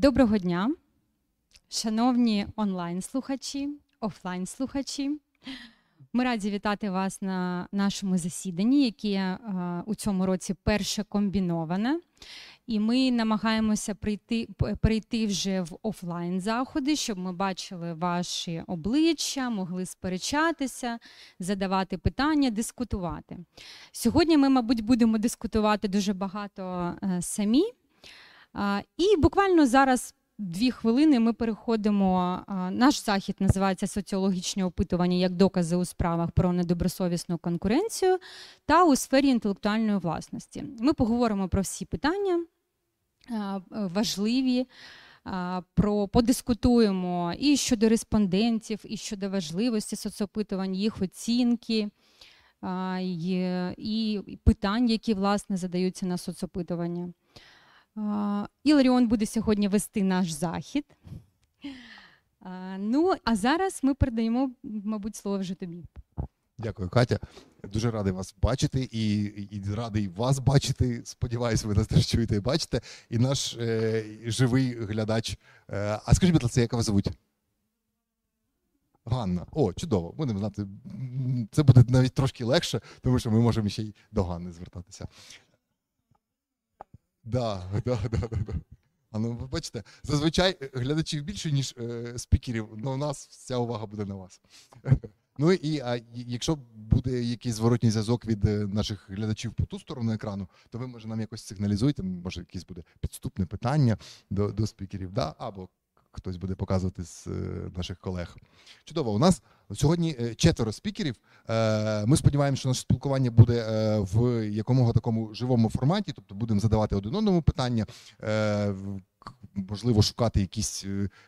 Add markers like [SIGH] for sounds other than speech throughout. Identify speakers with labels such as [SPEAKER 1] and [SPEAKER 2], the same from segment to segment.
[SPEAKER 1] Доброго дня, шановні онлайн-слухачі, офлайн-слухачі. Ми раді вітати вас на нашому засіданні, яке е, у цьому році перше комбіноване. І ми намагаємося прийти, перейти вже в офлайн заходи, щоб ми бачили ваші обличчя, могли сперечатися, задавати питання, дискутувати. Сьогодні ми, мабуть, будемо дискутувати дуже багато е, самі. І буквально зараз дві хвилини ми переходимо. Наш захід називається соціологічне опитування як докази у справах про недобросовісну конкуренцію та у сфері інтелектуальної власності. Ми поговоримо про всі питання важливі. Про подискутуємо і щодо респондентів, і щодо важливості соцопитувань, їх оцінки і питань, які власне задаються на соцопитування. Іларіон буде сьогодні вести наш захід. Ну, а зараз ми передаємо, мабуть, слово вже тобі.
[SPEAKER 2] Дякую, Катя. Дуже радий вас бачити і, і радий вас бачити. Сподіваюсь, ви нас теж чуєте і бачите. І наш е, живий глядач. Е, а скажіть, будь ласка, як вас звуть? Ганна. О, чудово. Будемо знати. Це буде навіть трошки легше, тому що ми можемо ще й до Ганни звертатися. Да, [LAUGHS] да, да, да, да. А ну, ви бачите, зазвичай е, глядачів більше, ніж е, спікерів, але у нас вся увага буде на вас. [LAUGHS] Ну і а, якщо буде якийсь зворотній зв'язок від е, наших глядачів по ту сторону екрану, то ви може нам якось сигналізуєте, може якесь буде підступне питання до, до спікерів, да? або хтось буде показувати з е, наших колег. Чудово, у нас сьогодні е, четверо спікерів. Е, Ми сподіваємося, що наше спілкування буде в якомога такому живому форматі, тобто будемо задавати один одному питання, можливо, шукати якісь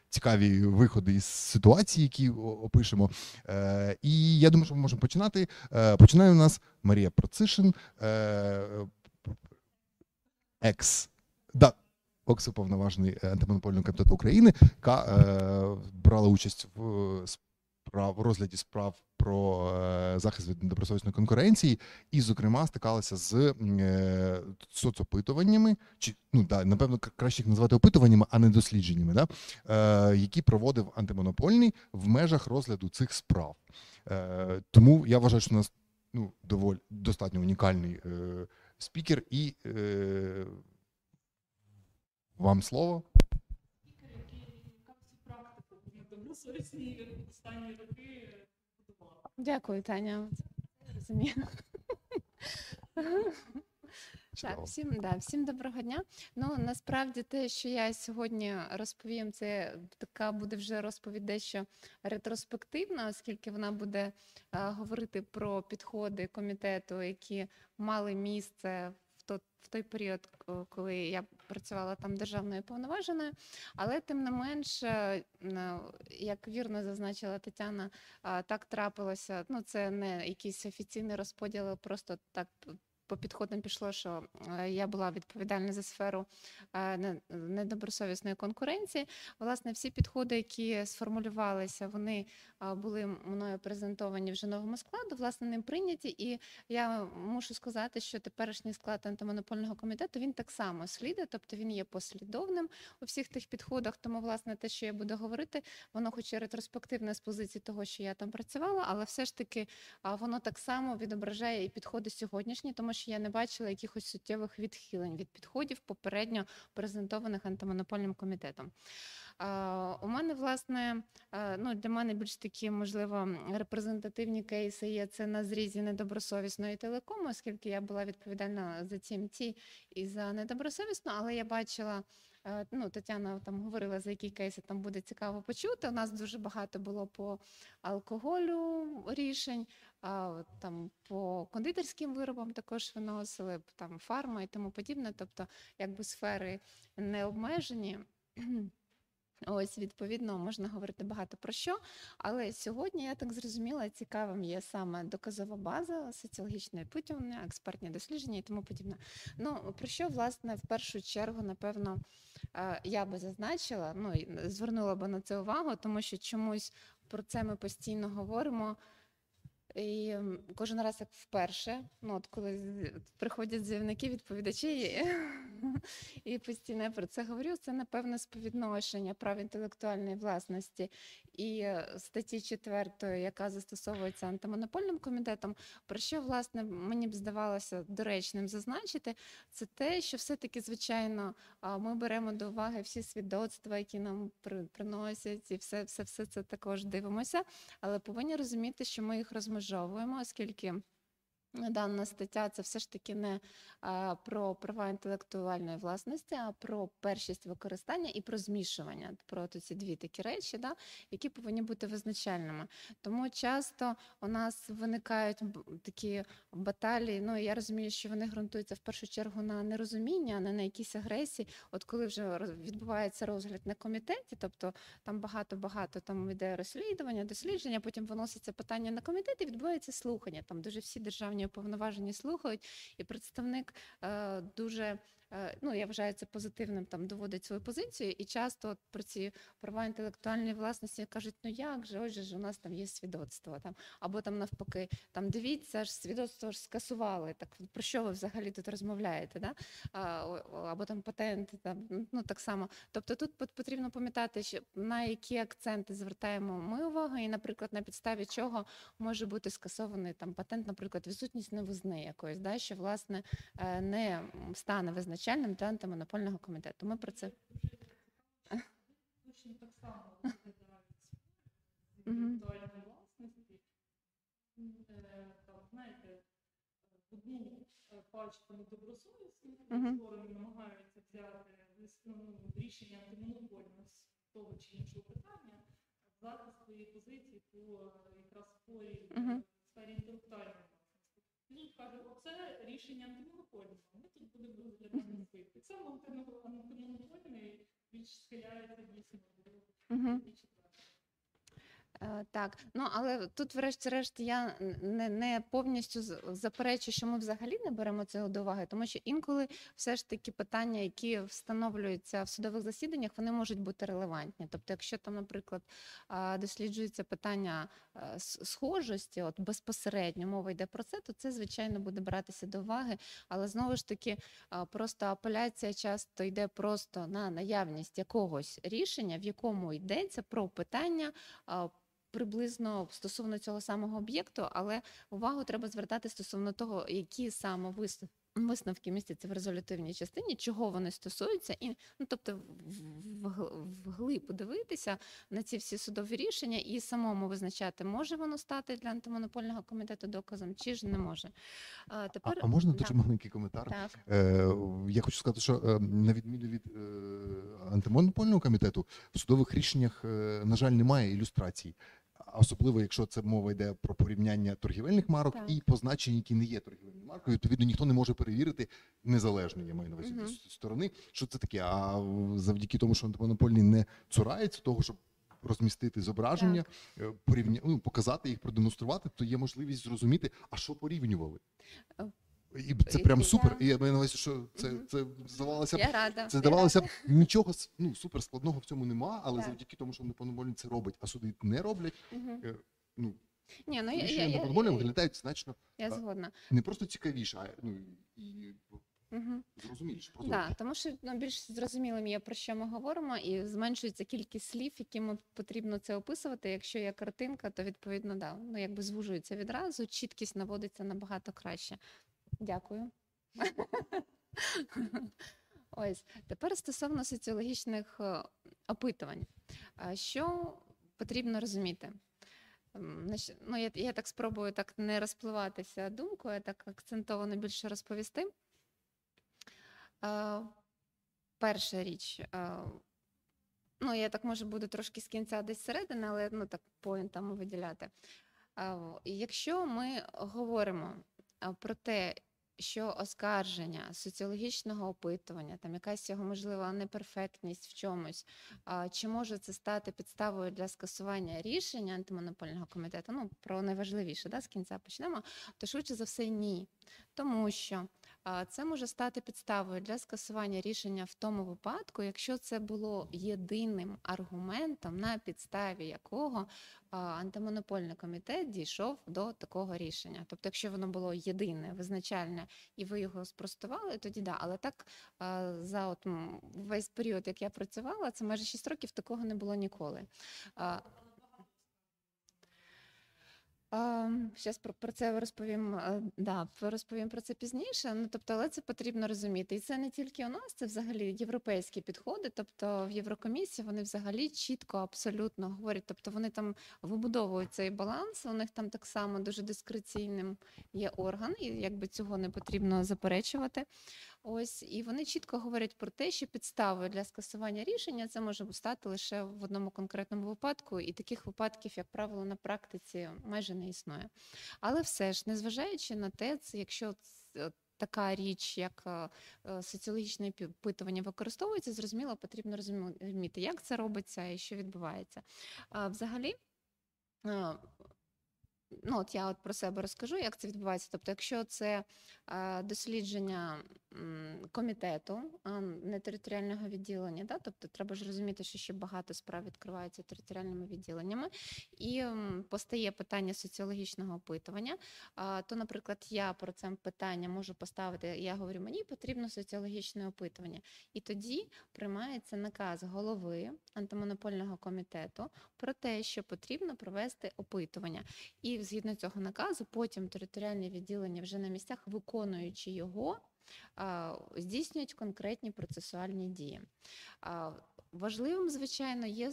[SPEAKER 2] цікаві виходи із ситуації, які опишемо. І я думаю, що ми можемо починати. Починає у нас Марія Процишин, екс. Да, Оксуповноважений антимонопольного комітету України, яка е, брала участь в справ в розгляді справ про е, захист від недобросовісної конкуренції, і, зокрема, стикалася з е, соцопитуваннями, чи ну да, напевно, краще їх назвати опитуваннями, а не дослідженнями, да, е, які проводив антимонопольний в межах розгляду цих справ. Е, тому я вважаю, що у нас ну, доволі достатньо унікальний е, спікер, і е, вам слово.
[SPEAKER 3] Дякую, Таня. Розумію. Так, всім, да, всім доброго дня. Ну насправді те, що я сьогодні розповім, це така буде вже розповідь дещо ретроспективна, оскільки вона буде е, говорити про підходи комітету, які мали місце в той період, коли я працювала там державною повноваженою. Але тим не менш, е, як вірно зазначила Тетяна, так трапилося. Ну, це не якийсь офіційний розподіл, просто так по підходам пішло, що е, я була відповідальна за сферу е, недобросовісної конкуренції. Власне, всі підходи, які сформулювалися, вони були мною презентовані вже новому складу, власне, ним прийняті. І я мушу сказати, що теперішній склад антимонопольного комітету він так само слідує, тобто він є послідовним у всіх тих підходах. Тому, власне, те, що я буду говорити, воно хоч і ретроспективне з позиції того, що я там працювала, але все ж таки воно так само відображає і підходи сьогоднішні, тому що я не бачила якихось суттєвих відхилень від підходів попередньо презентованих антимонопольним комітетом. У мене, власне, е, ну для мене більш такі, можливо, репрезентативні кейси є це на зрізі недобросовісної телекому, оскільки я була відповідальна за TMT і за недобросовісну, але я бачила. е, Ну, Тетяна там говорила, за які кейси там буде цікаво почути. У нас дуже багато було по алкоголю рішень, там по кондитерським виробам також виносили, там фарма і тому подібне. Тобто, якби сфери не обмежені. [CLEARS THROAT] Ось, відповідно, можна говорити багато про що. Але сьогодні, я так зрозуміла, цікавим є саме доказова база, соціологічне опитування, експертні дослідження і тому подібне. Ну, про що, власне, в першу чергу, напевно, е, я би зазначила, ну, звернула би на це увагу, тому що чомусь про це ми постійно говоримо. І кожен раз як вперше, ну от коли приходять заявники, відповідачі, [LAUGHS] [LAUGHS] і постійно я про це говорю. Це напевно співвідношення прав інтелектуальної власності і е, статті 4, яка застосовується антимонопольним комітетом. Про що власне мені б здавалося доречним зазначити, це те, що все-таки, звичайно, ми беремо до уваги всі свідоцтва, які нам при- приносять, і все, все, все це також дивимося, але повинні розуміти, що ми їх розмежовуємо, оскільки. Дана стаття це все ж таки не про права інтелектуальної власності, а про першість використання і про змішування. Про ці дві такі речі, да, які повинні бути визначальними. Тому часто у нас виникають такі баталії. Ну я розумію, що вони ґрунтуються в першу чергу на нерозумінні, а не на якійсь агресії. От коли вже відбувається розгляд на комітеті, тобто там багато-багато там йде розслідування, дослідження, потім виноситься питання на комітет і відбувається слухання. Там дуже всі державні уповноважені слухають, і представник е, дуже. Е, Ну, я вважаю це позитивним, там доводить свою позицію, і часто от про ці права інтелектуальної власності кажуть: ну як же, ось ж у нас там є свідоцтво, там або там навпаки, там дивіться ж свідоцтво ж скасували. Так про що ви взагалі тут розмовляєте? Да? Або там патенти, там ну так само. Тобто тут потрібно пам'ятати, на які акценти звертаємо ми увагу, і, наприклад, на підставі чого може бути скасований там патент, наприклад, відсутність новизни якоїсь, да, що власне е, не стане визначальним для антимонопольного комітету. Ми про це
[SPEAKER 4] Точно так само інтелектуальної власності. Знаєте, одну пачку недобросовісних сторони намагаються взяти рішення антимонопольне з того чи іншого питання, захист своєї позиції по якраз спорі в сфері інтелектуальної Тут каже, оце рішення антимонопольне, ми тут будемо розглядати свої. Антимоно- антимонопольний більш схиляється дійсно до
[SPEAKER 3] Мгм.
[SPEAKER 4] статті четвертої.
[SPEAKER 3] Е, Так, ну але тут, врешті-решт, я не, не повністю з- заперечую, що ми взагалі не беремо цього до уваги, тому що інколи все ж таки питання, які встановлюються в судових засіданнях, вони можуть бути релевантні. Тобто, якщо там, наприклад, досліджується питання е, схожості, от безпосередньо мова йде про це, то це звичайно буде братися до уваги. Але знову ж таки, просто апеляція часто йде просто на наявність якогось рішення, в якому йдеться про питання. А, Приблизно стосовно цього самого об'єкту, але увагу треба звертати стосовно того, які саме вис- висновки містяться в резолютивній частині, чого вони стосуються, і ну тобто вглиб подивитися на ці всі судові рішення і самому визначати, може воно стати для антимонопольного комітету доказом, чи ж не може. А,
[SPEAKER 2] А,
[SPEAKER 3] тепер
[SPEAKER 2] а можна
[SPEAKER 3] да.
[SPEAKER 2] дуже маленький коментар?
[SPEAKER 3] так.
[SPEAKER 2] Е, я хочу сказати, що е, на відміну від е, антимонопольного комітету, в судових рішеннях, е, на жаль, немає ілюстрацій. А Особливо, якщо це мова йде про порівняння торгівельних марок
[SPEAKER 3] Так.
[SPEAKER 2] і позначень, які не є торгівельною маркою, відповідно ніхто не може перевірити незалежно, я маю на увазі з сторони, що це таке. А завдяки тому, що антимонопольний не цурається того, щоб розмістити зображення, е, порівня... ну, показати їх, продемонструвати, то є можливість зрозуміти, а що порівнювали.
[SPEAKER 3] Е,
[SPEAKER 2] І це прям супер. І я маю на увазі, що це, це здавалося б,
[SPEAKER 3] Я рада.
[SPEAKER 2] це здавалося б нічого ну, супер складного в цьому нема, але
[SPEAKER 3] Так.
[SPEAKER 2] завдяки тому, що антимонопольний це робить, а суди не роблять.
[SPEAKER 3] Мгм.
[SPEAKER 2] Ну
[SPEAKER 3] Ні, ну я, я, я,
[SPEAKER 2] виглядають значно
[SPEAKER 3] я згодна.
[SPEAKER 2] не просто цікавіше, а ну і
[SPEAKER 3] Угу. Да, тому що ну, більш зрозумілим є про що ми говоримо, і зменшується кількість слів, якими потрібно це описувати. Якщо є картинка, то відповідно да, ну якби звужується відразу, чіткість наводиться набагато краще. Дякую. Ось тепер стосовно соціологічних е, опитувань, що потрібно розуміти? Ну, я, я так спробую так не розпливатися думкою, так акцентовано більше розповісти. Е, Перша річ. е, Ну, я так може буду трошки з кінця десь середини, але ну так поінтами виділяти. Якщо ми говоримо про те, що оскарження соціологічного опитування, там якась його можлива неперфектність в чомусь, чи може це стати підставою для скасування рішення антимонопольного комітету? Ну, про найважливіше, да, з кінця почнемо, то швидше за все ні. Тому що це може стати підставою для скасування рішення в тому випадку, якщо це було єдиним аргументом, на підставі якого антимонопольний комітет дійшов до такого рішення. Тобто, якщо воно було єдине, визначальне, і ви його спростували, тоді да. Але так за от весь період, як я працювала, це майже 6 років, такого не було ніколи. Зараз про, про це розповім. е, Да, розповім про це пізніше. Ну тобто, але це потрібно розуміти. І це не тільки у нас, це взагалі європейські підходи. Тобто в Єврокомісії вони взагалі чітко, абсолютно говорять. Тобто вони там вибудовують цей баланс. У них там так само дуже дискреційним є орган, і якби цього не потрібно заперечувати. Ось і вони чітко говорять про те, що підставою для скасування рішення це може стати лише в одному конкретному випадку, і таких випадків, як правило, на практиці майже не існує. Але все ж, незважаючи на те, це якщо така річ, як е, е, соціологічне опитування використовується, зрозуміло, потрібно розуміти, як це робиться і що відбувається. Взагалі. Ну, от я от про себе розкажу, як це відбувається. Тобто, якщо це е, дослідження комітету, а не територіального відділення, да? тобто треба ж розуміти, що ще багато справ відкриваються територіальними відділеннями, і постає питання соціологічного опитування, то, наприклад, я про це питання можу поставити, я говорю, мені потрібно соціологічне опитування. І тоді приймається наказ голови антимонопольного комітету про те, що потрібно провести опитування. І згідно цього наказу, потім територіальні відділення вже на місцях, виконуючи його, здійснюють конкретні процесуальні дії. Важливим, звичайно, є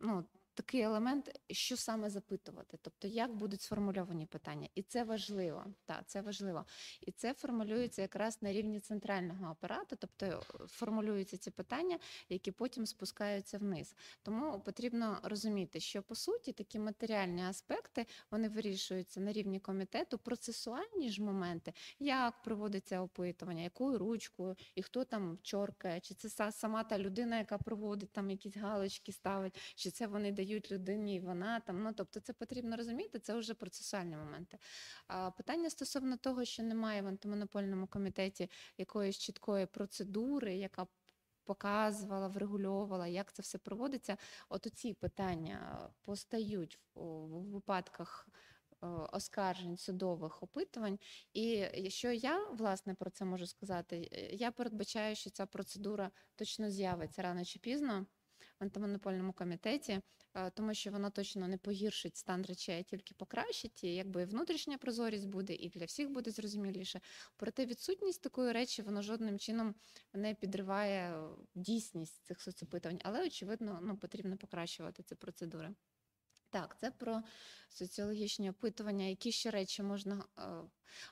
[SPEAKER 3] ну, такий елемент, що саме запитувати, тобто як будуть сформульовані питання. І це важливо. Так, це важливо. І це формулюється якраз на рівні центрального апарату, тобто формулюються ці питання, які потім спускаються вниз. Тому потрібно розуміти, що по суті такі матеріальні аспекти вони вирішуються на рівні комітету, процесуальні ж моменти, як проводиться опитування, якою ручкою, і хто там чоркає, чи це сама та людина, яка проводить там якісь галочки, ставить, чи це вони дають людині, і вона там. Ну тобто, це потрібно розуміти. Це вже процесуальні моменти. А питання стосовно того, що немає в антимонопольному комітеті якоїсь чіткої процедури, яка показувала, врегульовувала, як це все проводиться. От ці питання постають в, в випадках е, оскаржень судових опитувань. І що я власне про це можу сказати, Е, я передбачаю, що ця процедура точно з'явиться рано чи пізно антимонопольному комітеті, е, тому що воно точно не погіршить стан речей, а тільки покращить. І якби внутрішня прозорість буде, і для всіх буде зрозуміліше. Проте відсутність такої речі воно жодним чином не підриває дійсність цих соцопитувань, але очевидно, ну потрібно покращувати ці процедури. Так, це про соціологічні опитування. Які ще речі можна. е,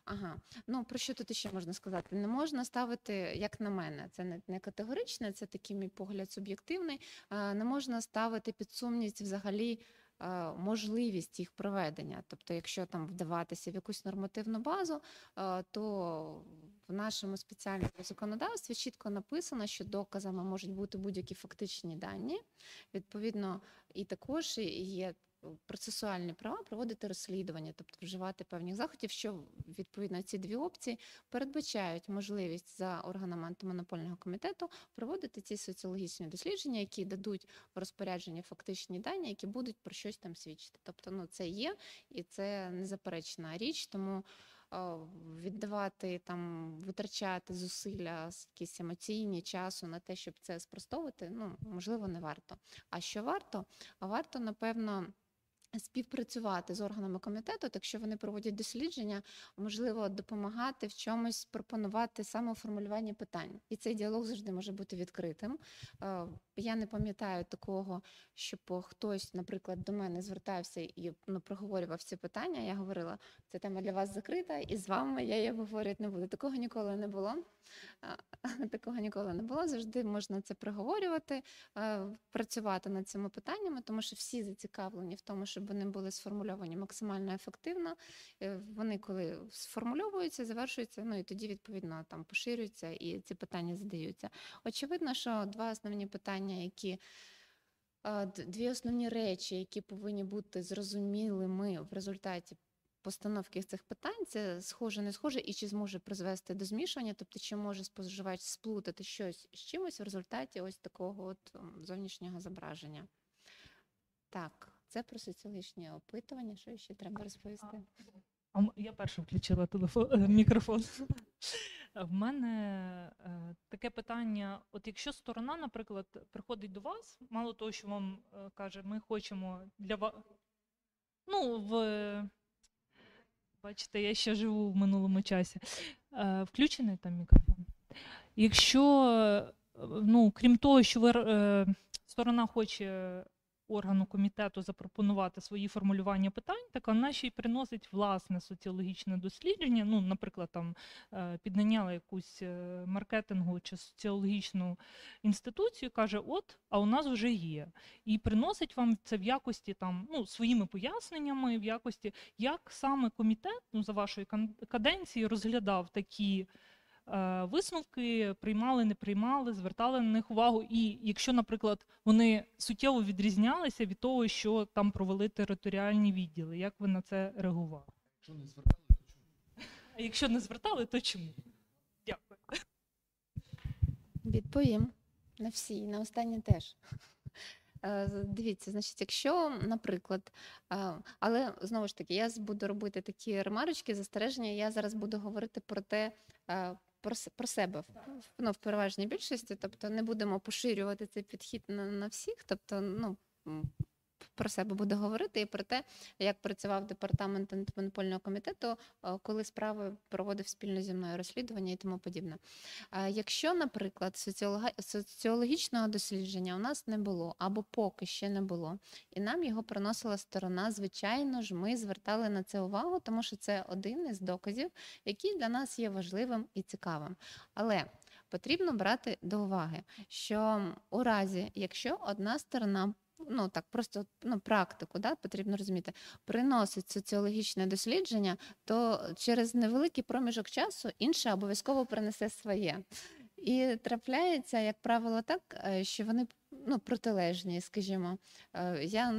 [SPEAKER 3] Ага, ну про що тут ще можна сказати? Не можна ставити, як на мене, це не, не категоричне, це такий мій погляд суб'єктивний. е, Не можна ставити під сумність взагалі е, можливість їх проведення. Тобто, якщо там вдаватися в якусь нормативну базу, то в нашому спеціальному законодавстві чітко написано, що доказами можуть бути будь-які фактичні дані. Відповідно, і також є процесуальні права проводити розслідування, тобто вживати певних заходів, що відповідно ці дві опції передбачають можливість за органами антимонопольного комітету проводити ці соціологічні дослідження, які дадуть в розпорядження фактичні дані, які будуть про щось там свідчити. Тобто, ну це є і це незаперечна річ, тому. Віддавати там, витрачати зусилля, якісь емоційні часу на те, щоб це спростовувати, ну можливо, не варто. А що варто? А варто, напевно, співпрацювати з органами комітету, так якщо вони проводять дослідження, можливо, допомагати в чомусь пропонувати саме у формулюванні питань. І цей діалог завжди може бути відкритим. Е, Я не пам'ятаю такого, щоб хтось, наприклад, до мене звертався і ну, проговорював ці питання. Я говорила, ця тема для вас закрита, і з вами я її обговорювати не буду. Такого ніколи не було. Е, [LAUGHS] Такого ніколи не було. Завжди можна це проговорювати, е, працювати над цими питаннями, тому що всі зацікавлені в тому, щоб вони були сформульовані максимально ефективно. Е, Вони, коли сформульовуються, завершуються, ну і тоді відповідно там поширюються і ці питання задаються. Очевидно, що два основні питання, які е, дві основні речі, які повинні бути зрозумілими в результаті постановки цих питань, це схоже, не схоже, і чи зможе призвести до змішування, тобто чи може споживач сплутати щось з чимось в результаті ось такого от зовнішнього зображення. Так, це про соціологічні опитування. Що ще треба розповісти?
[SPEAKER 4] Я перша включила телефон, е, мікрофон. [LAUGHS] В мене е, таке питання: от якщо сторона, наприклад, приходить до вас, мало того, що вам е, каже, ми хочемо для вас. Ну, в... бачите, я ще живу в минулому часі. Включений там мікрофон. Якщо, ну, крім того, що ви, сторона хоче органу комітету запропонувати свої формулювання питань, так вона ще й приносить власне соціологічне дослідження. Ну, наприклад, там е, піднаняла якусь е, маркетингову чи соціологічну інституцію, каже: от, а у нас вже є. І приносить вам це в якості там, ну, своїми поясненнями, в якості, як саме комітет ну, за вашої каденції розглядав такі висновки, приймали, не приймали, звертали на них увагу. І якщо, наприклад, вони суттєво відрізнялися від того, що там провели територіальні відділи, як ви на це реагували?
[SPEAKER 2] Якщо не звертали, то чому?
[SPEAKER 4] А якщо не звертали, то чому? Дякую.
[SPEAKER 3] Відповім на всі, на останнє теж. Е, Дивіться, значить, якщо, наприклад, е, але знову ж таки, я буду робити такі ремарочки, застереження. Я зараз буду говорити про те, е, про, про себе ну, в переважній більшості, тобто не будемо поширювати цей підхід на, на всіх, тобто, ну. Про себе буду говорити і про те, як працював департамент антимонопольного комітету, е, коли справи проводив спільно зі мною розслідування і тому подібне. Якщо, наприклад, соціологічного дослідження у нас не було або поки ще не було, і нам його приносила сторона, звичайно ж, ми звертали на це увагу, тому що це один із доказів, який для нас є важливим і цікавим. Але потрібно брати до уваги, що у разі, якщо одна сторона Ну так, просто ну, практику, да, потрібно розуміти, приносить соціологічне дослідження, то через невеликий проміжок часу інша обов'язково принесе своє. І трапляється, як правило, так, е, що вони ну, протилежні, скажімо. Е, Я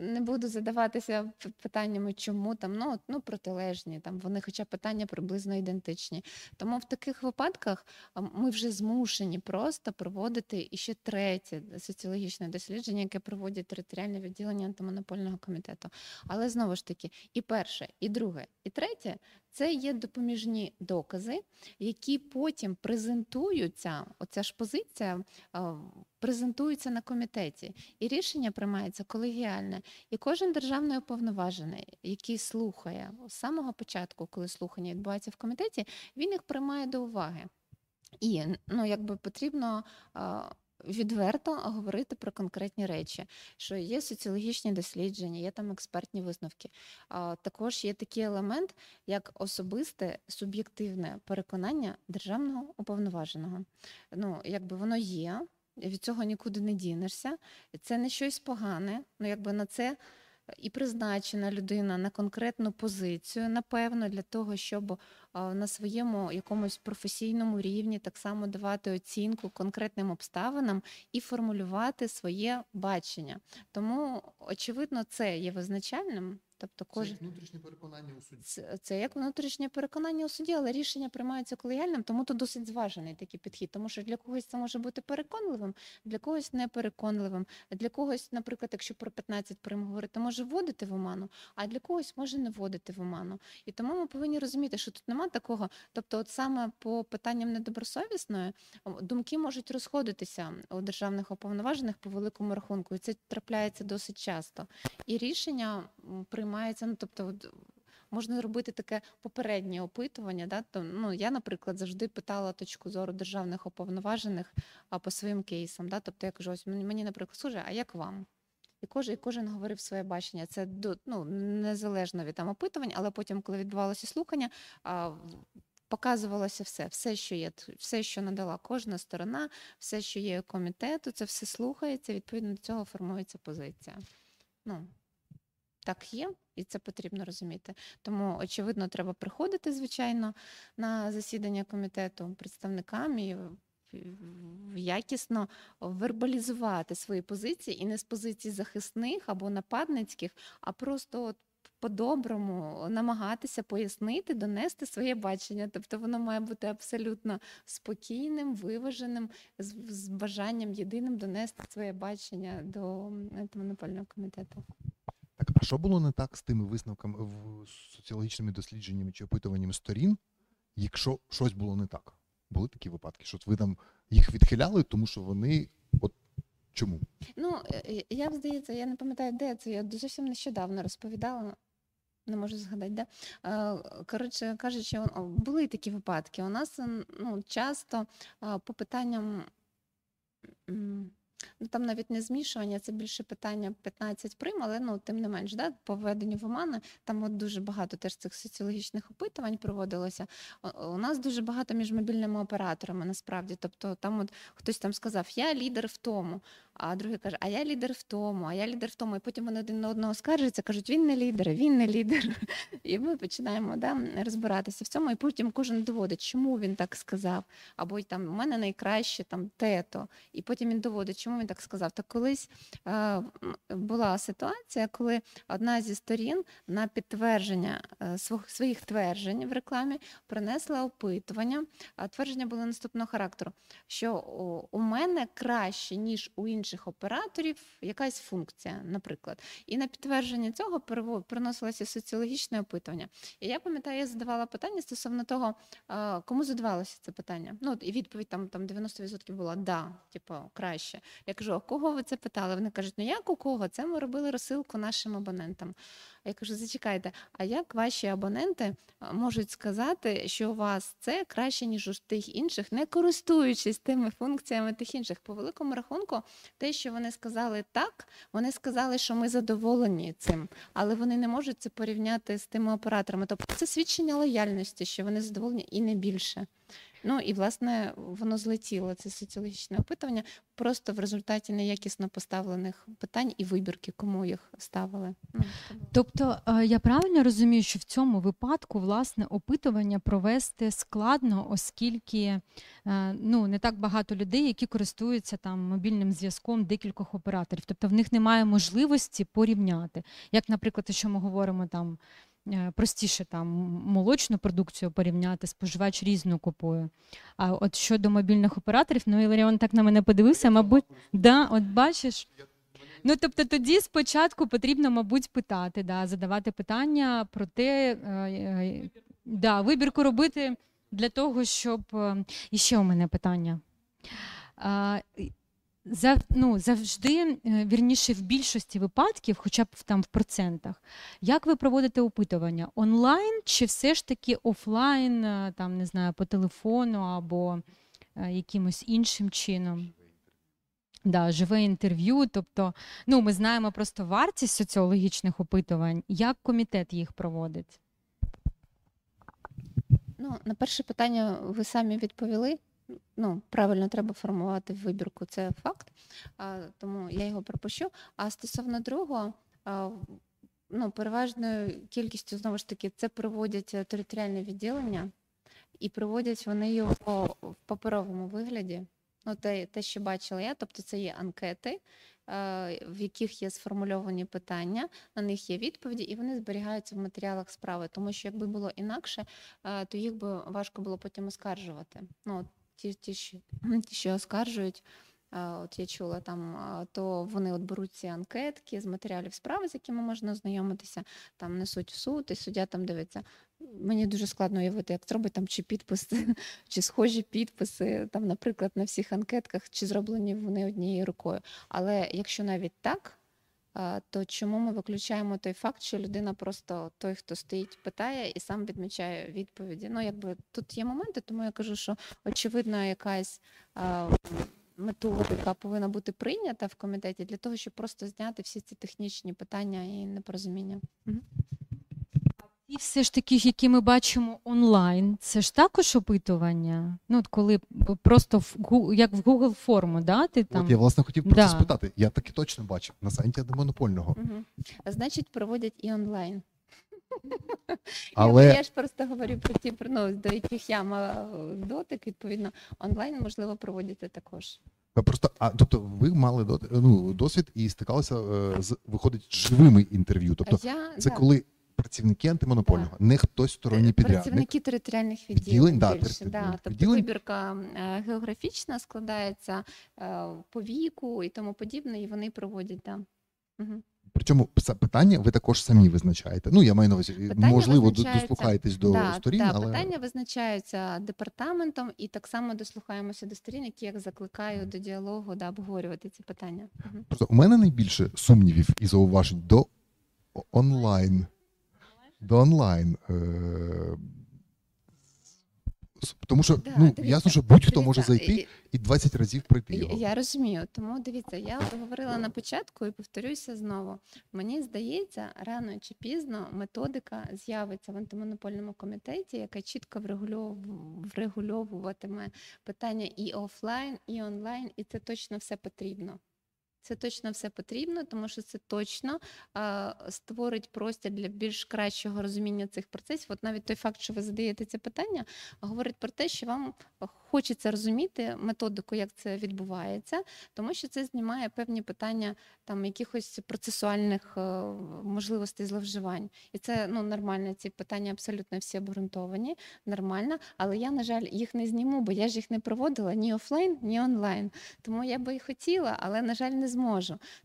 [SPEAKER 3] не буду задаватися питаннями, чому там ну, ну протилежні, там вони, хоча питання приблизно ідентичні. Тому в таких випадках ми вже змушені просто проводити ще третє соціологічне дослідження, яке проводять територіальне відділення антимонопольного комітету. Але знову ж таки, і перше, і друге, і третє це є допоміжні докази, які потім презентуються. Оця ж позиція презентується на комітеті, і рішення приймається колегіальне. І кожен державний уповноважений, який слухає з самого початку, коли слухання відбувається в комітеті, він їх приймає до уваги. І ну, якби потрібно. Відверто говорити про конкретні речі, що є соціологічні дослідження, є там експертні висновки. А також є такий елемент, як особисте суб'єктивне переконання державного уповноваженого. Ну, якби воно є, від цього нікуди не дінешся. Це не щось погане. Ну, якби на це і призначена людина на конкретну позицію, напевно, для того, щоб на своєму якомусь професійному рівні так само давати оцінку конкретним обставинам і формулювати своє бачення. Тому, очевидно, це є визначальним. Тобто
[SPEAKER 2] Це
[SPEAKER 3] кожен
[SPEAKER 2] як внутрішнє переконання у суді.
[SPEAKER 3] це, це як внутрішнє переконання у суді, але рішення приймаються колегіальним, тому то досить зважений такий підхід. Тому що для когось це може бути переконливим, для когось непереконливим. Для когось, наприклад, якщо про 15 прим говорити, може вводити в оману, а для когось може не вводити в оману. І тому ми повинні розуміти, що тут нема такого. Тобто, от саме по питанням недобросовісної думки можуть розходитися у державних уповноважених по великому рахунку, і це трапляється досить часто. І рішення м, приймається, ну тобто. от, Можна робити таке попереднє опитування. Да? То, ну, я, наприклад, завжди питала точку зору державних уповноважених а, по своїм кейсам. Да? Тобто я кажу, ось мені, наприклад, служить, а як вам? І кожен, і кожен говорив своє бачення. Це ну, незалежно від там опитувань, але потім, коли відбувалося слухання, а, показувалося все, все, що є, все, що надала кожна сторона, все, що є комітету, це все слухається, відповідно до цього формується позиція. Ну, так є, і це потрібно розуміти. Тому, очевидно, треба приходити, звичайно, на засідання комітету представникам і якісно вербалізувати свої позиції і не з позицій захисних або нападницьких, а просто от по-доброму намагатися пояснити, донести своє бачення. Тобто воно має бути абсолютно спокійним, виваженим, з, з бажанням єдиним донести своє бачення до антимонопольного комітету.
[SPEAKER 2] А що було не так з тими висновками в соціологічними дослідженнями чи опитуваннями сторін, якщо щось було не так? Були такі випадки, що ви там їх відхиляли, тому що вони от чому?
[SPEAKER 3] Ну, е, е, здається, я не пам'ятаю, де це. Я зовсім нещодавно розповідала. Не можу згадати, де. Е, Коротше кажучи, були такі випадки. У нас ну, часто по питанням. Ну, там навіть не змішування, це більше питання 15 прим, але ну, тим не менш, да, по введенню в омани, там от дуже багато теж цих соціологічних опитувань проводилося. У нас дуже багато між мобільними операторами насправді. Тобто там от хтось там сказав, я лідер в тому, а другий каже, а я лідер в тому, а я лідер в тому. І потім вони один на одного скаржаться, кажуть, він не лідер, він не лідер. [LAUGHS] І ми починаємо да, розбиратися в цьому, і потім кожен доводить, чому він так сказав. Або там у мене найкраще там тето. І потім він доводить, чому він так сказав. Так колись е, була ситуація, коли одна зі сторін на підтвердження е, своїх тверджень в рекламі принесла опитування. А твердження було наступного характеру: що у мене краще, ніж у інших операторів, якась функція, наприклад. І на підтвердження цього приносилося соціологічне опитування. І я пам'ятаю, я задавала питання стосовно того, кому задавалося це питання. Ну, і відповідь там, там 90% була да, типу, краще. Я кажу, а кого ви це питали? Вони кажуть, ну як у кого? Це ми робили розсилку нашим абонентам. Я кажу, зачекайте, а як ваші абоненти можуть сказати, що у вас це краще, ніж у тих інших, не користуючись тими функціями тих інших? По великому рахунку, те, що вони сказали так, вони сказали, що ми задоволені цим, але вони не можуть це порівняти з тими операторами. Тобто це свідчення лояльності, що вони задоволені і не більше. Ну і власне воно злетіло це соціологічне опитування просто в результаті неякісно поставлених питань і вибірки, кому їх ставили. Ну.
[SPEAKER 1] Тобто е, я правильно розумію, що в цьому випадку власне опитування провести складно, оскільки е, ну не так багато людей, які користуються там мобільним зв'язком декількох операторів. Тобто в них немає можливості порівняти. Як, наприклад, якщо ми говоримо там. Е, Простіше там молочну продукцію порівняти, споживач різну купує. А от щодо мобільних операторів, ну Іларіон так на мене подивився, мабуть, да, от бачиш. Ну, тобто тоді спочатку потрібно, мабуть, питати, да, задавати питання про те, е, е, да, вибірку робити для того, щоб. І ще у мене питання. Зав, ну, завжди, е, вірніше, в більшості випадків, хоча б там в процентах, як ви проводите опитування? Онлайн чи все ж таки офлайн, е, там, не знаю, по телефону або е, якимось іншим чином? Да, живе інтерв'ю. Тобто, ну, ми знаємо просто вартість соціологічних опитувань, як комітет їх проводить.
[SPEAKER 3] Ну, на перше питання ви самі відповіли. Ну, правильно треба формувати вибірку, це факт, тому я його пропущу. А стосовно другого, ну, переважною кількістю, знову ж таки, це проводять е, територіальне відділення, і проводять вони його в паперовому вигляді. Ну, те, те, що бачила я, тобто це є анкети, е, в яких є сформульовані питання, на них є відповіді, і вони зберігаються в матеріалах справи. Тому що якби було інакше, е, то їх би важко було потім оскаржувати. Ну, ті, ті, що, [CLEARS THROAT] ті, що оскаржують, от я чула там, то вони от беруть ці анкетки з матеріалів справи, з якими можна ознайомитися, там несуть в суд, і суддя там дивиться. Мені дуже складно уявити, як зробить там чи підписи, [LAUGHS] чи схожі підписи, там, наприклад, на всіх анкетках, чи зроблені вони однією рукою. Але якщо навіть так, то чому ми виключаємо той факт, що людина просто той, хто стоїть, питає і сам відмічає відповіді? Ну, якби тут є моменти, тому я кажу, що очевидно, якась методика повинна бути прийнята в комітеті для того, щоб просто зняти всі ці технічні питання і непорозуміння.
[SPEAKER 1] І все ж таки, які ми бачимо онлайн, це ж також опитування. Ну, от коли просто в Гу- як в Google форму, да, ти там.
[SPEAKER 2] От я власне хотів про
[SPEAKER 1] Да.
[SPEAKER 2] це спитати. Я таки точно бачив на сайті антимонопольного.
[SPEAKER 3] Угу. Значить, проводять і онлайн. [LAUGHS]
[SPEAKER 2] Але
[SPEAKER 3] Я, ж просто говорю про ті, ну, до яких я мала дотик, відповідно, онлайн можливо проводити також.
[SPEAKER 2] Просто, а тобто, ви мали ну, досвід і стикалися е, з виходить живими інтерв'ю. Тобто,
[SPEAKER 3] я,
[SPEAKER 2] це
[SPEAKER 3] да.
[SPEAKER 2] коли працівники антимонопольного, не хтось сторонній підрядник.
[SPEAKER 3] Працівники територіальних відділень.
[SPEAKER 2] Відділень, да,
[SPEAKER 3] більше, да. Тобто
[SPEAKER 2] відділень.
[SPEAKER 3] вибірка е, географічна складається е, по віку і тому подібне, і вони проводять там. Угу.
[SPEAKER 2] Причому питання ви також самі визначаєте. Ну я маю на увазі,
[SPEAKER 3] Питання
[SPEAKER 2] можливо, дослухаєтесь до
[SPEAKER 3] да,
[SPEAKER 2] сторін,
[SPEAKER 3] да,
[SPEAKER 2] але
[SPEAKER 3] питання визначаються департаментом, і так само дослухаємося до сторін, які я закликаю до діалогу, да, обговорювати ці питання.
[SPEAKER 2] Просто у мене найбільше сумнівів і зауважень до онлайн. До онлайн. Е- тому що
[SPEAKER 3] Да,
[SPEAKER 2] ну,
[SPEAKER 3] дивіться,
[SPEAKER 2] ясно, що будь-хто може зайти
[SPEAKER 3] і-
[SPEAKER 2] і 20 разів пройти його.
[SPEAKER 3] я розумію, тому дивіться, я говорила на початку і повторюся знову. Мені здається, рано чи пізно методика з'явиться в антимонопольному комітеті, яка чітко врегульовуватиме питання і офлайн, і онлайн, і це точно все потрібно. Це точно все потрібно, тому що це точно а, створить простір для більш кращого розуміння цих процесів. От навіть той факт, що ви задаєте це питання, говорить про те, що вам хочеться розуміти методику, як це відбувається, тому що це знімає певні питання там якихось процесуальних е, можливостей зловживань. І це ну нормально. Ці питання абсолютно всі обґрунтовані, нормально. Але я, на жаль, їх не зніму, бо я ж їх не проводила ні офлайн, ні онлайн. Тому я би і хотіла, але на жаль, не зможу.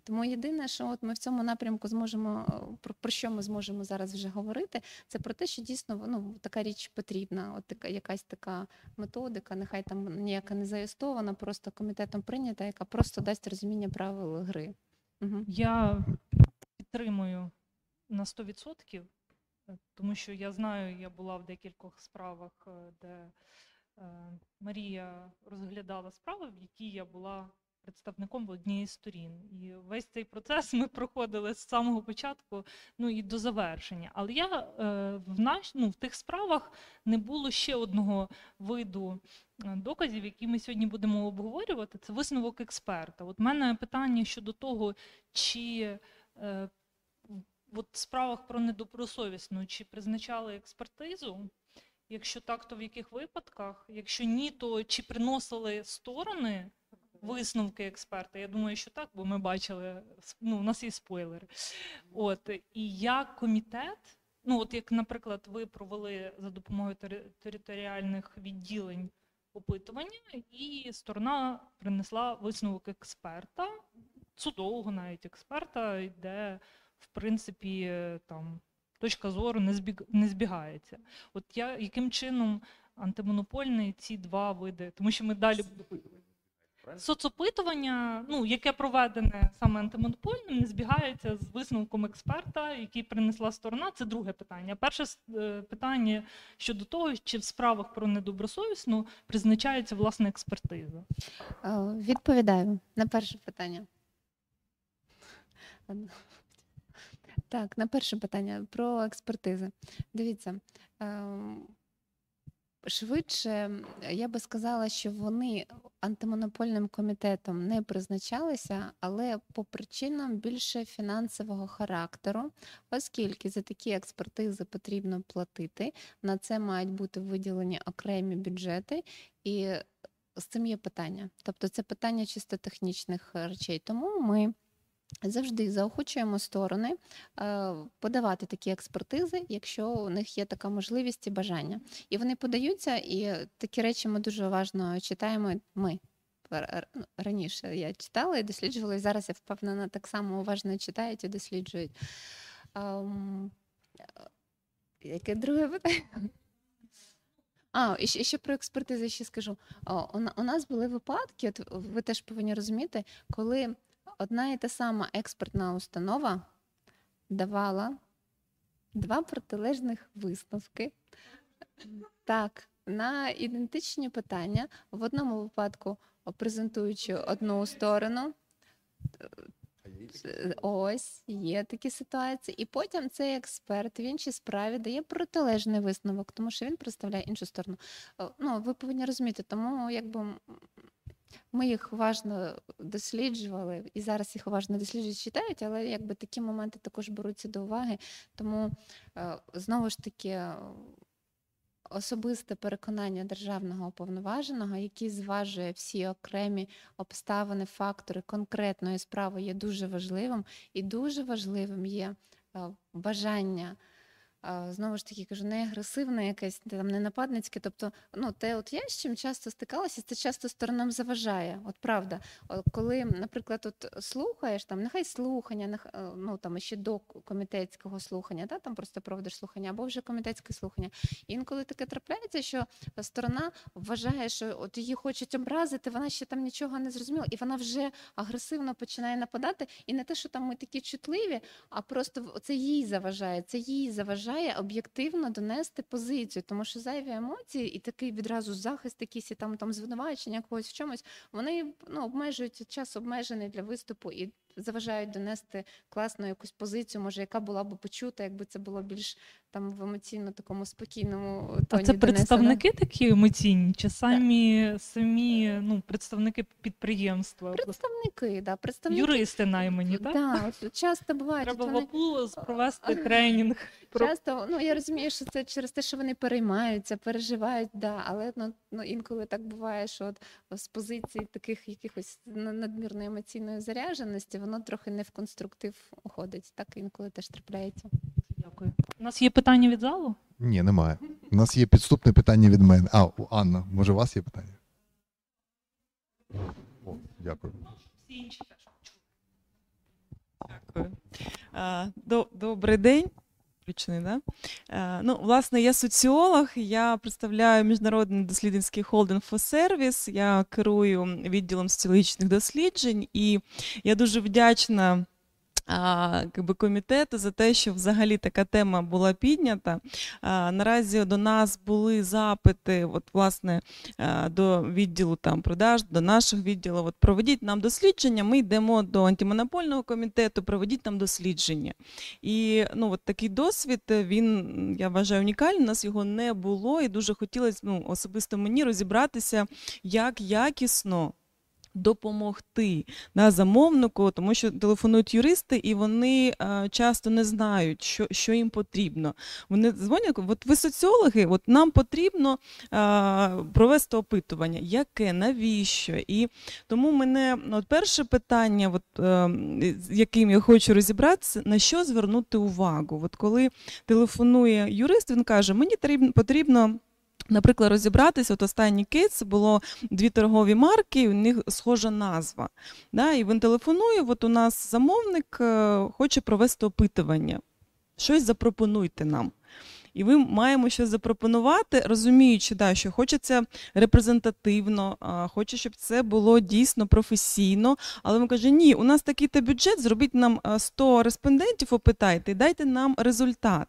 [SPEAKER 3] Тому єдине, що от ми в цьому напрямку зможемо е, про, про що ми зможемо зараз вже говорити, це про те, що дійсно ну, така річ потрібна. От така якась така методика, нехай там ніяка не заєстована, просто комітетом прийнята, яка просто дасть розуміння правил гри. Угу.
[SPEAKER 4] Я підтримую на 100%, е, тому що я знаю, я була в декількох справах, е, де Марія розглядала справи, в якій я була представником однієї з сторін. І весь цей процес ми проходили з самого початку ну і до завершення. Але я е, в наш, ну, в тих справах не було ще одного виду е, доказів, які ми сьогодні будемо обговорювати. Це висновок експерта. От в мене питання щодо того, чи е, в справах про недобросовісну, чи призначали експертизу? Якщо так, то в яких випадках? Якщо ні, то чи приносили сторони висновки експерта? Я думаю, що так, бо ми бачили, ну, у нас є спойлери. От, і як комітет, ну от як, наприклад, ви провели за допомогою тери- територіальних відділень опитування, і сторона принесла висновок експерта, судового навіть експерта, де, в принципі, там точка зору не, збіг, не збігається. От я яким чином антимонопольний ці два види, тому що ми далі соцопитування, ну яке проведене саме антимонопольним, не збігається з висновком експерта, який принесла сторона. Це друге питання. Перше е, питання щодо того, чи в справах про недобросовісну призначається власне експертиза.
[SPEAKER 3] Е, Відповідаю на перше питання. Так, на перше питання про експертизи. Дивіться, ем, швидше я би сказала, що вони антимонопольним комітетом не призначалися, але по причинам більше фінансового характеру, оскільки за такі експертизи потрібно платити, на це мають бути виділені окремі бюджети. І з цим є питання. Тобто це питання чисто технічних речей. Тому ми завжди заохочуємо сторони е, подавати такі експертизи, якщо у них є така можливість і бажання. І вони подаються, і такі речі ми дуже уважно читаємо. Ми ну, раніше я читала і досліджувала, і зараз я впевнена, так само уважно читають і досліджують. Ем, Яке друге питання? А, і ще, ще про експертизи ще скажу. У нас були випадки, от ви теж повинні розуміти, коли одна і та сама експертна установа давала два протилежних висновки. Так, на ідентичні питання, в одному випадку презентуючи одну сторону, Е, Ось є такі ситуації. І потім цей експерт в іншій справі дає протилежний висновок, тому що він представляє іншу сторону. Е, Ну, ви повинні розуміти, тому якби ми їх уважно досліджували, і зараз їх уважно досліджують, читають, але якби такі моменти також беруться до уваги. Тому е, знову ж таки. е, Особисте переконання державного уповноваженого, який зважує всі окремі обставини, фактори конкретної справи, є дуже важливим, і дуже важливим є е, бажання знову ж таки кажу, не агресивне, якесь там не нападницьке. Тобто, ну те, от я з чим часто стикалася, це часто сторонам заважає. От правда, коли, наприклад, от слухаєш там, нехай слухання, нех- е, ну там ще до комітетського слухання, та там просто проводиш слухання, або вже комітетське слухання. Інколи таке трапляється, що сторона вважає, що от її хочуть образити, вона ще там нічого не зрозуміла, і вона вже агресивно починає нападати. І не те, що там ми такі чутливі, а просто це їй заважає. Це їй заважає об'єктивно донести позицію, тому що зайві емоції і такий відразу захист, якийсь і там, там звинувачення когось в чомусь, вони ну, обмежують час обмежений для виступу і заважають донести класну якусь позицію, може, яка була б почута, якби це було більш там в емоційно такому спокійному
[SPEAKER 4] А
[SPEAKER 3] тоні.
[SPEAKER 4] це
[SPEAKER 3] донесено.
[SPEAKER 4] представники такі емоційні, чи самі самі ну, представники підприємства?
[SPEAKER 3] Представники, да, представники.
[SPEAKER 4] Юристи наймані, так?
[SPEAKER 3] Да, от часто буває,
[SPEAKER 4] Треба
[SPEAKER 3] вони
[SPEAKER 4] АПУ провести [LAUGHS] тренінг.
[SPEAKER 3] часто, ну я розумію, що це через те, що вони переймаються, переживають, да, але ну, ну інколи так буває, що от з позиції таких якихось на- надмірної емоційної зарядженості, воно трохи не в конструктив уходить. Так інколи теж трапляється.
[SPEAKER 4] Дякую. У нас є питання від залу?
[SPEAKER 2] Ні, немає. У нас є підступне питання від мене. А, у Анна, може, у вас є питання? О, дякую.
[SPEAKER 4] Всі інші теж.
[SPEAKER 5] Дякую. А, до- Добрий день. Включений, да? Е, Ну, власне, я соціолог, я представляю міжнародний дослідницький холдинг «Фосервіс», я керую відділом соціологічних досліджень, і я дуже вдячна комітету за те, що взагалі така тема була піднята. Наразі до нас були запити, от, власне, до відділу там продаж, до наших відділів. От проведіть нам дослідження. Ми йдемо до антимонопольного комітету, проведіть нам дослідження. І ну, от такий досвід, він я вважаю унікальний. У нас його не було, і дуже хотілося ну, особисто мені розібратися, як якісно. Допомогти на замовнику, тому що телефонують юристи, і вони е, часто не знають, що, що їм потрібно. Вони дзвонять, от ви соціологи, от нам потрібно е, провести опитування. Яке, навіщо? І тому мене от перше питання, от, е, з яким я хочу розібратися, на що звернути увагу? От коли телефонує юрист, він каже, мені потрібно. Наприклад, розібратися, от останній кейс було дві торгові марки, у них схожа назва. Да? І він телефонує, от у нас замовник е, хоче провести опитування. Щось запропонуйте нам. І ми маємо щось запропонувати, розуміючи, да, що хочеться репрезентативно, хоче, щоб це було дійсно професійно. Але ми каже, ні, у нас такий-то бюджет, зробіть нам а, 100 респондентів, опитайте і дайте нам результат.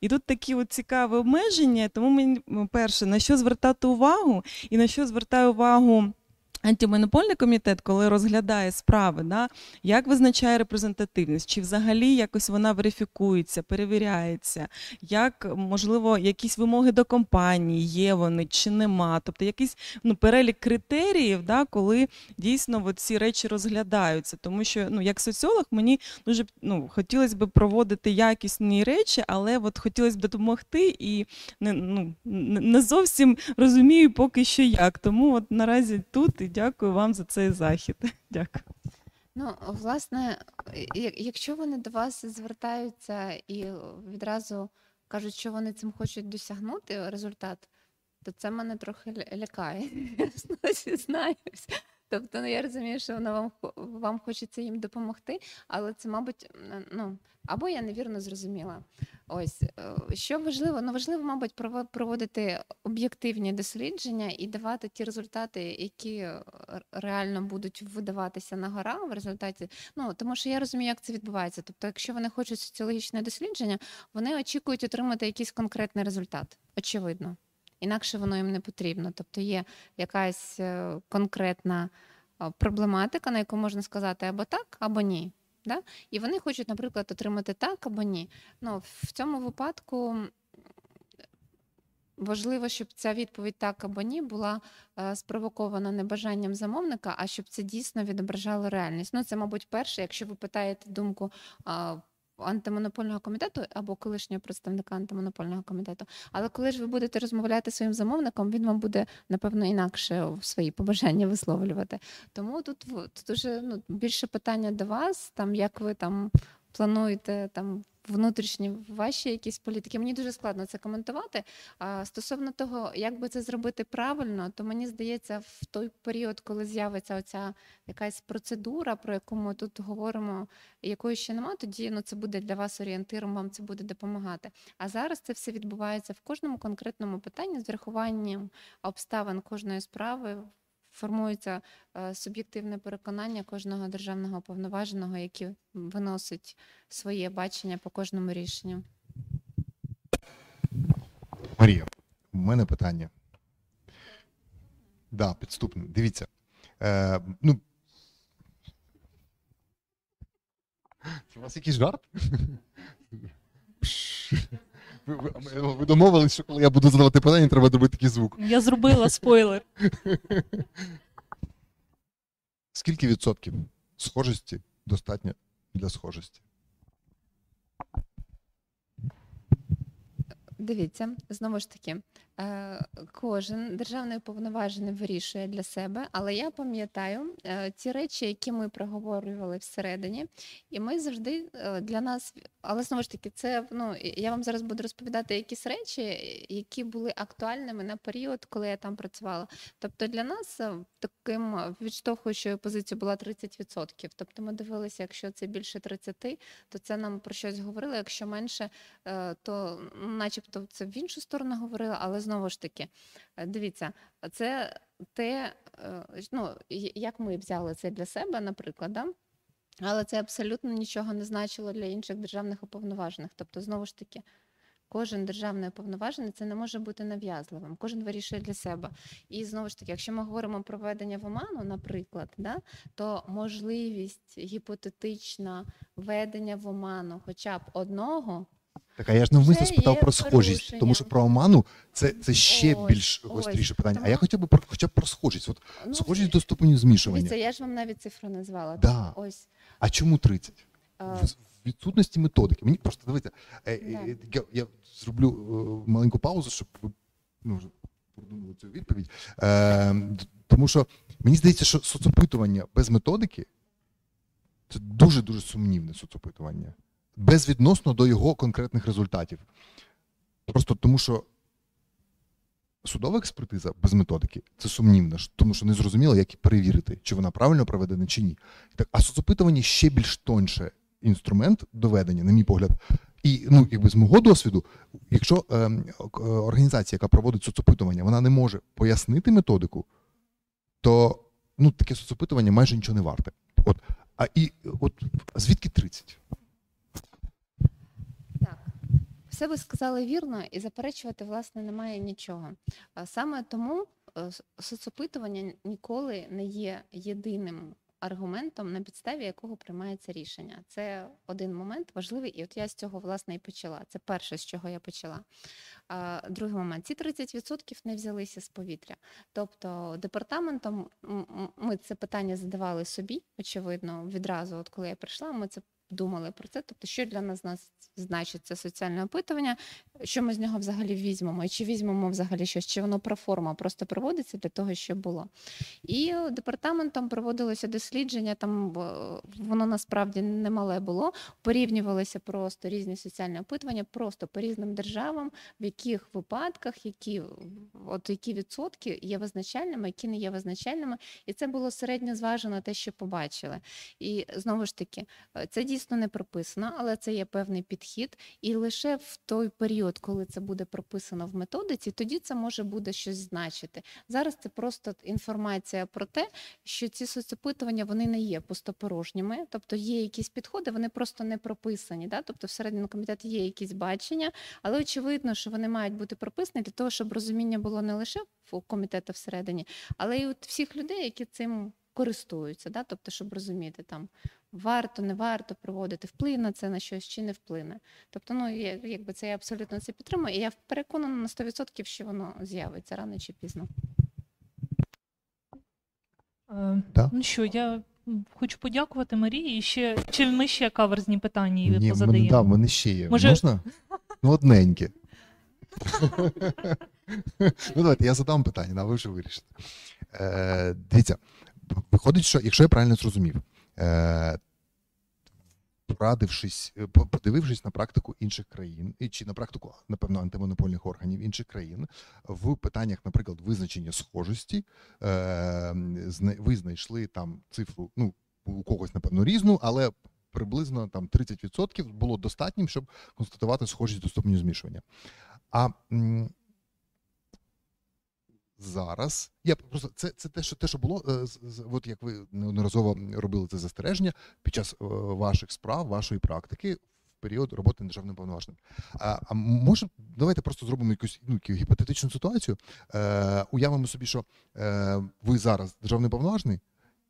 [SPEAKER 5] І тут такі от цікаві обмеження, тому мені перше, на що звертати увагу, і на що звертаю увагу. Антимонопольний комітет, коли розглядає справи, да, як визначає репрезентативність, чи взагалі якось вона верифікується, перевіряється, як можливо якісь вимоги до компанії, є вони чи нема, тобто якийсь ну, перелік критеріїв, да, коли дійсно ці речі розглядаються. Тому що ну, як соціолог мені дуже ну, хотілося б проводити якісні речі, але от хотілося б допомогти і не, ну, не зовсім розумію поки що як. Тому от наразі тут дякую вам за цей захід. [LAUGHS] Дякую.
[SPEAKER 3] Ну, власне, якщо вони до вас звертаються і відразу кажуть, що вони цим хочуть досягнути результат, то це мене трохи ля- лякає. [LAUGHS] Знаюсь. Тобто, ну, я розумію, що воно вам вам хочеться їм допомогти, але це, мабуть, ну або я невірно зрозуміла. Ось е, що важливо, ну важливо, мабуть, прово- проводити об'єктивні дослідження і давати ті результати, які е, реально будуть видаватися на гора в результаті. Ну тому що я розумію, як це відбувається. Тобто, якщо вони хочуть соціологічне дослідження, вони очікують отримати якийсь конкретний результат. Очевидно. Інакше воно їм не потрібно. Тобто є якась е, конкретна е, проблематика, на яку можна сказати або так, або ні. Да? І вони хочуть, наприклад, отримати так або ні. Ну, в цьому випадку важливо, щоб ця відповідь так або ні була е, спровокована не бажанням замовника, а щоб це дійсно відображало реальність. Ну, це, мабуть, перше, якщо ви питаєте думку. Антимонопольного комітету або колишнього представника антимонопольного комітету. Але коли ж ви будете розмовляти своїм замовником, він вам буде напевно інакше свої побажання висловлювати. Тому тут, тут дуже ну, більше питання до вас, там як ви там плануєте там внутрішні ваші якісь політики. Мені дуже складно це коментувати. А стосовно того, як би це зробити правильно, то мені здається, в той період, коли з'явиться оця якась процедура, про яку ми тут говоримо, якої ще немає, тоді ну це буде для вас орієнтиром, вам це буде допомагати. А зараз це все відбувається в кожному конкретному питанні з врахуванням обставин кожної справи. Формується е, суб'єктивне переконання кожного державного повноваженого, який виносить своє бачення по кожному рішенню.
[SPEAKER 2] Марія, у мене питання. Да, підступне. Дивіться. Е, ну, у вас якийсь жарт? [LAUGHS] Ви, ви, ви домовились, що коли я буду задавати питання, треба робити такий звук.
[SPEAKER 4] Я зробила спойлер. [LAUGHS]
[SPEAKER 2] Скільки відсотків схожості достатньо для схожості?
[SPEAKER 3] Дивіться, знову ж таки, кожен державний уповноважений вирішує для себе, але я пам'ятаю е, ті речі, які ми проговорювали всередині, і ми завжди е, для нас, але знову ж таки, це ну я вам зараз буду розповідати якісь речі, які були актуальними на період, коли я там працювала. Тобто для нас е, таким е, відштовхуючою позицією була 30%. Тобто ми дивилися, якщо це більше 30, то це нам про щось говорило. Якщо менше, е, то начебто це в іншу сторону говорило, але знову ж таки, е, дивіться, це те, е, ну, як ми взяли це для себе, наприклад, да? але це абсолютно нічого не значило для інших державних уповноважених. Тобто, знову ж таки, кожен державний уповноважений це не може бути нав'язливим, кожен вирішує для себе. І знову ж таки, якщо ми говоримо про введення в оману, наприклад, да, то можливість гіпотетична введення в оману хоча б одного.
[SPEAKER 2] Так, а я ж навмисно спитав про схожість,
[SPEAKER 3] порушення.
[SPEAKER 2] тому що про оману це, це ще
[SPEAKER 3] Ось,
[SPEAKER 2] більш
[SPEAKER 3] ось.
[SPEAKER 2] гостріше питання. А я хотів би про хоча б про схожість. От
[SPEAKER 3] Ну,
[SPEAKER 2] схожість до ступеню змішування.
[SPEAKER 3] Дивіться, я ж вам навіть цифру назвала.
[SPEAKER 2] Да.
[SPEAKER 3] Ось.
[SPEAKER 2] А чому 30?
[SPEAKER 3] е,
[SPEAKER 2] В в відсутності методики. Мені просто дивіться, е,
[SPEAKER 3] Да.
[SPEAKER 2] е, я, я зроблю маленьку паузу, щоб ви ну, продумали цю відповідь. Е, тому що мені здається, що соцопитування без методики це дуже-дуже сумнівне соцопитування. Безвідносно до його конкретних результатів. Просто тому, що судова експертиза без методики це сумнівно, тому що не зрозуміло, як перевірити, чи вона правильно проведена, чи ні. Так, а соцопитування ще більш тонше інструмент доведення, на мій погляд. І ну, якби з мого досвіду, якщо ем, е, організація, яка проводить соцопитування, вона не може пояснити методику, то ну, таке соцопитування майже нічого не варте. От, а і от звідки 30?
[SPEAKER 3] Все ви сказали вірно, і заперечувати, власне, немає нічого. Саме тому е, соцопитування ніколи не є єдиним аргументом, на підставі якого приймається рішення. Це один момент важливий, і от я з цього власне і почала. Це перше, з чого я почала. Другий момент: ці 30% не взялися з повітря. Тобто, департаментом ми це питання задавали собі, очевидно, відразу, от коли я прийшла, ми це думали про це. Тобто, що для нас, значить це соціальне опитування, що ми з нього взагалі візьмемо, і чи візьмемо взагалі щось, чи воно проформа просто проводиться для того, щоб було. І департаментом проводилося дослідження, там воно насправді немале було. Порівнювалися просто різні соціальні опитування, просто по різним державам, в яких випадках, які, от які відсотки є визначальними, які не є визначальними. І це було середньо зважено те, що побачили. І знову ж таки, це дійсно не прописано, але це є певний підхід. І лише в той період, коли це буде прописано в методиці, тоді це може буде щось значити. Зараз це просто інформація про те, що ці соцопитування вони не є пустопорожніми, тобто є якісь підходи, вони просто не прописані. Да? Тобто всередині комітету є якісь бачення, але очевидно, що вони мають бути прописані для того, щоб розуміння було не лише в комітету всередині, але й от всіх людей, які цим користуються. Да? Тобто, щоб розуміти там. Варто, не варто проводити, вплине на це на щось чи не вплине. Тобто, ну я- якби це я абсолютно це підтримую, і я переконана на 100%, що воно з'явиться рано чи пізно.
[SPEAKER 4] Е,
[SPEAKER 2] Да.
[SPEAKER 4] Ну що, я хочу подякувати Марії. І ще чи ми ще каверзні питання їй
[SPEAKER 2] Ні,
[SPEAKER 4] позадаємо?
[SPEAKER 2] да, в мене ще є.
[SPEAKER 4] Може-
[SPEAKER 2] Можна? Ну, одненьке. [LAUGHS] ну, давайте, я задам питання, а ви вже вирішите. Е, дивіться, виходить, що якщо я правильно зрозумів, е, порадившись, е, подивившись на практику інших країн, чи на практику, напевно, антимонопольних органів інших країн в питаннях, наприклад, визначення схожості, е, ви знайшли там цифру, ну у когось, напевно, різну, але приблизно там 30% було достатнім, щоб констатувати схожість до ступеню змішування. А зараз я просто це, це те, що те, що було, е, от як ви неодноразово робили це застереження під час е, ваших справ, вашої практики в період роботи державним повноваженим. А, а може, давайте просто зробимо якусь ну, гіпотетичну ситуацію. Е, уявимо собі, що е, ви зараз державний повноважний.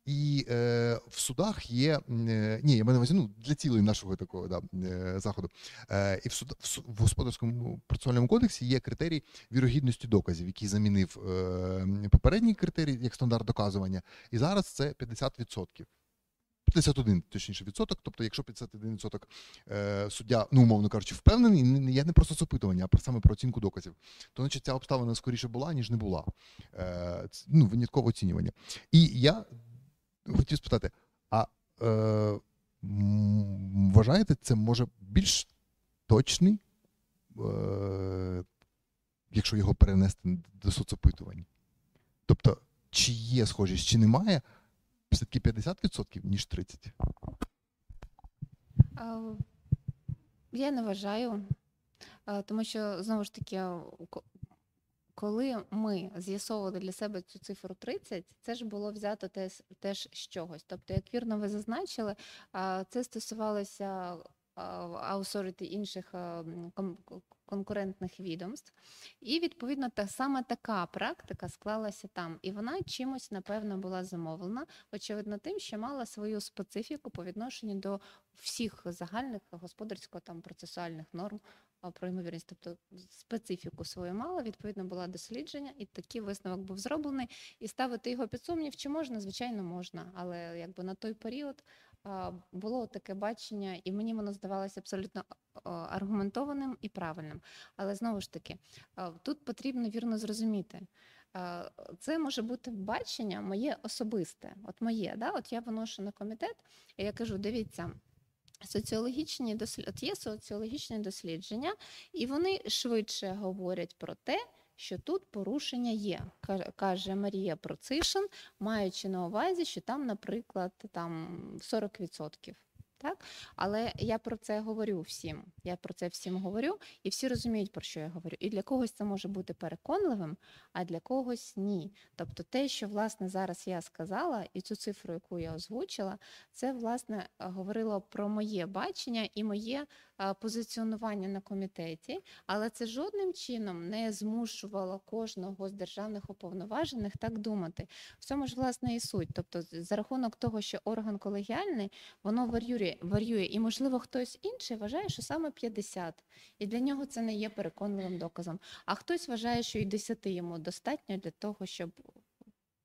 [SPEAKER 2] І е, в судах є е, ні, я на ну для цілей нашого такого да, е, заходу. Е, і в суд в, господарському процесуальному кодексі є критерій вірогідності доказів, який замінив е, попередній критерій як стандарт доказування. І зараз це 50%. 51, точніше, відсоток. Тобто, якщо 51 відсоток е, суддя, ну умовно кажучи, впевнений, я не просто з опитування, а саме про оцінку доказів, то значить ця обставина скоріше була, ніж не була. Е, ну, виняткове оцінювання. І я хотів спитати: а е, вважаєте, це може більш точний, е, якщо його перенести до соцопитувань? Тобто, чи є схожість, чи немає, все-таки 50%, ніж 30%?
[SPEAKER 3] Я не вважаю, тому що знову ж таки, коли ми з'ясовували для себе цю цифру 30, це ж було взято теж, теж з чогось. Тобто, як вірно ви зазначили, це стосувалося аусорити інших конкурентних відомств. І відповідно та саме така практика склалася там. І вона чимось, напевно, була замовлена, очевидно, тим, що мала свою специфіку по відношенню до всіх загальних господарсько там процесуальних норм про ймовірність, тобто специфіку свою мала, відповідно було дослідження, і такий висновок був зроблений. І ставити його під сумнів, чи можна, звичайно, можна. Але якби на той період було таке бачення, і мені воно здавалося абсолютно аргументованим і правильним. Але знову ж таки, тут потрібно вірно зрозуміти. Це може бути бачення моє особисте, от моє, да? от я виношу на комітет, і я кажу: дивіться, соціологічні дослід... є соціологічні дослідження, і вони швидше говорять про те, що тут порушення є, каже Марія Процишин, маючи на увазі, що там, наприклад, там 40%. Так? Але я про це говорю всім. Я про це всім говорю, і всі розуміють, про що я говорю. І для когось це може бути переконливим, а для когось ні. Тобто те, що власне зараз я сказала, і цю цифру, яку я озвучила, це власне говорило про моє бачення і моє позиціонування на комітеті, але це жодним чином не змушувало кожного з державних уповноважених так думати. В цьому ж власне і суть. Тобто, за рахунок того, що орган колегіальний, воно варює, варює, і можливо хтось інший вважає, що саме 50, і для нього це не є переконливим доказом. А хтось вважає, що і 10 йому достатньо для того, щоб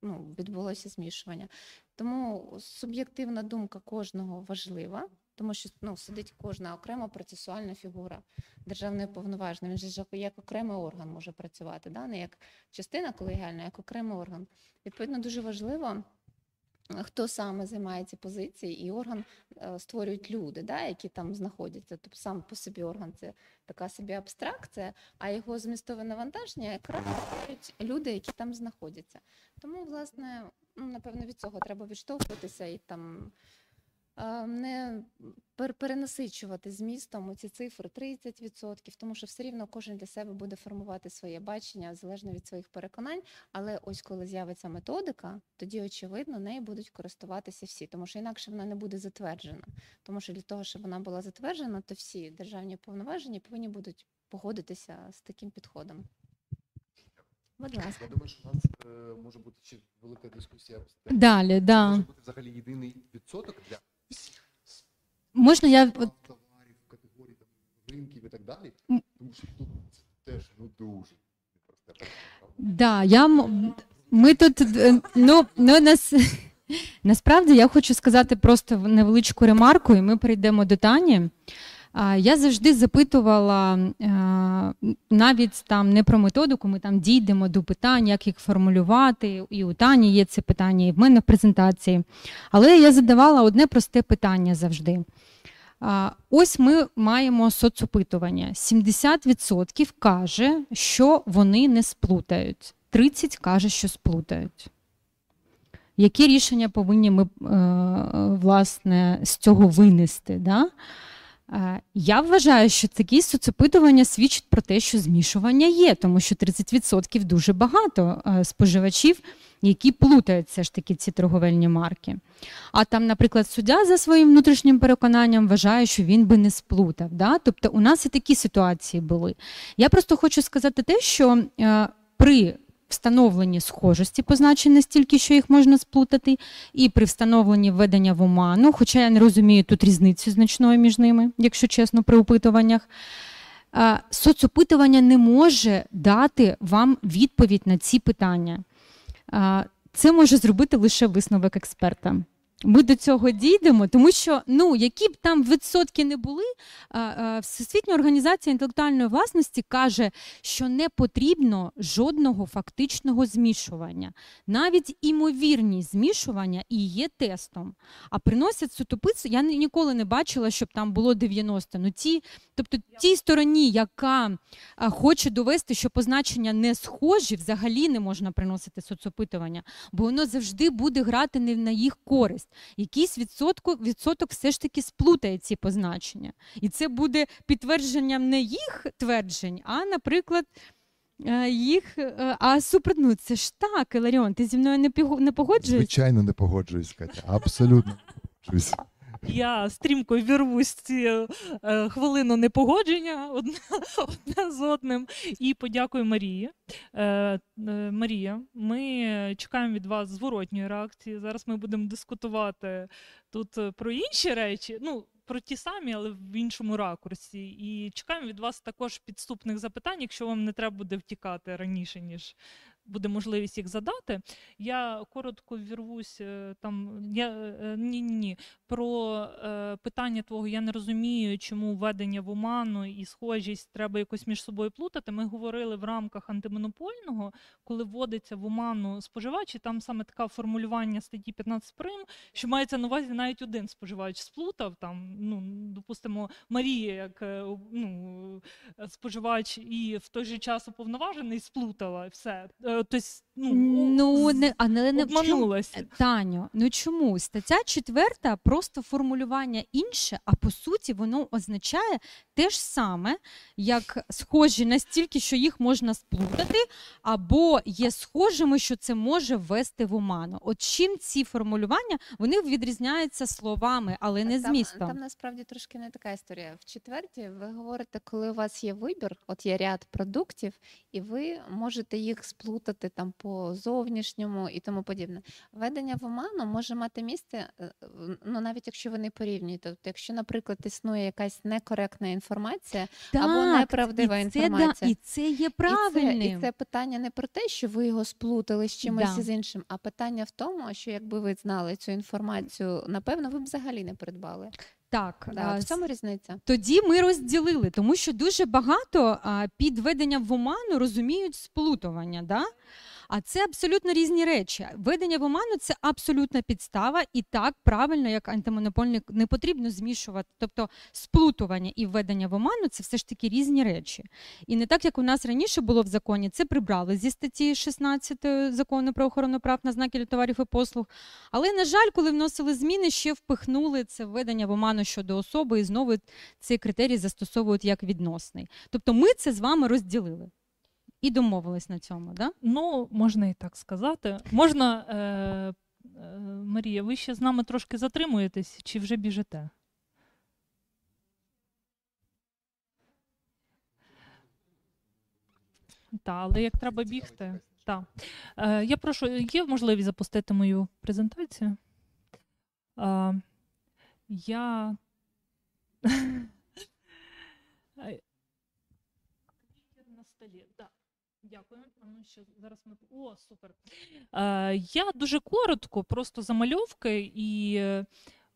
[SPEAKER 3] ну, відбулося змішування. Тому суб'єктивна думка кожного важлива, тому що ну, сидить кожна окрема процесуальна фігура державної повноваження. Він же як окремий орган може працювати, да? не як частина колегіальна, як окремий орган. Відповідно, дуже важливо. Хто саме займає ці позиції, і орган е, створюють люди, да, які там знаходяться. Тобто сам по собі орган це така собі абстракція, а його змістове навантаження якраз створюють люди, які там знаходяться. Тому, власне, ну, напевно, від цього треба відштовхуватися і там не пер- перенасичувати змістом ці цифри 30%, тому що все рівно кожен для себе буде формувати своє бачення залежно від своїх переконань. Але ось коли з'явиться методика, тоді очевидно нею будуть користуватися всі, тому що інакше вона не буде затверджена. Тому що для того, щоб вона була затверджена, то всі державні повноваження повинні будуть погодитися з таким підходом. Будь ласка.
[SPEAKER 2] Я думаю, що у нас е, може бути ще велика дискусія.
[SPEAKER 1] Далі, да.
[SPEAKER 2] Може бути взагалі єдиний відсоток для
[SPEAKER 1] Можна я
[SPEAKER 2] товарів, категорій ринків і так далі. Тому що тут це теж ну дуже.
[SPEAKER 1] Да, я ми тут е, ну, ну нас [LAUGHS] насправді я хочу сказати просто невеличку ремарку, і ми перейдемо до Тані. Я завжди запитувала е, навіть там не про методику, ми там дійдемо до питань, як їх формулювати. І у Тані є це питання, і в мене в презентації. Але я задавала одне просте питання завжди. Ось ми маємо соцопитування. 70% каже, що вони не сплутають. 30% каже, що сплутають. Які рішення повинні ми е, власне з цього винести? Да? Е, Я вважаю, що такі соцопитування свідчать про те, що змішування є, тому що 30% дуже багато е, споживачів, які плутають все ж таки ці торговельні марки. А там, наприклад, суддя за своїм внутрішнім переконанням вважає, що він би не сплутав. Да? Тобто у нас і такі ситуації були. Я просто хочу сказати те, що е, при встановленні схожості позначень настільки, що їх можна сплутати, і при встановленні введення в оману, хоча я не розумію тут різницю значної між ними, якщо чесно, при опитуваннях. Соцопитування не може дати вам відповідь на ці питання. Це може зробити лише висновок експерта. Ми до цього дійдемо, тому що ну які б там відсотки не були, Всесвітня організація інтелектуальної власності каже, що не потрібно жодного фактичного змішування. Навіть імовірність змішування і є тестом. А приносять сутопицю, я ніколи не бачила, щоб там було 90. Ну ті, тобто тій стороні, яка хоче довести, що позначення не схожі, взагалі не можна приносити соцопитування, бо воно завжди буде грати не на їх користь. Якийсь відсотку, відсоток все ж таки сплутає ці позначення. І це буде підтвердженням не їх тверджень, а, наприклад, е, їх. е, А супер, ну це ж так, Іларіон, ти зі мною не піго- погоджуєшся?
[SPEAKER 2] Звичайно, не погоджуюсь, Катя. Абсолютно не погоджуюсь.
[SPEAKER 4] Я стрімко вірвусь ці е, хвилину непогодження одне, [LAUGHS] одне з одним. І подякую Марії. Е, е, Марія, ми чекаємо від вас зворотньої реакції. Зараз ми будемо дискутувати тут про інші речі. Ну, про ті самі, але в іншому ракурсі. І чекаємо від вас також підступних запитань, якщо вам не треба буде втікати раніше, ніж буде можливість їх задати. Я коротко вірвусь е, там. Я е, ні, ні, ні. Про е, питання твого я не розумію, чому введення в оману і схожість треба якось між собою плутати. Ми говорили в рамках антимонопольного, коли вводиться в оману споживач, і там саме таке формулювання статті 15 прим, що мається на увазі навіть один споживач сплутав там, ну допустимо, Марія, як е, ну, е, споживач, і в той же час уповноважений сплутала все. Е, Тобто, ну,
[SPEAKER 1] Ну, не, а не, не чому-
[SPEAKER 4] обманулася.
[SPEAKER 1] Таню, ну чому? Стаття четверта просто формулювання інше, а по суті воно означає те ж саме, як схожі настільки, що їх можна сплутати, або є схожими, що це може ввести в оману. От чим ці формулювання вони відрізняються словами, але не
[SPEAKER 3] там,
[SPEAKER 1] змістом.
[SPEAKER 3] Там насправді трошки не така історія. В четвертій ви говорите, коли у вас є вибір, от є ряд продуктів, і ви можете їх сплутати там по зовнішньому і тому подібне. Введення в оману може мати місце, е, ну навіть якщо ви не порівнюєте. Тобто, якщо, наприклад, існує якась некоректна інформація, або неправдива
[SPEAKER 1] і це,
[SPEAKER 3] інформація.
[SPEAKER 1] Да, і це є
[SPEAKER 3] І це,
[SPEAKER 1] правильним.
[SPEAKER 3] і це питання не про те, що ви його сплутали з чимось
[SPEAKER 1] Да.
[SPEAKER 3] із іншим, а питання в тому, що якби ви знали цю інформацію, напевно, ви б взагалі не придбали.
[SPEAKER 1] Так,
[SPEAKER 3] Да, в цьому різниця.
[SPEAKER 1] Тоді ми розділили, тому що дуже багато а, під введенням в оману розуміють сплутування. Да? А це абсолютно різні речі. Введення в оману це абсолютна підстава, і так правильно, як антимонопольник, не потрібно змішувати. Тобто сплутування і введення в оману це все ж таки різні речі. І не так, як у нас раніше було в законі, це прибрали зі статті 16 закону про охорону прав на знаки товарів і послуг. Але, на жаль, коли вносили зміни, ще впихнули це введення в оману щодо особи, і знову цей критерій застосовують як відносний. Тобто ми це з вами розділили і домовились на цьому. Да?
[SPEAKER 4] Ну, можна і так сказати. Можна, е, е, Марія, ви ще з нами трошки затримуєтесь чи вже біжите? Так, але як треба бігти. Так. Е, я прошу, є можливість запустити мою презентацію? Е, я. [LAUGHS] Е, На столі. Так. Дякую. Ну ще зараз ми. О, супер. Е, я дуже коротко, просто замальовки, і е,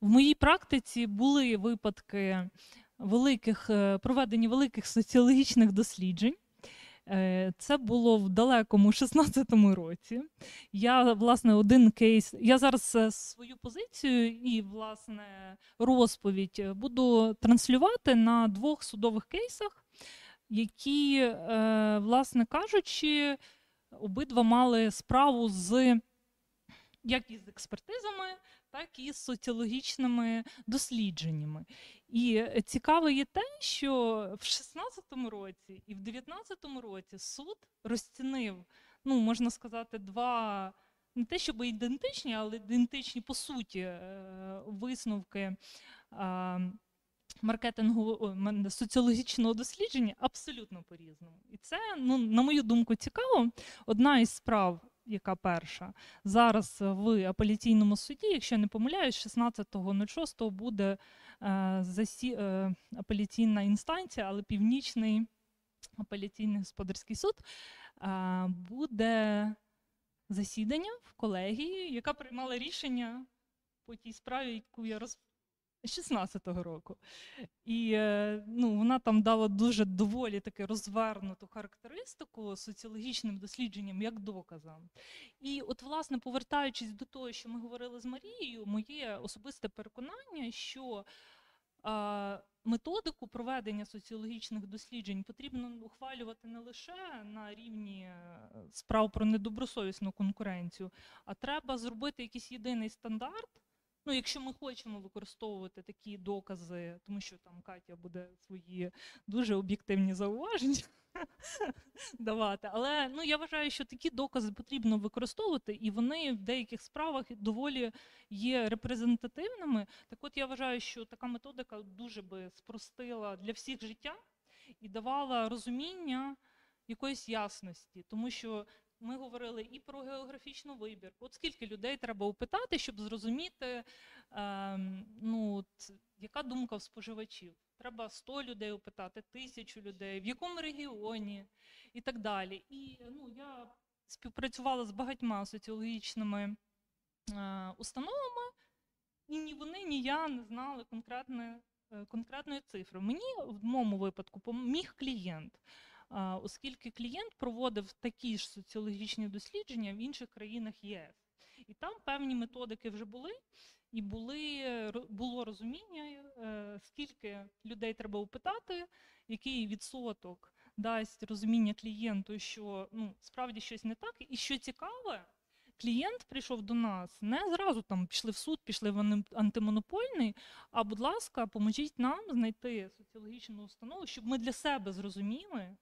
[SPEAKER 4] в моїй практиці були випадки великих, е, проведення великих соціологічних досліджень. Е, Це було в далекому 16-му році. Я, власне, один кейс. Я зараз свою позицію і, власне, розповідь буду транслювати на двох судових кейсах, які, е, власне кажучи, обидва мали справу з як із експертизами, так і з соціологічними дослідженнями. І цікаве є те, що в 16-му році і в 19-му році суд розцінив, ну можна сказати, два не те, щоб ідентичні, але ідентичні по суті е, висновки. Маркетингового соціологічного дослідження абсолютно по-різному. І це, ну, на мою думку, цікаво. Одна із справ, яка перша, зараз в апеляційному суді, якщо не помиляюсь, 16.06 буде е, засі, е, апеляційна інстанція, але північний апеляційний господарський суд е, буде засідання в колегії, яка приймала рішення по тій справі, яку я роз... 16-го року. І е, ну, вона там дала дуже доволі таки розвернуту характеристику соціологічним дослідженням як доказам. І от, власне, повертаючись до того, що ми говорили з Марією, моє особисте переконання, що е, методику проведення соціологічних досліджень потрібно ухвалювати не лише на рівні е, справ про недобросовісну конкуренцію, а треба зробити якийсь єдиний стандарт. Ну, якщо ми хочемо використовувати такі докази, тому що там Катя буде свої дуже об'єктивні зауваження [LAUGHS] давати. Але ну, я вважаю, що такі докази потрібно використовувати, і вони в деяких справах доволі є репрезентативними. Так от я вважаю, що така методика дуже би спростила для всіх життя і давала розуміння якоїсь ясності, тому що ми говорили і про географічну вибірку. От скільки людей треба опитати, щоб зрозуміти, ем, ну, яка думка в споживачів. Треба 100 людей опитати, тисячу людей, в якому регіоні і так далі. І ну, я співпрацювала з багатьма соціологічними е, установами, і ні вони, ні я не знали конкретне, е, конкретної цифри. Мені в моєму випадку поміг клієнт. Оскільки клієнт проводив такі ж соціологічні дослідження в інших країнах ЄС. І там певні методики вже були, і були, було розуміння, е, скільки людей треба опитати, який відсоток дасть розуміння клієнту, що ну, справді щось не так. І що цікаве, клієнт прийшов до нас не зразу там пішли в суд, пішли в антимонопольний, а будь ласка, поможіть нам знайти соціологічну установу, щоб ми для себе зрозуміли,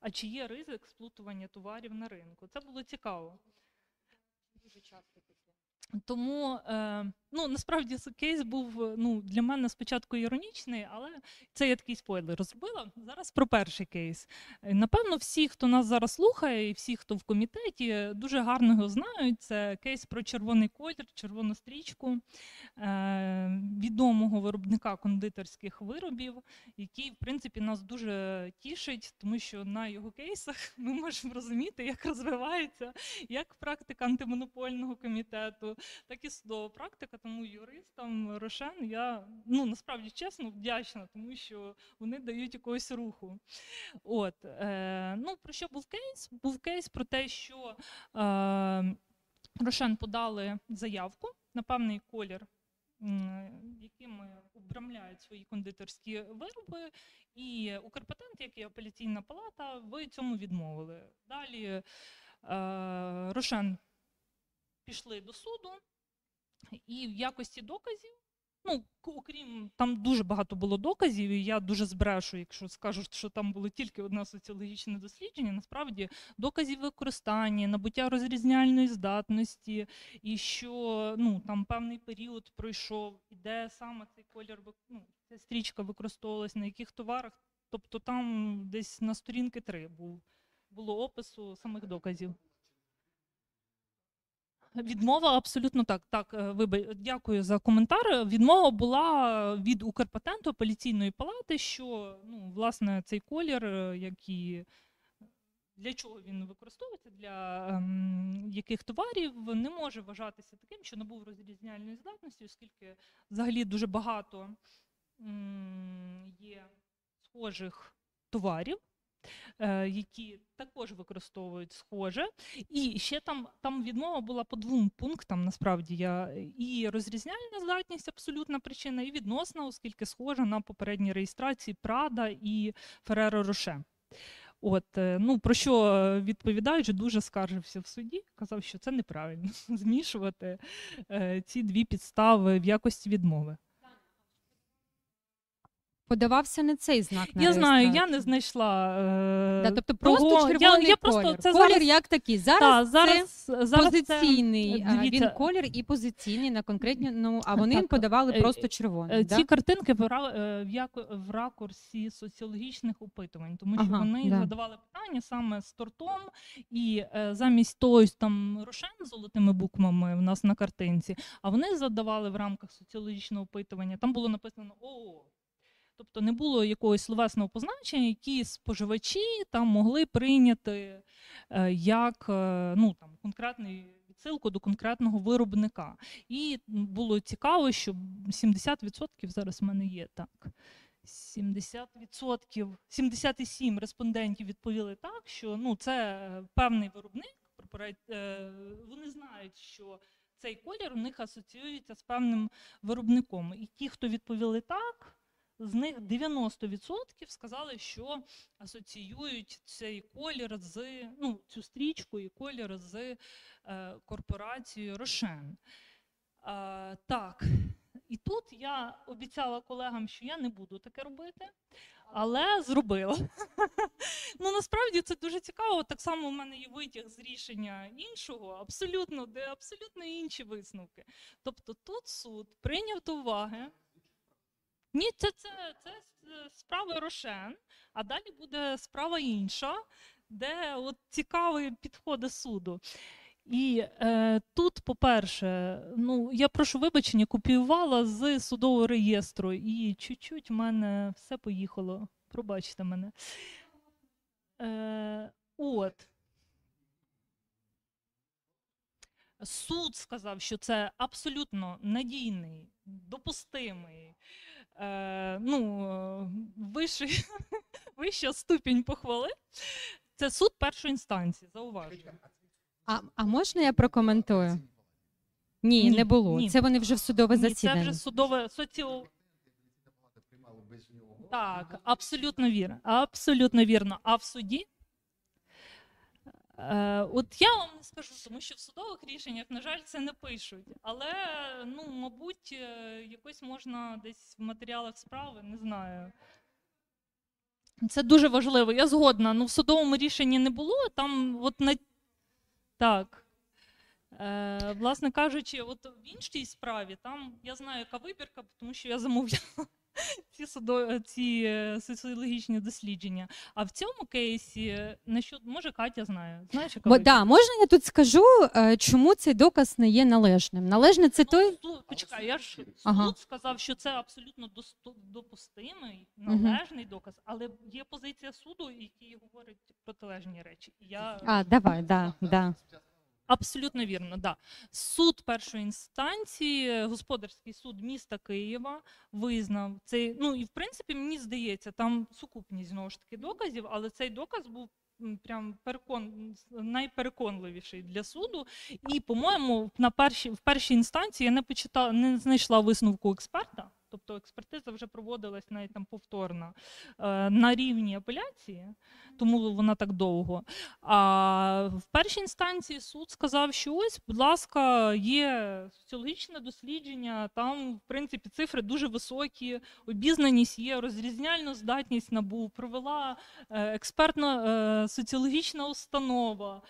[SPEAKER 4] а чи є ризик сплутування товарів на ринку. Це було цікаво.
[SPEAKER 1] Дуже часто.
[SPEAKER 4] Тому е, ну, насправді кейс був е, ну, для мене спочатку іронічний, але це я такий спойлер розробила. Зараз про перший кейс. Е, Напевно, всі, хто нас зараз слухає, і всі, хто в комітеті, дуже гарно його знають. Це кейс про червоний колір, червону стрічку е, відомого виробника кондитерських виробів, який, в принципі, нас дуже тішить, тому що на його кейсах [LAUGHS] ми можемо розуміти, як розвивається як практика антимонопольного комітету, так і судова практика. Тому юристам Рошен я ну насправді чесно вдячна, тому що вони дають якогось руху. От е, ну про що був кейс? Був кейс про те, що е, Рошен подали заявку на певний колір. Якими обрамляють свої кондитерські вироби, і Укрпатент, як і апеляційна палата, в цьому відмовили. Далі е, Рошен пішли до суду, і в якості доказів, ну, окрім там дуже багато було доказів, і я дуже збрешу, якщо скажу, що там було тільки одне соціологічне дослідження. Насправді доказів використання, набуття розрізняльної здатності, і що ну, там певний період пройшов, і де саме цей колір ну, ця стрічка використовувалась, на яких товарах. Тобто там десь на сторінки три був, було опису самих доказів. Відмова абсолютно так. Так, е, вибач, дякую за коментар. Відмова була від Укрпатенту апеляційної палати, що ну, власне цей колір, е, який для чого він використовується, для ем, яких товарів, не може вважатися таким, що набув розрізняльної здатності, оскільки взагалі дуже багато м, є схожих товарів які також використовують схоже. І ще там, там відмова була по двом пунктам. Насправді я і розрізняльна здатність абсолютна причина, і відносна, оскільки схожа на попередній реєстрації Прада і Фереро Роше. От, е, ну про що е, відповідаючи, дуже скаржився в суді, казав, що це неправильно [LAUGHS] змішувати е, ці дві підстави в якості відмови.
[SPEAKER 1] Подавався не цей знак на
[SPEAKER 4] я знаю, я не знайшла. Е,
[SPEAKER 1] Да, тобто просто
[SPEAKER 4] того-
[SPEAKER 1] червоний
[SPEAKER 4] я, я
[SPEAKER 1] колір.
[SPEAKER 4] просто це
[SPEAKER 1] колір
[SPEAKER 4] зараз,
[SPEAKER 1] як такий. Зараз,
[SPEAKER 4] та,
[SPEAKER 1] це
[SPEAKER 4] зараз, зараз
[SPEAKER 1] позиційний
[SPEAKER 4] це, дивіться,
[SPEAKER 1] він колір і позиційний на конкретні, ну, а вони
[SPEAKER 4] Так,
[SPEAKER 1] подавали
[SPEAKER 4] е,
[SPEAKER 1] просто
[SPEAKER 4] Е,
[SPEAKER 1] червоний.
[SPEAKER 4] Ці
[SPEAKER 1] Да?
[SPEAKER 4] картинки в, е, в, ракурсі соціологічних опитувань, тому що
[SPEAKER 1] Ага,
[SPEAKER 4] вони
[SPEAKER 1] да.
[SPEAKER 4] задавали питання саме з тортом, і е, замість того там рошен з золотими буквами в нас на картинці, а вони задавали в рамках соціологічного опитування. Там було написано ООО. Тобто не було якогось словесного позначення, які споживачі там могли прийняти е, як е, ну, там, конкретний відсилку до конкретного виробника. І було цікаво, що 70% зараз в мене є так. 70%, 77 респондентів відповіли так, що ну, це е, певний виробник. Вони знають, що цей колір у них асоціюється з певним виробником. І ті, хто відповіли так, з них 90% сказали, що асоціюють цей колір з ну, цю стрічку і колір з е, корпорацією Рошен. Так, і тут я обіцяла колегам, що я не буду таке робити, але зробила. ну насправді це дуже цікаво. Так само у мене є витяг з рішення іншого, абсолютно, де абсолютно інші висновки. Тобто тут суд прийняв до уваги. Ні, це, це, це справа Рошен, а далі буде справа інша, де от цікаві підходи суду. І е, тут, по-перше, ну я прошу вибачення, копіювала з судового реєстру, і чуть-чуть в мене все поїхало. Пробачте мене. Е, от. Суд сказав, що це абсолютно надійний, допустимий, е, ну, вищий, [LAUGHS] вища ступінь похвали. Це суд першої інстанції, зауважую.
[SPEAKER 1] А, а можна я прокоментую? Ні,
[SPEAKER 4] Ні,
[SPEAKER 1] не було.
[SPEAKER 4] ні.
[SPEAKER 1] Це вони вже в судове
[SPEAKER 4] Ні, це
[SPEAKER 1] засідання.
[SPEAKER 4] вже судове соціо. Так, абсолютно вірно. Абсолютно вірно. А в суді? Е, от я вам не скажу, тому що в судових рішеннях, на жаль, це не пишуть. Але, ну, мабуть, е, якось можна десь в матеріалах справи, не знаю. Це дуже важливо. Я згодна. Ну, в судовому рішенні не було. Там, от на так. Е, власне кажучи, от в іншій справі там я знаю, яка вибірка, тому що я замовляла [LAUGHS] ці, судо, ці е, соціологічні дослідження. А в цьому кейсі, е, на що, може, Катя знає. Знаєш, яка
[SPEAKER 1] Бо,
[SPEAKER 4] вибірка?
[SPEAKER 1] да, можна я тут скажу, е, чому цей доказ не є належним? Належне це той.
[SPEAKER 4] Ну, суд- почекай, я ж
[SPEAKER 1] Ага.
[SPEAKER 4] суд сказав, що це абсолютно досто- допустимий, належний доказ, але є позиція суду, який говорить протилежні речі. І Я
[SPEAKER 1] А, давай, да, да.
[SPEAKER 4] Абсолютно вірно, да. Суд першої інстанції, господарський суд міста Києва визнав цей. Ну і в принципі, мені здається, там сукупність знову ж таки доказів, але цей доказ був прям перекон найпереконливіший для суду. І, по-моєму, на першій в першій інстанції я не почитала, не знайшла висновку експерта. Тобто експертиза вже проводилась навіть там повторно е, на рівні апеляції, тому вона так довго. А в першій інстанції суд сказав, що ось, будь ласка, є соціологічне дослідження, там, в принципі, цифри дуже високі, обізнаність є, розрізняльну здатність набув, провела е, експертна е, соціологічна установа.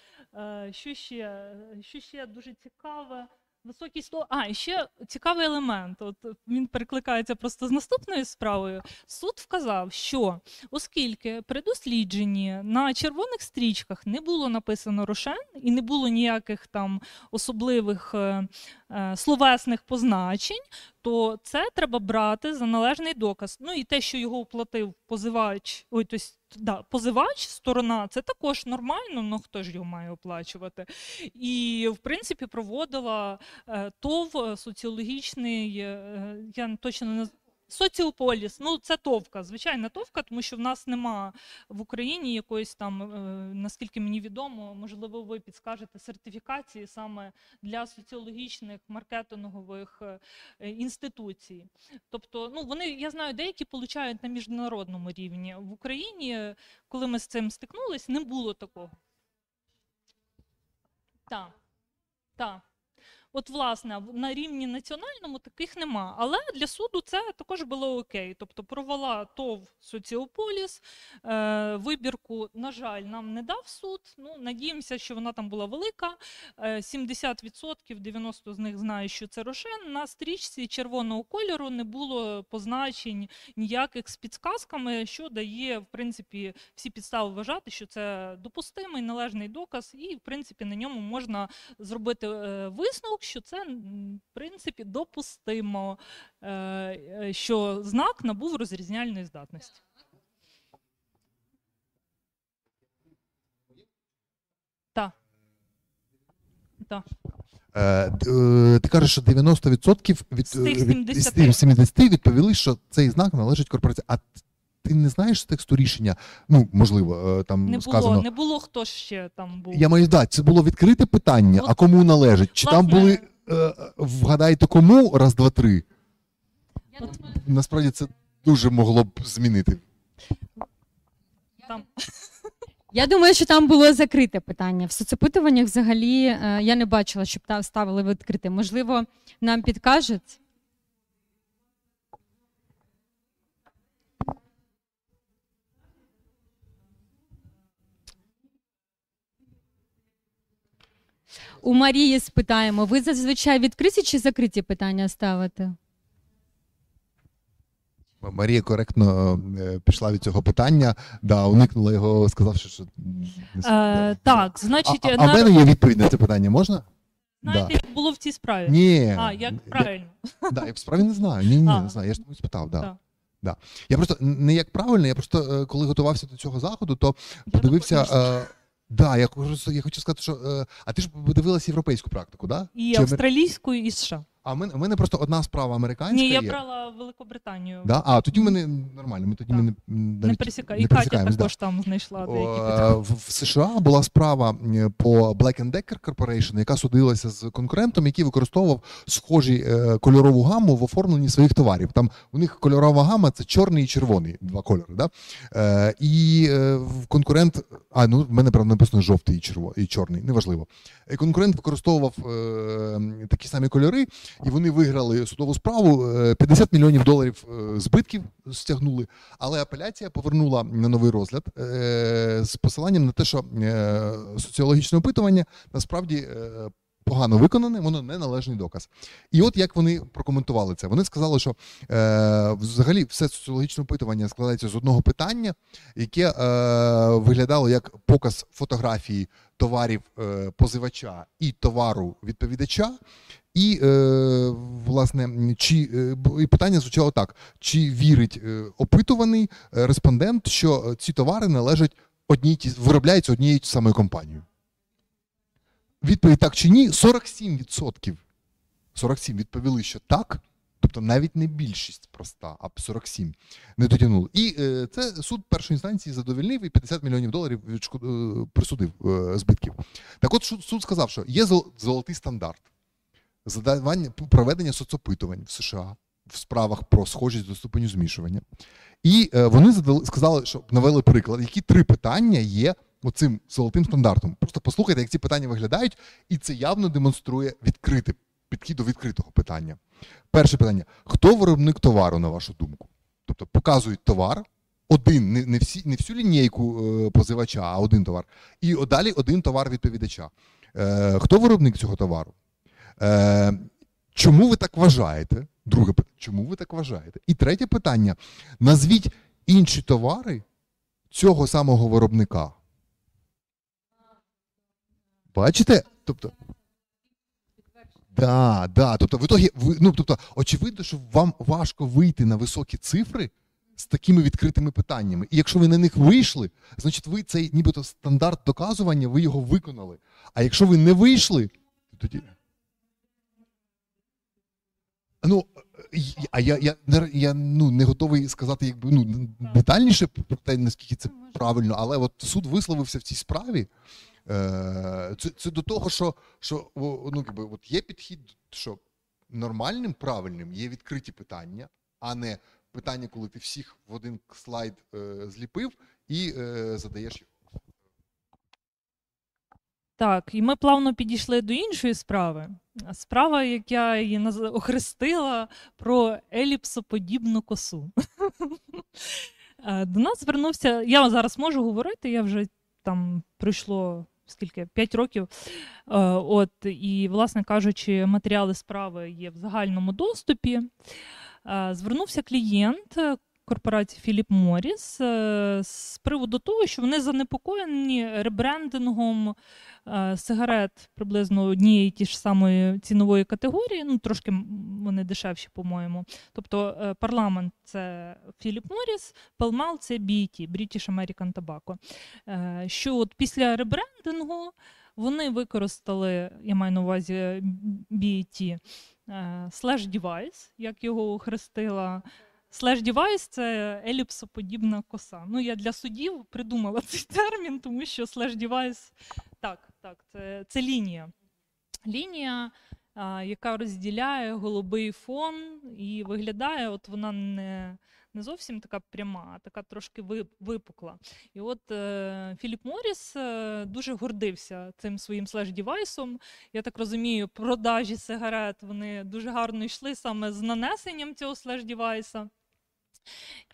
[SPEAKER 4] Що ще? Що ще дуже цікаве? Високий сто. А, ще цікавий елемент. От він перекликається просто з наступною справою. Суд вказав, що оскільки при дослідженні на червоних стрічках не було написано рошен і не було ніяких там особливих е, е, словесних позначень, то це треба брати за належний доказ. Ну і те, що його оплатив позивач, ой, тобто, да, позивач, сторона, це також нормально, ну хто ж його має оплачувати. І в принципі проводила е, ТОВ соціологічний, е, я точно не Соціополіс, ну це товка, звичайна товка, тому що в нас нема в Україні якоїсь там, е, наскільки мені відомо, можливо, ви підскажете сертифікації саме для соціологічних маркетингових е, інституцій. Тобто, ну вони я знаю, деякі получають на міжнародному рівні. В Україні, коли ми з цим стикнулись, не було такого. Так. Так. От, власне, на рівні національному таких нема. Але для суду це також було окей. Тобто провела ТОВ Соціополіс, е, вибірку, на жаль, нам не дав суд. Ну, надіємося, що вона там була велика. Е, 70%, 90% з них знаю, що це рошен. На стрічці червоного кольору не було позначень ніяких з підсказками, що дає, в принципі, всі підстави вважати, що це допустимий належний доказ, і, в принципі, на ньому можна зробити е, висновок, що це, в принципі, допустимо, е, е, що знак набув розрізняльної здатності. Так. Так.
[SPEAKER 2] Е, ти кажеш, що 90% від, від,
[SPEAKER 4] 70.
[SPEAKER 2] тих 70 відповіли, що цей знак належить корпорації. А ти не знаєш з тексту рішення? Ну, можливо, е, там
[SPEAKER 4] Не було,
[SPEAKER 2] сказано.
[SPEAKER 4] не було хто ще там був.
[SPEAKER 2] Я маю да, це було відкрите питання,
[SPEAKER 4] От,
[SPEAKER 2] а кому належить? Чи там були е, вгадайте кому раз, два, три?
[SPEAKER 4] От,
[SPEAKER 2] Насправді це дуже могло б змінити.
[SPEAKER 4] там.
[SPEAKER 1] Я думаю, що там було закрите питання. В соцопитуваннях взагалі е, я не бачила, щоб там ставили відкрите. Можливо, нам підкажуть. У Марії спитаємо, ви зазвичай відкриті чи закриті питання ставите?
[SPEAKER 2] Марія коректно е, пішла від цього питання, да, уникнула його, сказавши, що
[SPEAKER 4] Е, так, значить,
[SPEAKER 2] а, а
[SPEAKER 4] на-
[SPEAKER 2] в мене є відповідь на це питання, можна?
[SPEAKER 4] знаєте, як було в цій справі?
[SPEAKER 2] Ні.
[SPEAKER 4] А, як правильно?
[SPEAKER 2] Я, да, я справді не знаю. Ні, ні,
[SPEAKER 4] А.
[SPEAKER 2] не знаю. Я ж тому спитав. Да.
[SPEAKER 4] Так.
[SPEAKER 2] Да. Я просто не як правильно, я просто е, коли готувався до цього заходу, то подивився. Да, я, хочу я хочу сказати, що. Е, а ти ж подивилася європейську практику, да?
[SPEAKER 4] І
[SPEAKER 2] Чи
[SPEAKER 4] австралійську, і США.
[SPEAKER 2] А в мене, в мене просто одна справа американська.
[SPEAKER 4] Ні, я
[SPEAKER 2] є.
[SPEAKER 4] брала Великобританію.
[SPEAKER 2] Да? А тоді в мене нормально. Ми тоді
[SPEAKER 4] Так.
[SPEAKER 2] ми не,
[SPEAKER 4] Не
[SPEAKER 2] навіть не
[SPEAKER 4] І Катя
[SPEAKER 2] пересікаємось, да.
[SPEAKER 4] також там знайшла деякі
[SPEAKER 2] О,
[SPEAKER 4] підказки.
[SPEAKER 2] В, США була справа по Black Decker Corporation, яка судилася з конкурентом, який використовував схожі е, кольорову гаму в оформленні своїх товарів. Там у них кольорова гама це чорний і червоний, два кольори. Да? Е, і е, конкурент, а ну в мене правда написано жовтий і, черво, і чорний, неважливо. І конкурент використовував е, такі самі кольори, і вони виграли судову справу. е, 50 мільйонів доларів е, збитків стягнули. Але апеляція повернула на новий розгляд е, з посиланням на те, що е, соціологічне опитування насправді е, погано виконане, воно не належний доказ. І от як вони прокоментували це. Вони сказали, що е, взагалі все соціологічне опитування складається з одного питання, яке е, виглядало як показ фотографії товарів е, позивача і товару відповідача. І, е, власне, чи е, і питання звучало так: чи вірить е, опитуваний е, респондент, що ці товари належать одній ті виробляються однією самою компанією? Відповідь так чи ні? 47%. 47 відповіли, що так. Тобто навіть не більшість проста, а 47 не дотягнули. І е, це суд першої інстанції задовольнив і 50 мільйонів доларів відшкод- е, присудив е, збитків. Так от суд сказав, що є зол- золотий стандарт задавання проведення соцопитувань в США в справах про схожість до ступеню змішування. І е, вони задали, сказали, що навели приклад, які три питання є оцим золотим стандартом. Просто послухайте, як ці питання виглядають, і це явно демонструє відкритий підхід до відкритого питання. Перше питання: хто виробник товару, на вашу думку? Тобто показують товар, один, не, всі, не всю лінійку е, позивача, а один товар. І далі один товар відповідача. Е, хто виробник цього товару? Е, чому ви так вважаєте? Друге питання, чому ви так вважаєте? І третє питання: назвіть інші товари цього самого виробника. Бачите? Тобто. Да, да. Тобто, в ітогі, ви, ну, тобто, очевидно, що вам важко вийти на високі цифри з такими відкритими питаннями. І якщо ви на них вийшли, значить ви цей нібито стандарт доказування, ви його виконали. А якщо ви не вийшли, тоді. Ну, а я, я, я ну, не готовий сказати якби, ну, детальніше про те, наскільки це правильно, але от суд висловився в цій справі. Е, Це, це до того, що, що ну, якби, от є підхід, що нормальним, правильним є відкриті питання, а не питання, коли ти всіх в один слайд е, зліпив і е, задаєш їх.
[SPEAKER 4] Так, і ми плавно підійшли до іншої справи. Справа, як я її наз- охрестила, про еліпсоподібну косу. [LAUGHS] Е, До нас звернувся. Я зараз можу говорити, я вже там пройшло скільки? 5 років. Е, От, і, власне кажучи, матеріали справи є в загальному доступі. Е, Звернувся клієнт корпорації Філіп Моріс е, з приводу того, що вони занепокоєні ребрендингом е, сигарет приблизно однієї ті ж самої цінової категорії, ну трошки вони дешевші, по-моєму. Тобто е, парламент це Філіп Моріс, Пелмал це BAT, British American Tobacco. Що от після ребрендингу вони використали, я маю на увазі BAT, slash device, як його охрестила. Slash device – це еліпсоподібна коса. Ну, я для суддів придумала [LAUGHS] цей термін, тому що slash device – так, так, це, це лінія. Лінія, а, яка розділяє голубий фон і виглядає, от вона не, не зовсім така пряма, а така трошки випукла. І от е, Філіп Моріс е, дуже гордився цим своїм слеш-дівайсом. Я так розумію, продажі сигарет вони дуже гарно йшли саме з нанесенням цього слеш-дівайса.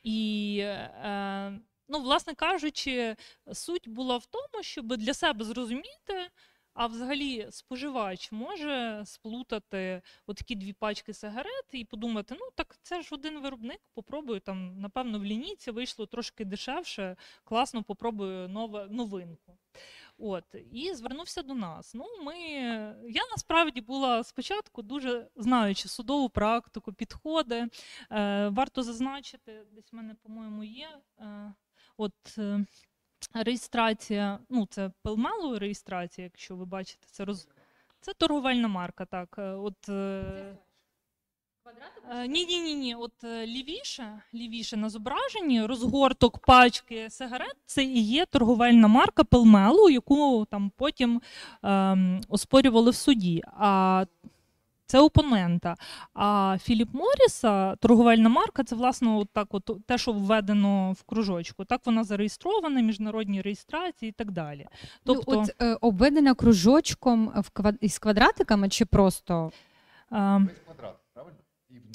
[SPEAKER 4] І, е, ну, власне кажучи, суть була в тому, щоб для себе зрозуміти, а взагалі споживач може сплутати такі дві пачки сигарет і подумати: ну так це ж один виробник, попробую там, напевно, в лінійці вийшло трошки дешевше, класно, попробую нове, новинку. От, і звернувся до нас. Ну, ми, я насправді була спочатку дуже знаючи судову практику, підходи. Е, варто зазначити, десь в мене, по-моєму, є. Е, от, е, реєстрація, ну, це пелмелу реєстрація, якщо ви бачите, це роз... Це торговельна марка, так. Е, От, е... Ні, ні, ні, ні. От е, лівіше, лівіше на зображенні розгорток пачки сигарет це і є торговельна марка Пелмелу, яку там потім ем, оспорювали в суді. А це опонента. А Філіп Моріса, торговельна марка, це власне от так, от те, що введено в кружочку. Так вона зареєстрована, міжнародні реєстрації і так далі. Тобто,
[SPEAKER 1] ну, от, е, обведена кружочком в квад... із квадратиками чи просто
[SPEAKER 4] ем,
[SPEAKER 2] Весь квадрат, правильно? І внутрі нього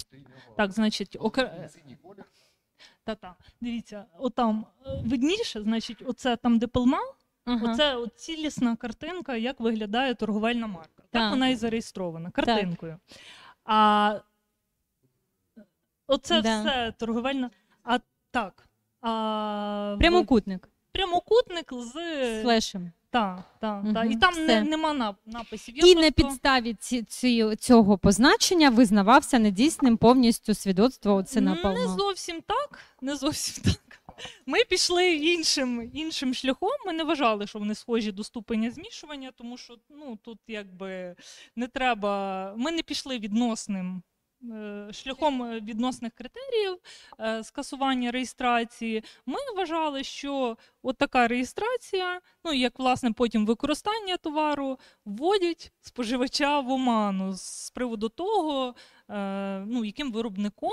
[SPEAKER 4] так, значить, окр...
[SPEAKER 2] жовтий, синій.
[SPEAKER 4] Та-та. Дивіться, отам е, видніше, значить, оце там, де пелмал,
[SPEAKER 1] Ага.
[SPEAKER 4] оце от цілісна картинка, як виглядає торговельна марка. Так,
[SPEAKER 1] Так.
[SPEAKER 4] вона і зареєстрована картинкою. А оце
[SPEAKER 1] Да.
[SPEAKER 4] все торговельна. А так. А,
[SPEAKER 1] прямокутник
[SPEAKER 4] прямокутник з.
[SPEAKER 1] слешем.
[SPEAKER 4] Та, та, та.
[SPEAKER 1] Мгм,
[SPEAKER 4] І там
[SPEAKER 1] все.
[SPEAKER 4] не, нема нап- написів. Я
[SPEAKER 1] І на підставі ці, ці, цього позначення визнавався недійсним повністю свідоцтво оце
[SPEAKER 4] Не зовсім так. Не зовсім [LAUGHS] так. Ми пішли іншим, іншим шляхом. Ми не вважали, що вони схожі до ступеня змішування, тому що ну, тут якби не треба. Ми не пішли відносним. Е, Шляхом е, відносних критеріїв е, скасування реєстрації, ми вважали, що от така реєстрація, ну як власне потім використання товару, вводять споживача в оману з приводу того, ну, яким виробником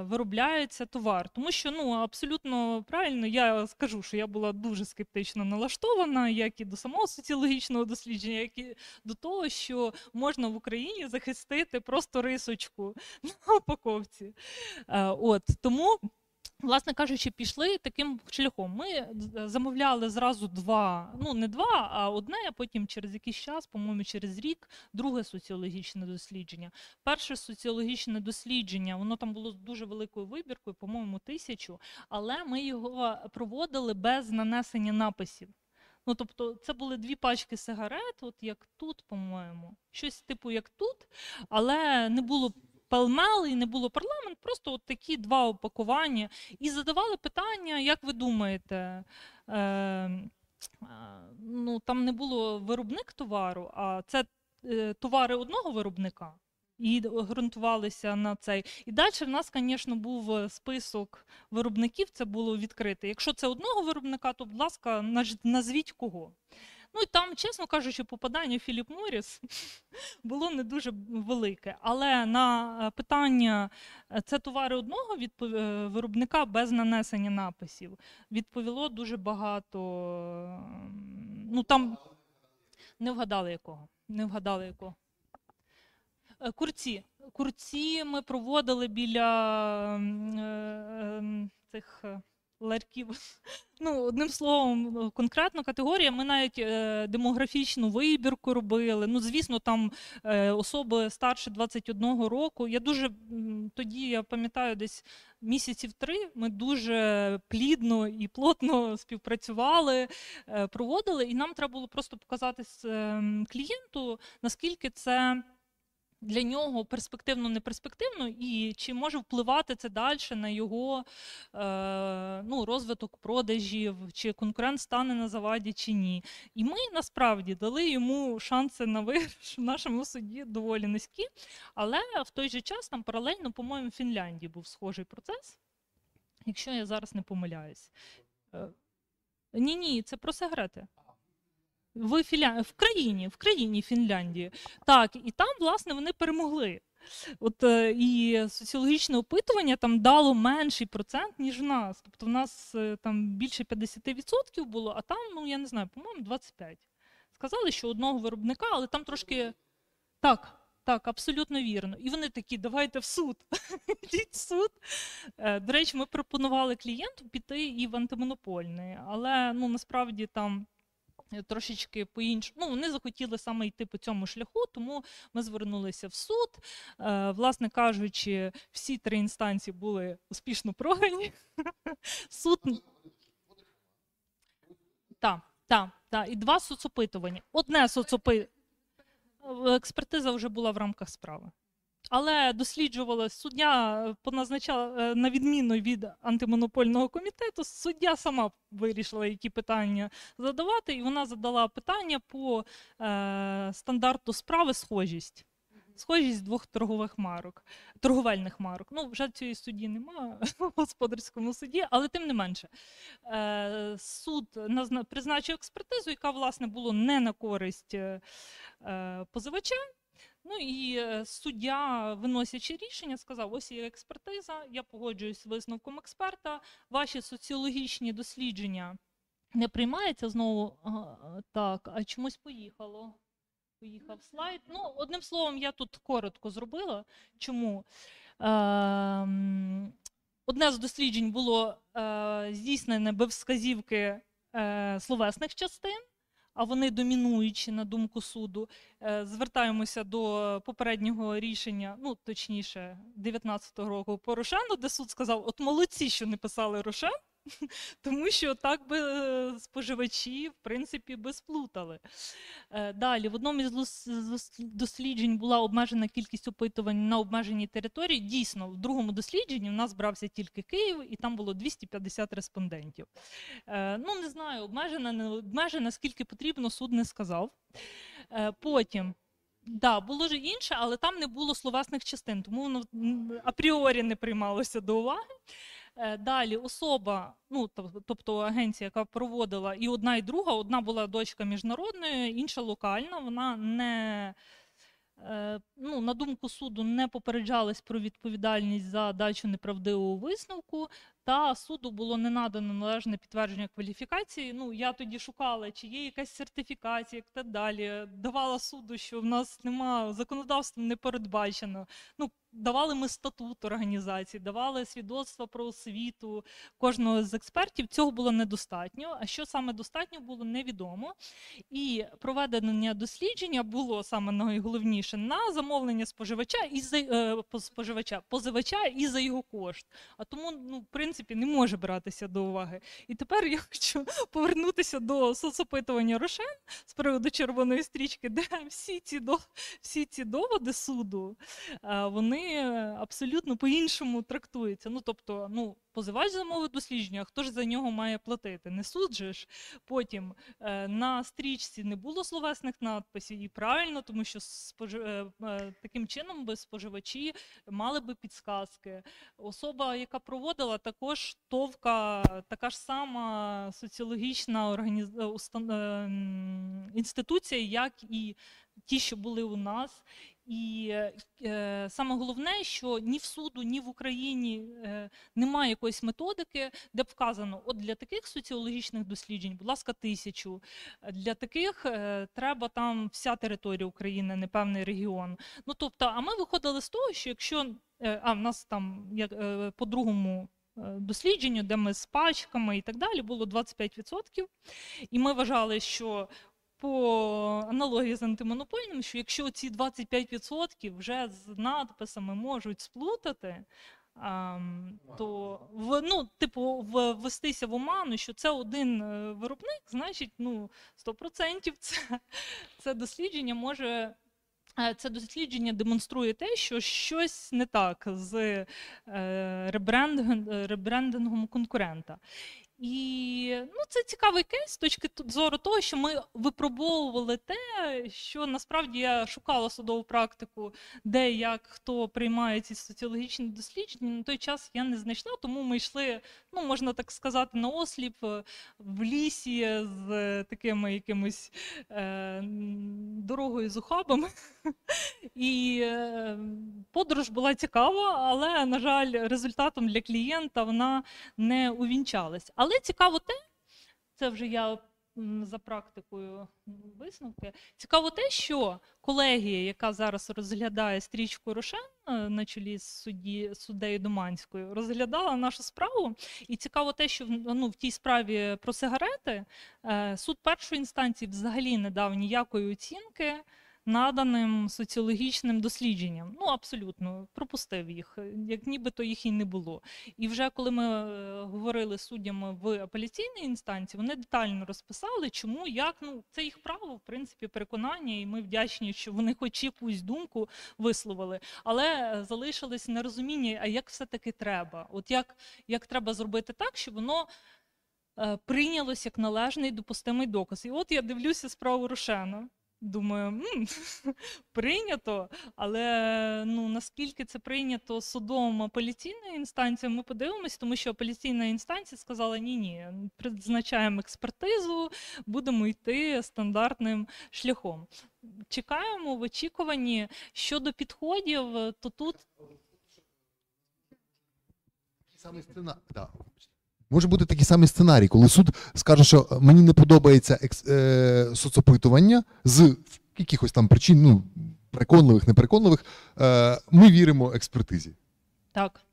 [SPEAKER 4] виробляється товар. Тому що ну, абсолютно правильно я скажу, що я була дуже скептично налаштована, як і до самого соціологічного дослідження, як і до того, що можна в Україні захистити просто рисочку [LAUGHS] на упаковці. Е, От, тому. Власне кажучи, пішли таким шляхом. Ми замовляли зразу два, ну не два, а одне, а потім через якийсь час, по-моєму, через рік, друге соціологічне дослідження. Перше соціологічне дослідження, воно там було з дуже великою вибіркою, по-моєму, тисячу, але ми його проводили без нанесення написів. Ну, тобто, це були дві пачки сигарет, от як тут, по-моєму, щось типу як тут, але не було Pall Mall і не було Parliament, просто от такі два опакування. І задавали питання, як ви думаєте, е, ну, там не було виробник товару, а це е, товари одного виробника. і ґрунтувалися на цей. І далі в нас, звісно, був е, список виробників, це було відкрите. Якщо це одного виробника, то, будь ласка, назвіть кого. Ну і там, чесно кажучи, попадання Філіп Моріс [LAUGHS] було не дуже велике. Але на е, питання е, це товари одного е, виробника без нанесення написів відповіло дуже багато. Ну там не вгадали якого. Не вгадали якого. Курці. Курці ми проводили біля е, ем, цих е, ларьків. [LAUGHS] Ну, одним словом, е, конкретно категорія. Ми навіть е, демографічну вибірку робили. Ну, звісно, там е, особи старше 21 року. Я дуже тоді, я пам'ятаю, десь місяців три ми дуже плідно і плотно співпрацювали, е, проводили, і нам треба було просто показати с- ем, клієнту, наскільки це. Для нього перспективно не перспективно, і чи може впливати це далі на його е, ну, розвиток продажів, чи конкурент стане на заваді, чи ні. І ми насправді дали йому шанси на виграш в нашому суді доволі низькі. Але в той же час там паралельно, по-моєму, в Фінляндії був схожий процес, якщо я зараз не помиляюсь. Ні, ні, це про сигарети. В, Філя... в країні, в країні Фінляндії. Так, і там, власне, вони перемогли. От е, і соціологічне опитування там дало менший процент, ніж в нас. Тобто в нас е, там більше 50% було, а там, ну я не знаю, по-моєму, 25%. Сказали, що одного виробника, але там трошки так. Так, абсолютно вірно. І вони такі, давайте в суд. [LAUGHS] Йдіть в суд. Е, До речі, ми пропонували клієнту піти і в антимонопольний, але ну насправді там е, трошечки по-іншому. Ну, вони захотіли саме йти по цьому шляху, тому ми звернулися в суд. Е, Власне кажучи, всі три інстанції були успішно програні. [LAUGHS] Суд. Так, так, так. І два соцопитування. Одне соцопитування. Експертиза вже була в рамках справи. Але досліджувала суддя поназначала на відміну від антимонопольного комітету. Суддя сама вирішила, які питання задавати, і вона задала питання по е, стандарту справи схожість. Схожість двох торгових марок, торговельних марок. Ну, вже цієї судді немає [LAUGHS] в господарському суді, але тим не менше. Е, суд призначив експертизу, яка, власне, була не на користь е, е, позивача. Ну і е, суддя, виносячи рішення, сказав: ось є експертиза, я погоджуюсь з висновком експерта. Ваші соціологічні дослідження не приймаються знову. Так, а чомусь поїхало. Поїхав слайд. Ну, одним словом, я тут коротко зробила. Чому? Ем, Одне з досліджень було е, здійснене без вказівки е, словесних частин, а вони домінуючі на думку суду. Е, звертаємося до попереднього рішення, ну точніше, 19-го року по Рошену, де суд сказав: от молодці, що не писали Рошен, [LAUGHS] тому що так би е, споживачі, в принципі, би сплутали. Е, Далі, в одному із досліджень була обмежена кількість опитувань на обмеженій території. Дійсно, в другому дослідженні в нас брався тільки Київ, і там було 250 респондентів. Е, Ну, не знаю, обмежена, не обмежена, скільки потрібно, суд не сказав. Потім. Да, було ж інше, але там не було словесних частин, тому воно апріорі не приймалося до уваги. Е, Далі особа, ну тоб- тобто агенція, яка проводила і одна, і друга, одна була дочка міжнародної, інша локальна. Вона не е, ну, на думку суду не попереджались про відповідальність за дачу неправдивого висновку, та суду було не надано належне підтвердження кваліфікації. Ну я тоді шукала, чи є якась сертифікація, як так далі. Давала суду, що в нас нема законодавством не передбачено. Ну давали ми статут організації, давали свідоцтва про освіту кожного з експертів. Цього було недостатньо. А що саме достатньо було, невідомо. І проведення дослідження було саме найголовніше на замовлення споживача і за е, споживача, позивача і за його кошт. А тому, ну, в принципі, не може братися до уваги. І тепер я хочу повернутися до соцопитування Рошен з приводу червоної стрічки, де всі ці всі ці доводи суду е, вони вони абсолютно по-іншому трактуються. Ну, тобто, ну, позивач замовив дослідження, хто ж за нього має платити? Не суд же ж. Потім е, на стрічці не було словесних надписів, і правильно, тому що спожи... е, е, таким чином би споживачі мали би підсказки. Особа, яка проводила, також товка, така ж сама соціологічна організ... інституція, як і ті, що були у нас. І е, саме головне, що ні в суду, ні в Україні е, немає якоїсь методики, де б вказано, от для таких соціологічних досліджень, будь ласка, тисячу. Для таких е, треба там вся територія України, не певний регіон. Ну тобто, а ми виходили з того, що якщо е, а в нас там як е, по другому. е, Дослідженню, де ми з пачками і так далі, було 25%. І ми вважали, що по аналогії з антимонопольним, що якщо ці 25% вже з надписами можуть сплутати, то ну, типу, ввестися в оману, що це один е, виробник, значить, ну, 100% це, це дослідження може. е, Це дослідження демонструє те, що щось не так з е, ребрендингом конкурента. І ну, це цікавий кейс з точки зору того, що ми випробовували те, що насправді я шукала судову практику, де як хто приймає ці соціологічні дослідження. На той час я не знайшла, тому ми йшли, ну можна так сказати, на осліп е, в лісі з е, такими якимось е, дорогою з ухабами. І е, подорож була цікава, але, на жаль, результатом для клієнта вона не увінчалась. Цікаво те, це вже я за практикою висновки. Цікаво те, що колегія, яка зараз розглядає стрічку Рошен е, на чолі з судді, суддею Доманською, розглядала нашу справу. І цікаво те, що в- ну, в тій справі про сигарети е, суд першої інстанції взагалі не дав ніякої оцінки наданим соціологічним дослідженням. Ну, абсолютно, пропустив їх, як нібито їх і не було. І вже коли ми е, говорили з суддями в апеляційній інстанції, вони детально розписали, чому, як. Ну, це їх право, в принципі, переконання, і ми вдячні, що вони хоч якусь думку висловили. Але залишилось нерозуміння, а як все-таки треба? От як, як треба зробити так, щоб воно. е, Прийнялось як належний допустимий доказ. І от я дивлюся справу Рошена. Думаю, «М, [LAUGHS] прийнято, але ну наскільки це прийнято судом апеляційної інстанції, ми подивимось, тому що апеляційна інстанція сказала: ні, ні, призначаємо експертизу, будемо йти стандартним шляхом. Чекаємо в очікуванні щодо підходів, то тут
[SPEAKER 2] самий сцена... да. Може бути такий самий сценарій, коли суд скаже, що мені не подобається екс... е... соцопитування з якихось там причин, ну, переконливих, непереконливих, е... ми віримо експертизі.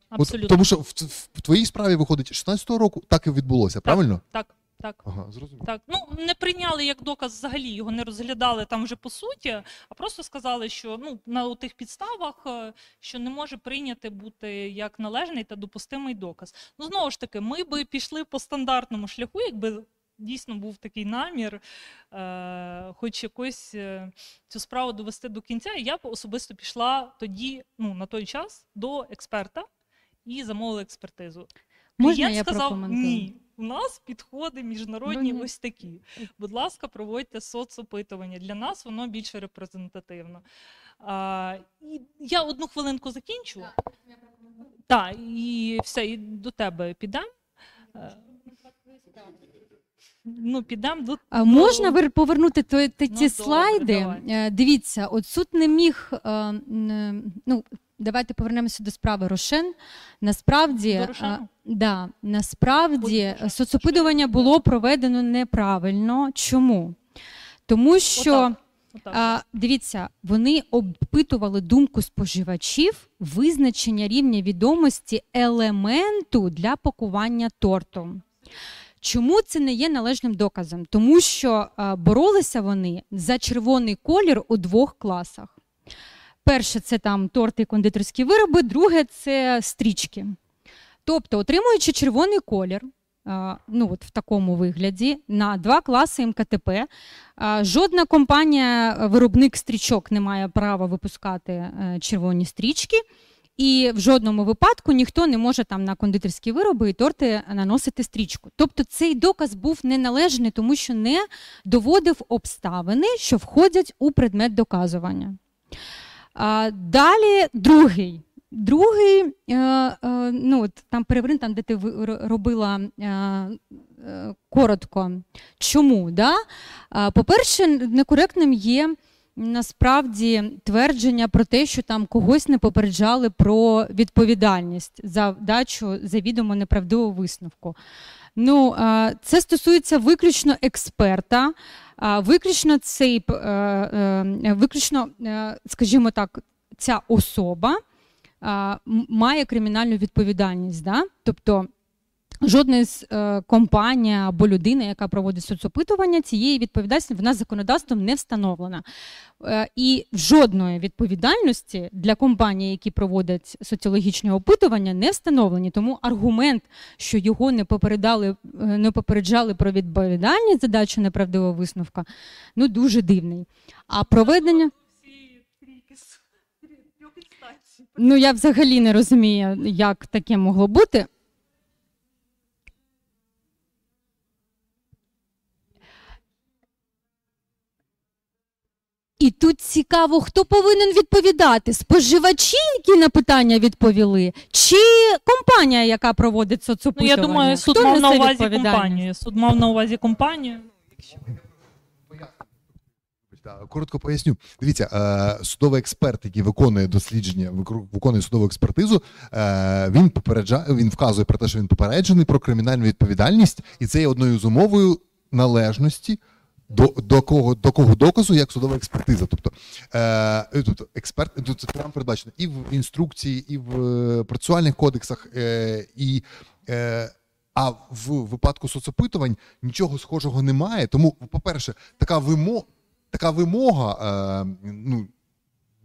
[SPEAKER 4] так,
[SPEAKER 2] От, тому що в, в, в твоїй справі виходить 16-го року, так і відбулося, правильно?
[SPEAKER 4] так, так.
[SPEAKER 2] Ага, зрозуміло.
[SPEAKER 4] Так, ну не прийняли як доказ взагалі, його не розглядали там вже по суті, а просто сказали, що ну на тих підставах, е, що не може прийняти бути як належний та допустимий доказ. Ну знову ж таки, ми би пішли по стандартному шляху, якби дійсно був такий намір, е, хоч якось е, цю справу довести до кінця. І я б особисто пішла тоді, ну на той час, до експерта і замовила експертизу.
[SPEAKER 1] Можна
[SPEAKER 4] Клієнт
[SPEAKER 1] я
[SPEAKER 4] сказав,
[SPEAKER 1] прокоментую?
[SPEAKER 4] ні, у нас підходи міжнародні
[SPEAKER 1] Ну,
[SPEAKER 4] ось такі. Будь ласка, проводьте соцопитування. Для нас воно більш репрезентативно. А, і я одну хвилинку закінчу. Так, і все, і до тебе підемо. Е, Ну, підемо до
[SPEAKER 1] А можна повернути то, ті
[SPEAKER 4] Ну,
[SPEAKER 1] слайди?
[SPEAKER 4] давай.
[SPEAKER 1] Е, Дивіться, от суд не міг. е, Ну, давайте повернемося до справи Рошен. Насправді,
[SPEAKER 4] До
[SPEAKER 1] е, да, насправді
[SPEAKER 4] Боже,
[SPEAKER 1] соцопитування було проведено неправильно. Чому? Тому що.
[SPEAKER 4] Отак, отак.
[SPEAKER 1] А, дивіться, вони опитували думку споживачів визначення рівня відомості елементу для пакування торту. Чому це не є належним доказом? Тому що а, боролися вони за червоний колір у двох класах. Перше це там торти і кондитерські вироби, друге це стрічки. Тобто, отримуючи червоний колір, ну от в такому вигляді, на два класи МКТП, Жодна компанія, е, виробник стрічок не має права випускати е, червоні стрічки. і в жодному випадку ніхто не може там на кондитерські вироби і торти наносити стрічку. Тобто цей доказ був неналежний, тому що не доводив обставини, що входять у предмет доказування. Далі другий. Другий, е, е, ну, от там переврин, там, де ти робила е, коротко. Чому? Да? По-перше, некоректним є насправді твердження про те, що там когось не попереджали про відповідальність за дачу завідомо неправдивого висновку. Ну, це стосується виключно експерта, виключно цей, е, е, виключно, е, скажімо так, ця особа має кримінальну відповідальність. Да? Тобто жодна з е, компаній або людина, яка проводить соцопитування, цієї відповідальності вона законодавством не встановлена. Е, і жодної відповідальності для компаній, які проводять соціологічні опитування, не встановлені. Тому аргумент, що його не попередали, е, не попереджали про відповідальність за дачу неправдивого висновка, ну дуже дивний. А проведення. Ну, я взагалі не розумію, як таке могло бути. І тут цікаво, хто повинен відповідати: споживачі, які на питання відповіли, чи компанія, яка проводить
[SPEAKER 4] Ну,
[SPEAKER 1] соцопитування?
[SPEAKER 4] я думаю, суд
[SPEAKER 1] Хто
[SPEAKER 4] мав на увазі компанію. Суд мав на увазі компанію.
[SPEAKER 2] Коротко поясню. Дивіться, е, судовий експерт, який виконує дослідження, викру- виконує судову експертизу, е, він попереджає, він вказує про те, що він попереджений про кримінальну відповідальність, і це є одною з умовою належності. До, до кого до кого доказу як судова експертиза. Тобто, е, тобто експерт тут це прямо передбачено і в інструкції, і в е, процесуальних кодексах, е, і е, а в випадку соцопитувань нічого схожого немає. Тому, по-перше, така вимога, така вимога е, ну,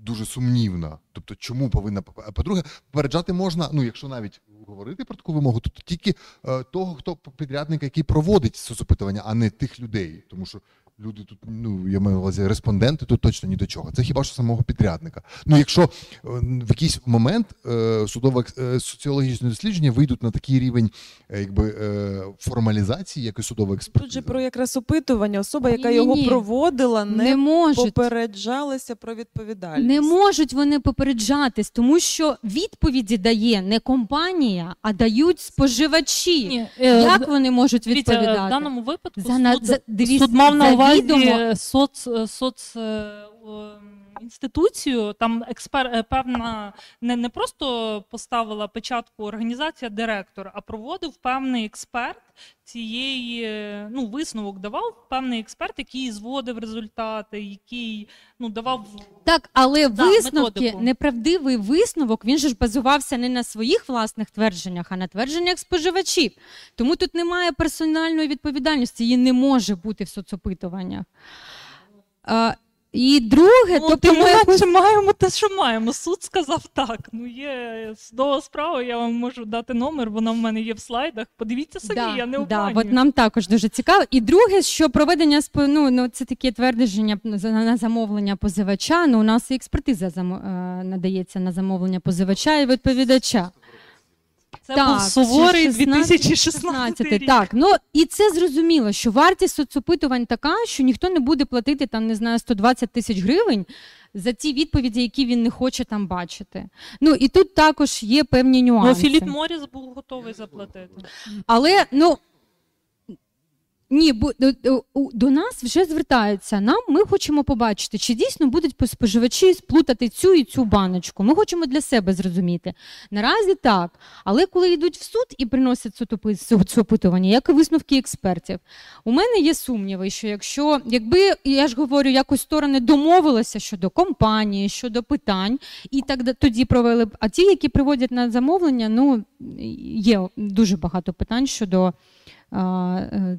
[SPEAKER 2] дуже сумнівна. Тобто, чому повинна по-друге, попереджати можна, ну якщо навіть говорити про таку вимогу, то тільки е, того, хто підрядник, який проводить соцопитування, а не тих людей. Тому що люди тут, ну я маю на увазі, респонденти тут точно ні до чого. Це хіба що самого підрядника. Ну, якщо е, в якийсь момент е, судове соціологічне дослідження вийдуть на такий рівень е, якби, формалізації, як і судова експертиза.
[SPEAKER 5] Тут же про якраз опитування, особа, яка
[SPEAKER 1] Ні-ні-ні.
[SPEAKER 5] його проводила, не,
[SPEAKER 1] Не можуть.
[SPEAKER 5] попереджалася про відповідальність.
[SPEAKER 1] Не можуть вони попереджатись, тому що відповіді дає не компанія, а дають споживачі.
[SPEAKER 4] Ні,
[SPEAKER 1] Як вони можуть відповідати?
[SPEAKER 4] в даному випадку
[SPEAKER 1] За
[SPEAKER 4] суд,
[SPEAKER 1] за-
[SPEAKER 4] суд мав на увазі
[SPEAKER 1] завідомо-
[SPEAKER 4] соц, соц е, інституцію. Там експер е, певна не, не просто поставила печатку організація директор, а проводив певний експерт цієї е, ну висновок давав певний експерт, який зводив результати, який ну давав
[SPEAKER 1] Так, але
[SPEAKER 4] Да,
[SPEAKER 1] висновки,
[SPEAKER 4] методику.
[SPEAKER 1] неправдивий висновок, він же ж базувався не на своїх власних твердженнях, а на твердженнях споживачів. Тому тут немає персональної відповідальності, її не може бути в соцопитуваннях. І друге,
[SPEAKER 4] Ну,
[SPEAKER 1] тобто ми якось-
[SPEAKER 4] маємо те, що маємо. Суд сказав так. Ну є судова справа, я вам можу дати номер, вона в мене є в слайдах. Подивіться самі, я не
[SPEAKER 1] да, от нам також дуже цікаво. І друге, що проведення ну, ну, це таке твердження на замовлення позивача. Ну, у нас і експертиза е, надається на замовлення позивача і відповідача.
[SPEAKER 4] Це
[SPEAKER 1] Так,
[SPEAKER 4] був суворий 2016 рік.
[SPEAKER 1] Так, ну і це зрозуміло, що вартість соцопитувань така, що ніхто не буде платити там, не знаю, 120 тисяч гривень за ті відповіді, які він не хоче там бачити. Ну і тут також є певні нюанси. Ну.
[SPEAKER 4] Філіп Моріс був готовий заплатити.
[SPEAKER 1] Але ну. Ні, бо до, до, до нас вже звертаються. Нам ми хочемо побачити, чи дійсно будуть споживачі сплутати цю і цю баночку. Ми хочемо для себе зрозуміти. Наразі так. Але коли йдуть в суд і приносять соцопи- соцопитування, як і висновки експертів, у мене є сумніви, що якщо, якби я ж говорю, якось сторони домовилися щодо компанії, щодо питань, і так тоді провели б. А ті, які приводять на замовлення, ну є дуже багато питань щодо е,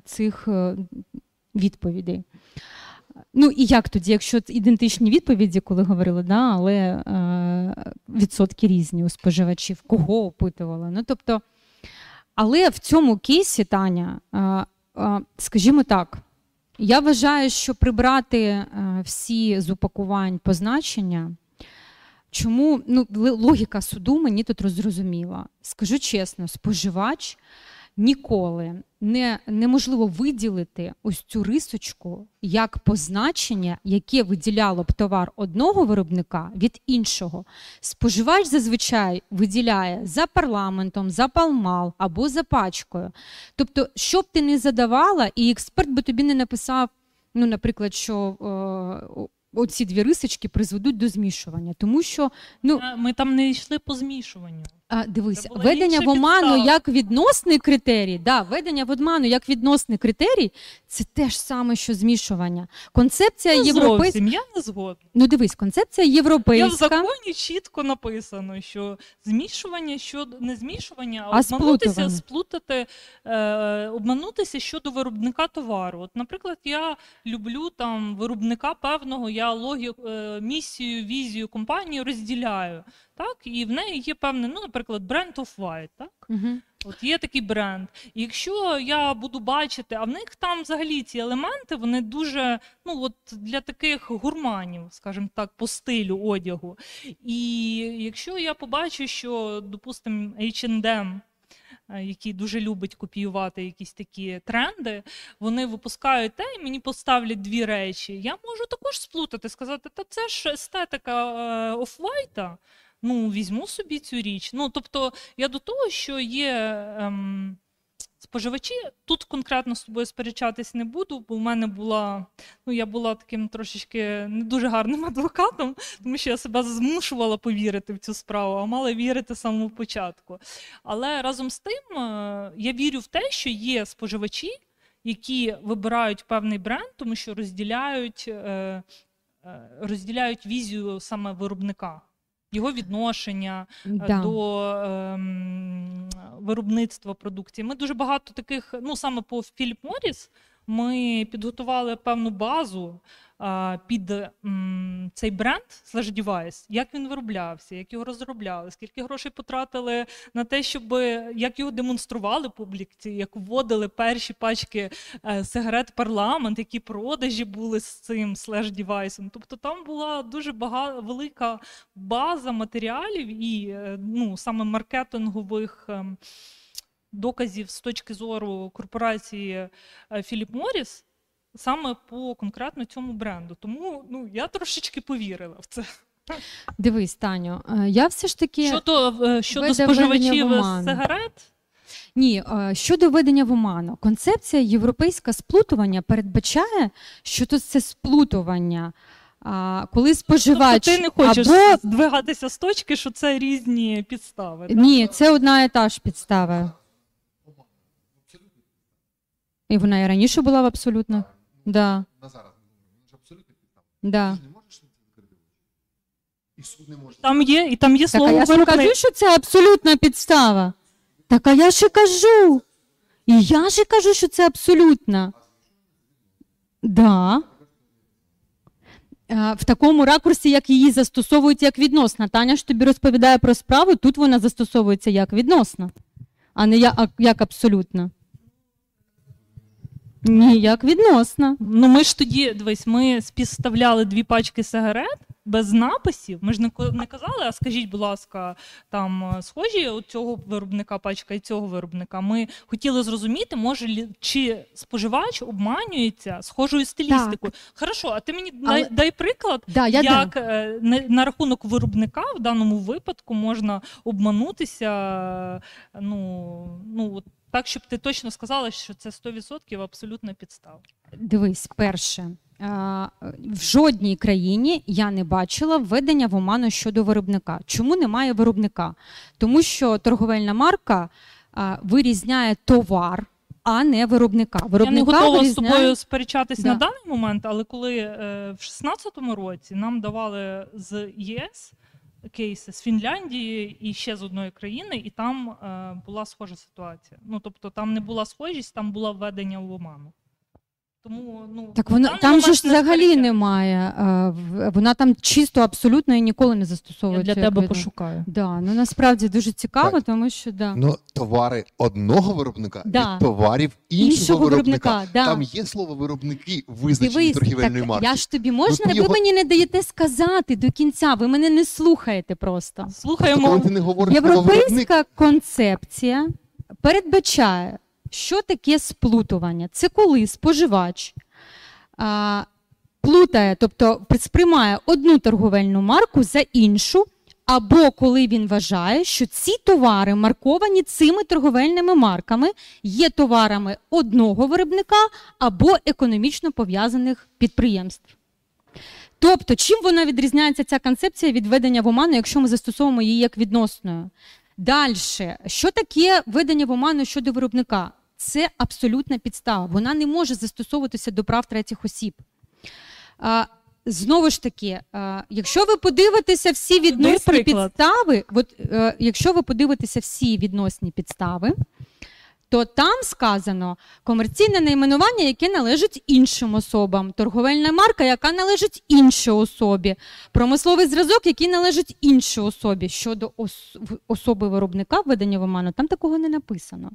[SPEAKER 1] цих е, відповідей. Ну і як тоді, якщо ідентичні відповіді, коли говорили, да, але е, відсотки різні у споживачів, кого опитували. Ну, тобто, але в цьому кейсі, Таня, е, е, скажімо так, я вважаю, що прибрати е, всі з упакувань позначення Чому ну, логіка суду мені тут розрозуміла? Скажу чесно, споживач ніколи не, неможливо виділити ось цю рисочку як позначення, яке виділяло б товар одного виробника від іншого. Споживач зазвичай виділяє за парламентом, за палмал або за пачкою. Тобто, що б ти не задавала, і експерт би тобі не написав, ну, наприклад, що е, оці дві рисочки призведуть до змішування. Тому що ну,
[SPEAKER 4] Е, Ми там не йшли по змішуванню.
[SPEAKER 1] А, дивись, ведення в оману
[SPEAKER 4] підстава.
[SPEAKER 1] як відносний критерій, да, ведення в оману як відносний критерій, це те ж саме, що змішування. Концепція європейська.
[SPEAKER 4] я не згодна.
[SPEAKER 1] Ну дивись, концепція
[SPEAKER 4] Я в законі чітко написано, що змішування щодо не змішування, а,
[SPEAKER 1] А
[SPEAKER 4] обманутися, сплутати, е, обманутися щодо виробника товару. От, наприклад, я люблю там виробника певного, я логіку, е, місію, візію компанії розділяю. Так, і в неї є певний, ну, наприклад, бренд Off-White, так?
[SPEAKER 1] Мгм.
[SPEAKER 4] От є такий бренд. І якщо я буду бачити, а в них там взагалі ці елементи, вони дуже, ну от для таких гурманів, скажімо так, по стилю одягу. І якщо я побачу, що, допустимо, H&M, е, який дуже любить копіювати якісь такі тренди, вони випускають те, і мені поставлять дві речі. Я можу також сплутати, сказати, та це ж естетика е, офвайта. Ну, візьму собі цю річ. Ну, тобто, я до того, що є ем, споживачі, тут конкретно з тобою сперечатись не буду, бо в мене була, ну, я була таким трошечки не дуже гарним [LAUGHS] адвокатом, тому що я себе змушувала повірити в цю справу, а мала вірити з самого початку. Але разом з тим, е, я вірю в те, що є споживачі, які вибирають певний бренд, тому що розділяють, е, е, розділяють візію саме виробника. Його відношення, е,
[SPEAKER 1] Да.
[SPEAKER 4] до ем, виробництва продукції. Ми дуже багато таких, ну саме по Філіп Моріс, ми підготували певну базу під цей бренд Slash Device, як він вироблявся, як його розробляли, скільки грошей потратили на те, щоб як його демонстрували публіці, як вводили перші пачки е, сигарет парламент, які продажі були з цим Slash девайсом. Тобто там була дуже бага, велика база матеріалів і е, ну, саме маркетингових ем, доказів з точки зору корпорації е, Philip Morris саме по конкретно цьому бренду. Тому ну, я трошечки повірила в це.
[SPEAKER 1] Дивись, Таню, е, я все ж таки.
[SPEAKER 4] Щодо, е, щодо споживачів сигарет,
[SPEAKER 1] Ні, е, щодо введення в оману, концепція європейське сплутування передбачає, що тут це сплутування. А, коли споживач
[SPEAKER 4] тобто ти не хочеш
[SPEAKER 1] або
[SPEAKER 4] здвигатися з точки, що це різні підстави. так?
[SPEAKER 1] ні, це одна і та ж підстава. І вона і раніше була в абсолютних. Да,
[SPEAKER 2] На зараз він ж абсолютно підстав.
[SPEAKER 1] да.
[SPEAKER 2] Ти ж не можеш на закрити очі. І суд не може.
[SPEAKER 4] Там є, і там є
[SPEAKER 1] Так, а
[SPEAKER 4] слово
[SPEAKER 1] я ж
[SPEAKER 4] виробник.
[SPEAKER 1] кажу, що це абсолютна підстава. Так, а я ж і кажу. І я ж і кажу, що це абсолютна. Да. Е, В такому ракурсі, як її застосовують як відносна. Таня ж тобі розповідає про справу, тут вона застосовується як відносна, а не я- а як абсолютна. Ні, як відносна.
[SPEAKER 4] Ну ми ж тоді, дивись, ми співставляли дві пачки сигарет без написів. Ми ж не, не казали, а скажіть, будь ласка, там е, схожі у цього виробника пачка і цього виробника. Ми хотіли зрозуміти, може чи споживач обманюється схожою стилістикою. Хорошо, а ти мені дай,
[SPEAKER 1] Але-
[SPEAKER 4] дай приклад,
[SPEAKER 1] Да, я
[SPEAKER 4] як е, на, рахунок виробника в даному випадку можна обманутися. е, Ну, ну так, щоб ти точно сказала, що це 100% абсолютна підстава.
[SPEAKER 1] Дивись, перше. В жодній країні я не бачила введення в оману щодо виробника. Чому немає виробника? Тому що торговельна марка вирізняє товар, а не виробника. Виробника
[SPEAKER 4] Я не готова з тобою сперечатись
[SPEAKER 1] Да.
[SPEAKER 4] на даний момент, але коли е, в 16-му році нам давали з ЄС кейси з Фінляндії і ще з одної країни, і там е, була схожа ситуація. Ну тобто там не була схожість, там було введення в оману. Тому ну
[SPEAKER 1] Так
[SPEAKER 4] на
[SPEAKER 1] вона там же ж взагалі немає. Вона там чисто абсолютно і ніколи не
[SPEAKER 4] Я
[SPEAKER 1] застосовується.
[SPEAKER 4] для тебе пошукаю.
[SPEAKER 1] Да, ну насправді дуже цікаво,
[SPEAKER 2] Так.
[SPEAKER 1] тому що да.
[SPEAKER 2] Ну, товари одного виробника
[SPEAKER 1] Да.
[SPEAKER 2] від товарів іншого,
[SPEAKER 1] іншого
[SPEAKER 2] виробника.
[SPEAKER 1] виробника. Да.
[SPEAKER 2] Там є слово виробники визначені
[SPEAKER 1] Дивись,
[SPEAKER 2] торгівельної
[SPEAKER 1] так,
[SPEAKER 2] марки.
[SPEAKER 1] я ж тобі можна,
[SPEAKER 2] ти
[SPEAKER 1] ви
[SPEAKER 2] його-
[SPEAKER 1] мені не даєте сказати до кінця, ви мене не слухаєте просто.
[SPEAKER 2] Тобто,
[SPEAKER 4] Слухаємо.
[SPEAKER 2] коли ти не говориш слово виробник,
[SPEAKER 1] Європейська концепція передбачає, що таке сплутування. Це коли споживач а, плутає, тобто сприймає одну торговельну марку за іншу, або коли він вважає, що ці товари, марковані цими торговельними марками, є товарами одного виробника або економічно пов'язаних підприємств. Тобто, чим вона відрізняється ця концепція від ведення в оману, якщо ми застосовуємо її як відносною? Далі, що таке ведення в оману щодо виробника? Це абсолютна підстава. Вона не може застосовуватися до прав третіх осіб. Знову ж таки, а, якщо ви подивитеся всі відносні підстави, от, е, якщо ви подивитеся всі відносні підстави, то там сказано комерційне найменування, яке належить іншим особам, торговельна марка, яка належить іншій особі, промисловий зразок, який належить іншій особі. Щодо ос- особи виробника введення в оману, там такого не написано.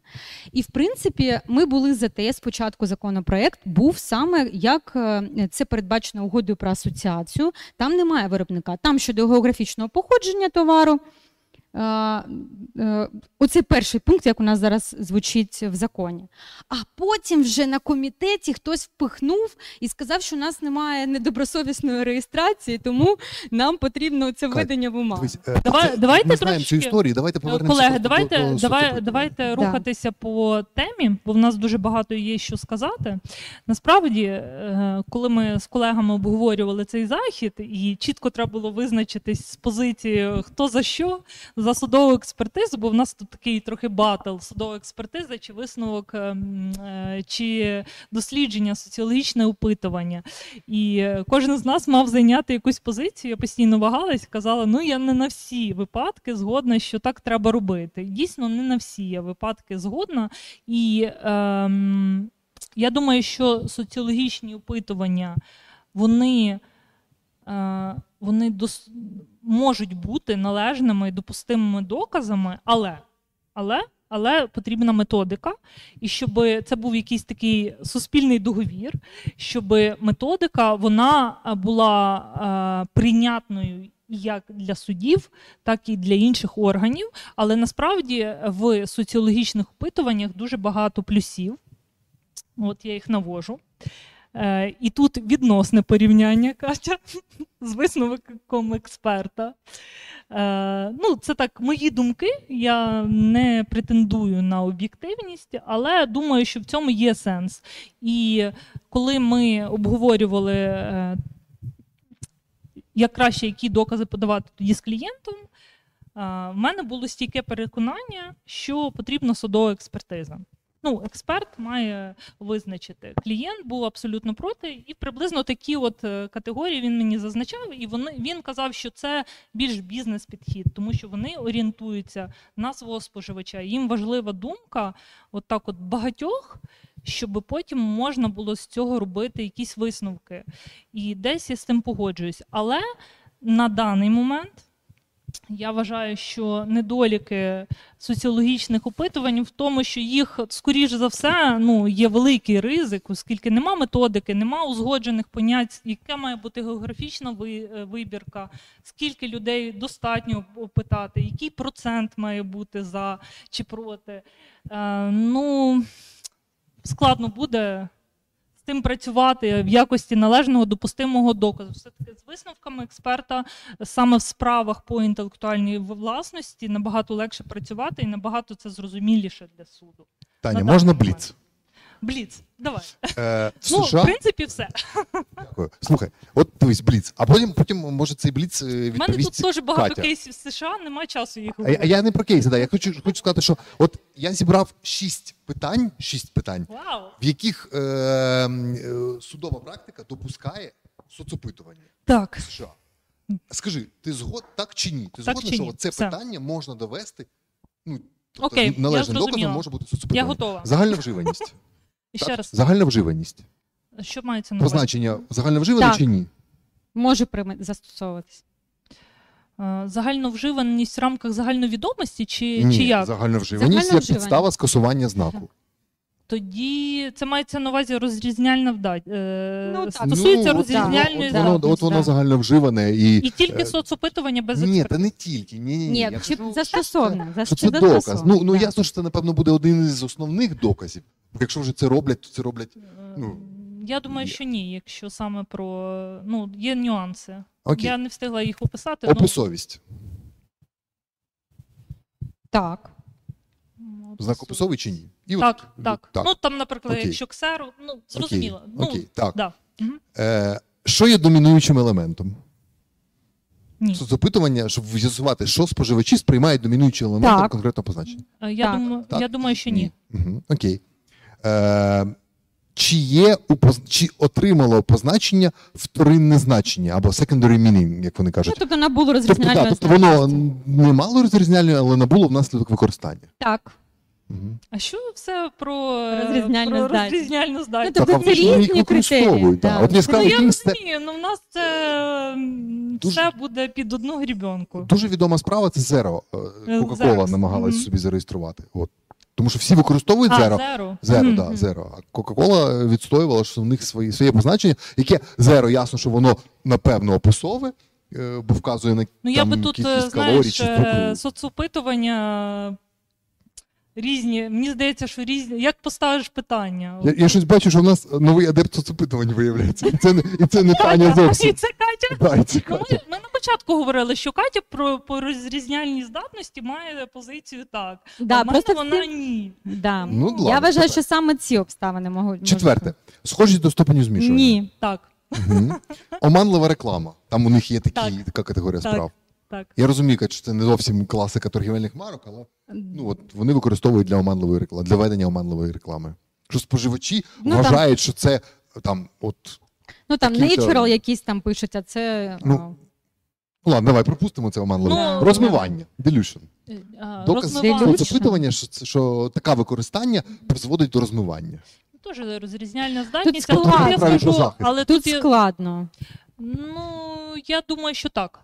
[SPEAKER 1] І в принципі, ми були за те, спочатку законопроект був саме як е, це передбачено угодою про асоціацію. Там немає виробника. Там щодо географічного походження товару. Е, е, Оце перший пункт, як у нас зараз звучить в законі. А потім вже на комітеті хтось впихнув і сказав, що у нас немає недобросовісної реєстрації, тому нам потрібно це введення в умову.
[SPEAKER 2] е,
[SPEAKER 4] Давай- давайте
[SPEAKER 2] ми знаємо цю історію, давайте повернемося
[SPEAKER 4] Колеги, давайте,
[SPEAKER 2] до, до
[SPEAKER 4] давай, давайте рухатися по темі, бо в нас дуже багато є що сказати. Насправді, коли ми з колегами обговорювали цей захід, і чітко треба було визначитись з позиції хто за що, за судову експертизу, бо в нас тут такий трохи батл судова експертиза чи висновок, ем, е, чи дослідження, соціологічне опитування. І е, кожен з нас мав зайняти якусь позицію. Я постійно вагалась, казала: ну я не на всі випадки згодна, що так треба робити. Дійсно, не на всі я випадки згодна. І ем, я думаю, що соціологічні опитування вони, е, вони дос, можуть бути належними і допустимими доказами, але, але, але потрібна методика, і щоб це був якийсь такий суспільний договір, щоб методика вона була е, прийнятною як для судів, так і для інших органів. Але насправді в соціологічних опитуваннях дуже багато плюсів. От я їх навожу. Е, і тут відносне порівняння, Катя, з висновком експерта. Е, ну, це так, мої думки. Я не претендую на об'єктивність, але думаю, що в цьому є сенс. І коли ми обговорювали, е, як краще які докази подавати тоді з клієнтом, в мене було стійке переконання, що потрібна судова експертиза. Ну, експерт має визначити. Клієнт був абсолютно проти, і приблизно такі от е, категорії він мені зазначав, і вони, він казав, що це більш бізнес-підхід, тому що вони орієнтуються на свого споживача. Їм важлива думка, от так от багатьох, щоб потім можна було з цього робити якісь висновки. І десь я з цим погоджуюсь. Але на даний момент я вважаю, що недоліки соціологічних опитувань в тому, що їх, скоріш за все, ну, є великий ризик, оскільки нема методики, нема узгоджених понять, яка має бути географічна е, вибірка, скільки людей достатньо опитати, який процент має бути за чи проти. Е, ну, складно буде тим працювати в якості належного допустимого доказу. Все-таки з висновками експерта саме в справах по інтелектуальній власності набагато легше працювати і набагато це зрозуміліше для суду.
[SPEAKER 2] Таня,
[SPEAKER 4] на
[SPEAKER 2] можна бліц?
[SPEAKER 4] Бліц, давай. [LAUGHS]
[SPEAKER 2] Е, в
[SPEAKER 4] Ну,
[SPEAKER 2] США,
[SPEAKER 4] в принципі, все.
[SPEAKER 2] Дякую. Слухай, от дивись, бліц, а потім, потім може цей бліц е,
[SPEAKER 4] У мене тут
[SPEAKER 2] відповість
[SPEAKER 4] теж багато
[SPEAKER 2] Катя.
[SPEAKER 4] кейсів з США, немає часу їх
[SPEAKER 2] А, я- а я не про кейси, да. я хочу, хочу сказати, що от я зібрав шість питань, шість питань,
[SPEAKER 4] Вау!
[SPEAKER 2] в яких е, е, судова практика допускає соцопитування
[SPEAKER 4] Так,
[SPEAKER 2] в США. Скажи, ти згод так чи ні? Ти
[SPEAKER 4] Так
[SPEAKER 2] згодна, що
[SPEAKER 4] ні?
[SPEAKER 2] це
[SPEAKER 4] Все.
[SPEAKER 2] питання можна довести? Ну, тобто
[SPEAKER 4] Окей,
[SPEAKER 2] належним
[SPEAKER 4] зрозуміла.
[SPEAKER 2] доказом може бути
[SPEAKER 4] я готова.
[SPEAKER 2] Загальна вживаність.
[SPEAKER 4] І ще раз.
[SPEAKER 2] Загальна вживаність.
[SPEAKER 4] Що мається на увазі?
[SPEAKER 2] Позначення загальновживане
[SPEAKER 1] Так.
[SPEAKER 2] чи ні?
[SPEAKER 1] Може прим... застосовуватись.
[SPEAKER 4] Е, Загальновживаність в рамках загальновідомості чи,
[SPEAKER 2] ні,
[SPEAKER 4] чи як?
[SPEAKER 2] загальновживаність як
[SPEAKER 1] Загальновживаність.
[SPEAKER 2] підстава скасування знаку.
[SPEAKER 4] Тоді це мається на увазі розрізняальна вдать. Е,
[SPEAKER 1] Ну, так.
[SPEAKER 4] стосується
[SPEAKER 2] Ну, от-
[SPEAKER 4] розрізняальної
[SPEAKER 2] от воно, от воно
[SPEAKER 1] да.
[SPEAKER 2] загальновживане і.
[SPEAKER 4] І тільки
[SPEAKER 2] е,
[SPEAKER 4] соцопитування без
[SPEAKER 2] Ні, та не тільки. Ні, ні, ні.
[SPEAKER 1] Ні, чи застосовано.
[SPEAKER 2] Що це доказ. Ну, ну ясно, що це, напевно, буде один із основних доказів. Якщо вже це роблять, то це роблять. Ну,
[SPEAKER 4] Я думаю, що ні, якщо саме про. Ну, є нюанси.
[SPEAKER 2] Окей.
[SPEAKER 4] Я не встигла їх описати. ну,
[SPEAKER 2] Описовість.
[SPEAKER 1] Так.
[SPEAKER 4] ну,
[SPEAKER 2] Знак описовий чи ні? І от-
[SPEAKER 4] Так, так,
[SPEAKER 2] так.
[SPEAKER 4] Ну там, наприклад,
[SPEAKER 2] Окей.
[SPEAKER 4] якщо ксеру, ну зрозуміло.
[SPEAKER 2] Окей.
[SPEAKER 4] Ну,
[SPEAKER 2] Окей, так.
[SPEAKER 4] Да.
[SPEAKER 2] Е, що є домінуючим елементом?
[SPEAKER 4] Ні.
[SPEAKER 2] Соцопитування, щоб з'ясувати, що споживачі сприймають домінуючим елементом
[SPEAKER 1] Так.
[SPEAKER 2] конкретного позначення.
[SPEAKER 4] Е, Я,
[SPEAKER 1] Так.
[SPEAKER 4] думаю,
[SPEAKER 2] Так.
[SPEAKER 4] я думаю, що ні.
[SPEAKER 2] Угу. Окей. Е, чи є чи отримало позначення вторинне значення або secondary meaning, як вони
[SPEAKER 1] Ну,
[SPEAKER 2] кажуть?
[SPEAKER 1] тобто набуло
[SPEAKER 2] Тобто,
[SPEAKER 1] розрізняльної
[SPEAKER 2] да, тобто воно не мало розрізняльної, але набуло внаслідок використання.
[SPEAKER 1] Так.
[SPEAKER 2] Угу.
[SPEAKER 4] А що все про е,
[SPEAKER 1] Розрізняльну
[SPEAKER 4] про
[SPEAKER 1] здатність.
[SPEAKER 4] розрізняльну здатність?
[SPEAKER 1] тобто
[SPEAKER 2] Так,
[SPEAKER 1] це різні критерії,
[SPEAKER 2] да. От я
[SPEAKER 1] Ну,
[SPEAKER 2] сказав,
[SPEAKER 4] Ну, я розумію, ну в нас це
[SPEAKER 2] Дуже-
[SPEAKER 4] все буде під одну грібенку.
[SPEAKER 2] Дуже відома справа це Zero. Е,
[SPEAKER 4] Е,
[SPEAKER 2] намагалась
[SPEAKER 4] Мгм.
[SPEAKER 2] собі зареєструвати. От. Тому що всі використовують
[SPEAKER 4] А,
[SPEAKER 2] Zero.
[SPEAKER 4] зеро.
[SPEAKER 2] Zero,
[SPEAKER 4] Мгм.
[SPEAKER 2] да, Zero. А Coca-Cola відстоювала, що в них свої, своє позначення, яке Zero, ясно, що воно напевно описове, е, бо вказує на
[SPEAKER 4] Ну, я би тут, е,
[SPEAKER 2] кількість калорій чи
[SPEAKER 4] е, соцопитування різні. Мені здається, що різні. Як поставиш питання?
[SPEAKER 2] Я, я щось бачу, що в нас новий адепт соцопитувань виявляється. І це, не- і це не Таня
[SPEAKER 4] І це Катя.
[SPEAKER 2] Да, і це
[SPEAKER 4] Ну,
[SPEAKER 2] Катя.
[SPEAKER 4] ми, ми на початку говорили, що Катя про, по розрізняльній здатності має позицію так.
[SPEAKER 1] Да,
[SPEAKER 4] а в мене
[SPEAKER 1] просто
[SPEAKER 4] вона
[SPEAKER 1] всі-
[SPEAKER 4] ні.
[SPEAKER 1] Да.
[SPEAKER 2] Ну, ладно,
[SPEAKER 1] Я вважаю, що саме ці обставини можуть.
[SPEAKER 2] Четверте. Схожість до ступеню змішування.
[SPEAKER 1] Ні.
[SPEAKER 4] Так,
[SPEAKER 2] Мгм. Оманлива реклама. Там у них є такі,
[SPEAKER 4] Так.
[SPEAKER 2] така категорія
[SPEAKER 4] Так.
[SPEAKER 2] справ.
[SPEAKER 4] Так.
[SPEAKER 2] Я розумію, що це не зовсім класика торгівельних марок, але ну, от, вони використовують для оманливої реклами, для ведення оманливої реклами. Що споживачі
[SPEAKER 1] Ну, там-
[SPEAKER 2] вважають, що це там, от.
[SPEAKER 1] Ну там natural якісь там пишуть, а це.
[SPEAKER 2] Ну, Ну ладно, давай пропустимо це оманливе.
[SPEAKER 4] Ну,
[SPEAKER 2] Розмивання, delusion.
[SPEAKER 4] Е,
[SPEAKER 2] Доказ.
[SPEAKER 1] Delusion.
[SPEAKER 2] що, це- що таке використання призводить до розмивання.
[SPEAKER 4] Теж розрізняльна здатність,
[SPEAKER 1] складно.
[SPEAKER 4] але тут я скажу, але
[SPEAKER 1] Тут
[SPEAKER 4] тут
[SPEAKER 1] складно.
[SPEAKER 4] ну я думаю, що так.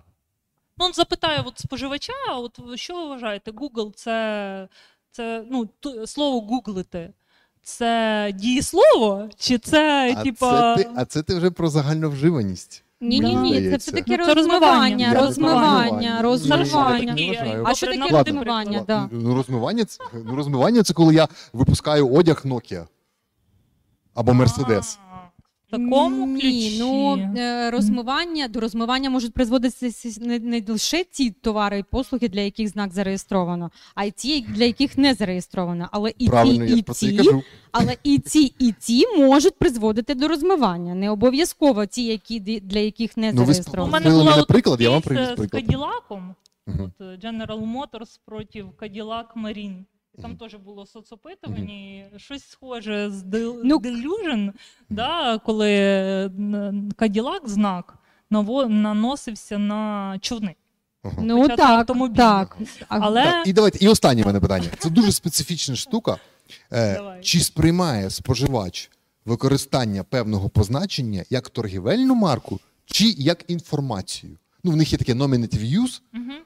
[SPEAKER 4] Ну, запитаю от споживача, от що ви вважаєте? Google це, це ну, слово гуглити. Це дієслово? Чи це,
[SPEAKER 2] А
[SPEAKER 4] типа.
[SPEAKER 2] це, ти, а це ти вже про загальновживаність.
[SPEAKER 1] Ні, ні, ні, це все таки
[SPEAKER 4] Ну,
[SPEAKER 1] розмивання,
[SPEAKER 4] розмивання.
[SPEAKER 1] розмивання. А що таке розмивання?
[SPEAKER 2] Ну, розмивання, це, ну, розмивання це коли я випускаю одяг Nokia або Mercedes.
[SPEAKER 4] Такому
[SPEAKER 1] Ні,
[SPEAKER 4] ключі.
[SPEAKER 1] ну розмивання до розмивання можуть призводитися не, не лише ті товари і послуги, для яких знак зареєстровано, а й ті, для яких не зареєстровано. Але і
[SPEAKER 2] Правильно,
[SPEAKER 1] ті,
[SPEAKER 2] я
[SPEAKER 1] і
[SPEAKER 2] про це
[SPEAKER 1] ті,
[SPEAKER 2] кажу.
[SPEAKER 1] але і ті, і ті можуть призводити до розмивання. Не обов'язково ті, які для яких не
[SPEAKER 2] Ну, ви
[SPEAKER 4] У
[SPEAKER 1] зареєстровано.
[SPEAKER 4] мене була
[SPEAKER 2] мене приклад, я вам привіз
[SPEAKER 4] е,
[SPEAKER 2] приклад.
[SPEAKER 4] з Каділаком.
[SPEAKER 2] Мгм.
[SPEAKER 4] От, е, General Motors проти Cadillac Marine. Там теж було соцопитування, і щось схоже з
[SPEAKER 1] Ну,
[SPEAKER 4] Delusion, да, коли Cadillac знак наносився на човни.
[SPEAKER 1] Ну так,
[SPEAKER 4] автомобіль.
[SPEAKER 1] так.
[SPEAKER 4] Але
[SPEAKER 2] Так, і давайте, і останнє мене питання. Це дуже специфічна штука. Е,
[SPEAKER 4] Давай.
[SPEAKER 2] чи сприймає споживач використання певного позначення як торгівельну марку, чи як інформацію? Ну, в них є таке nominative use,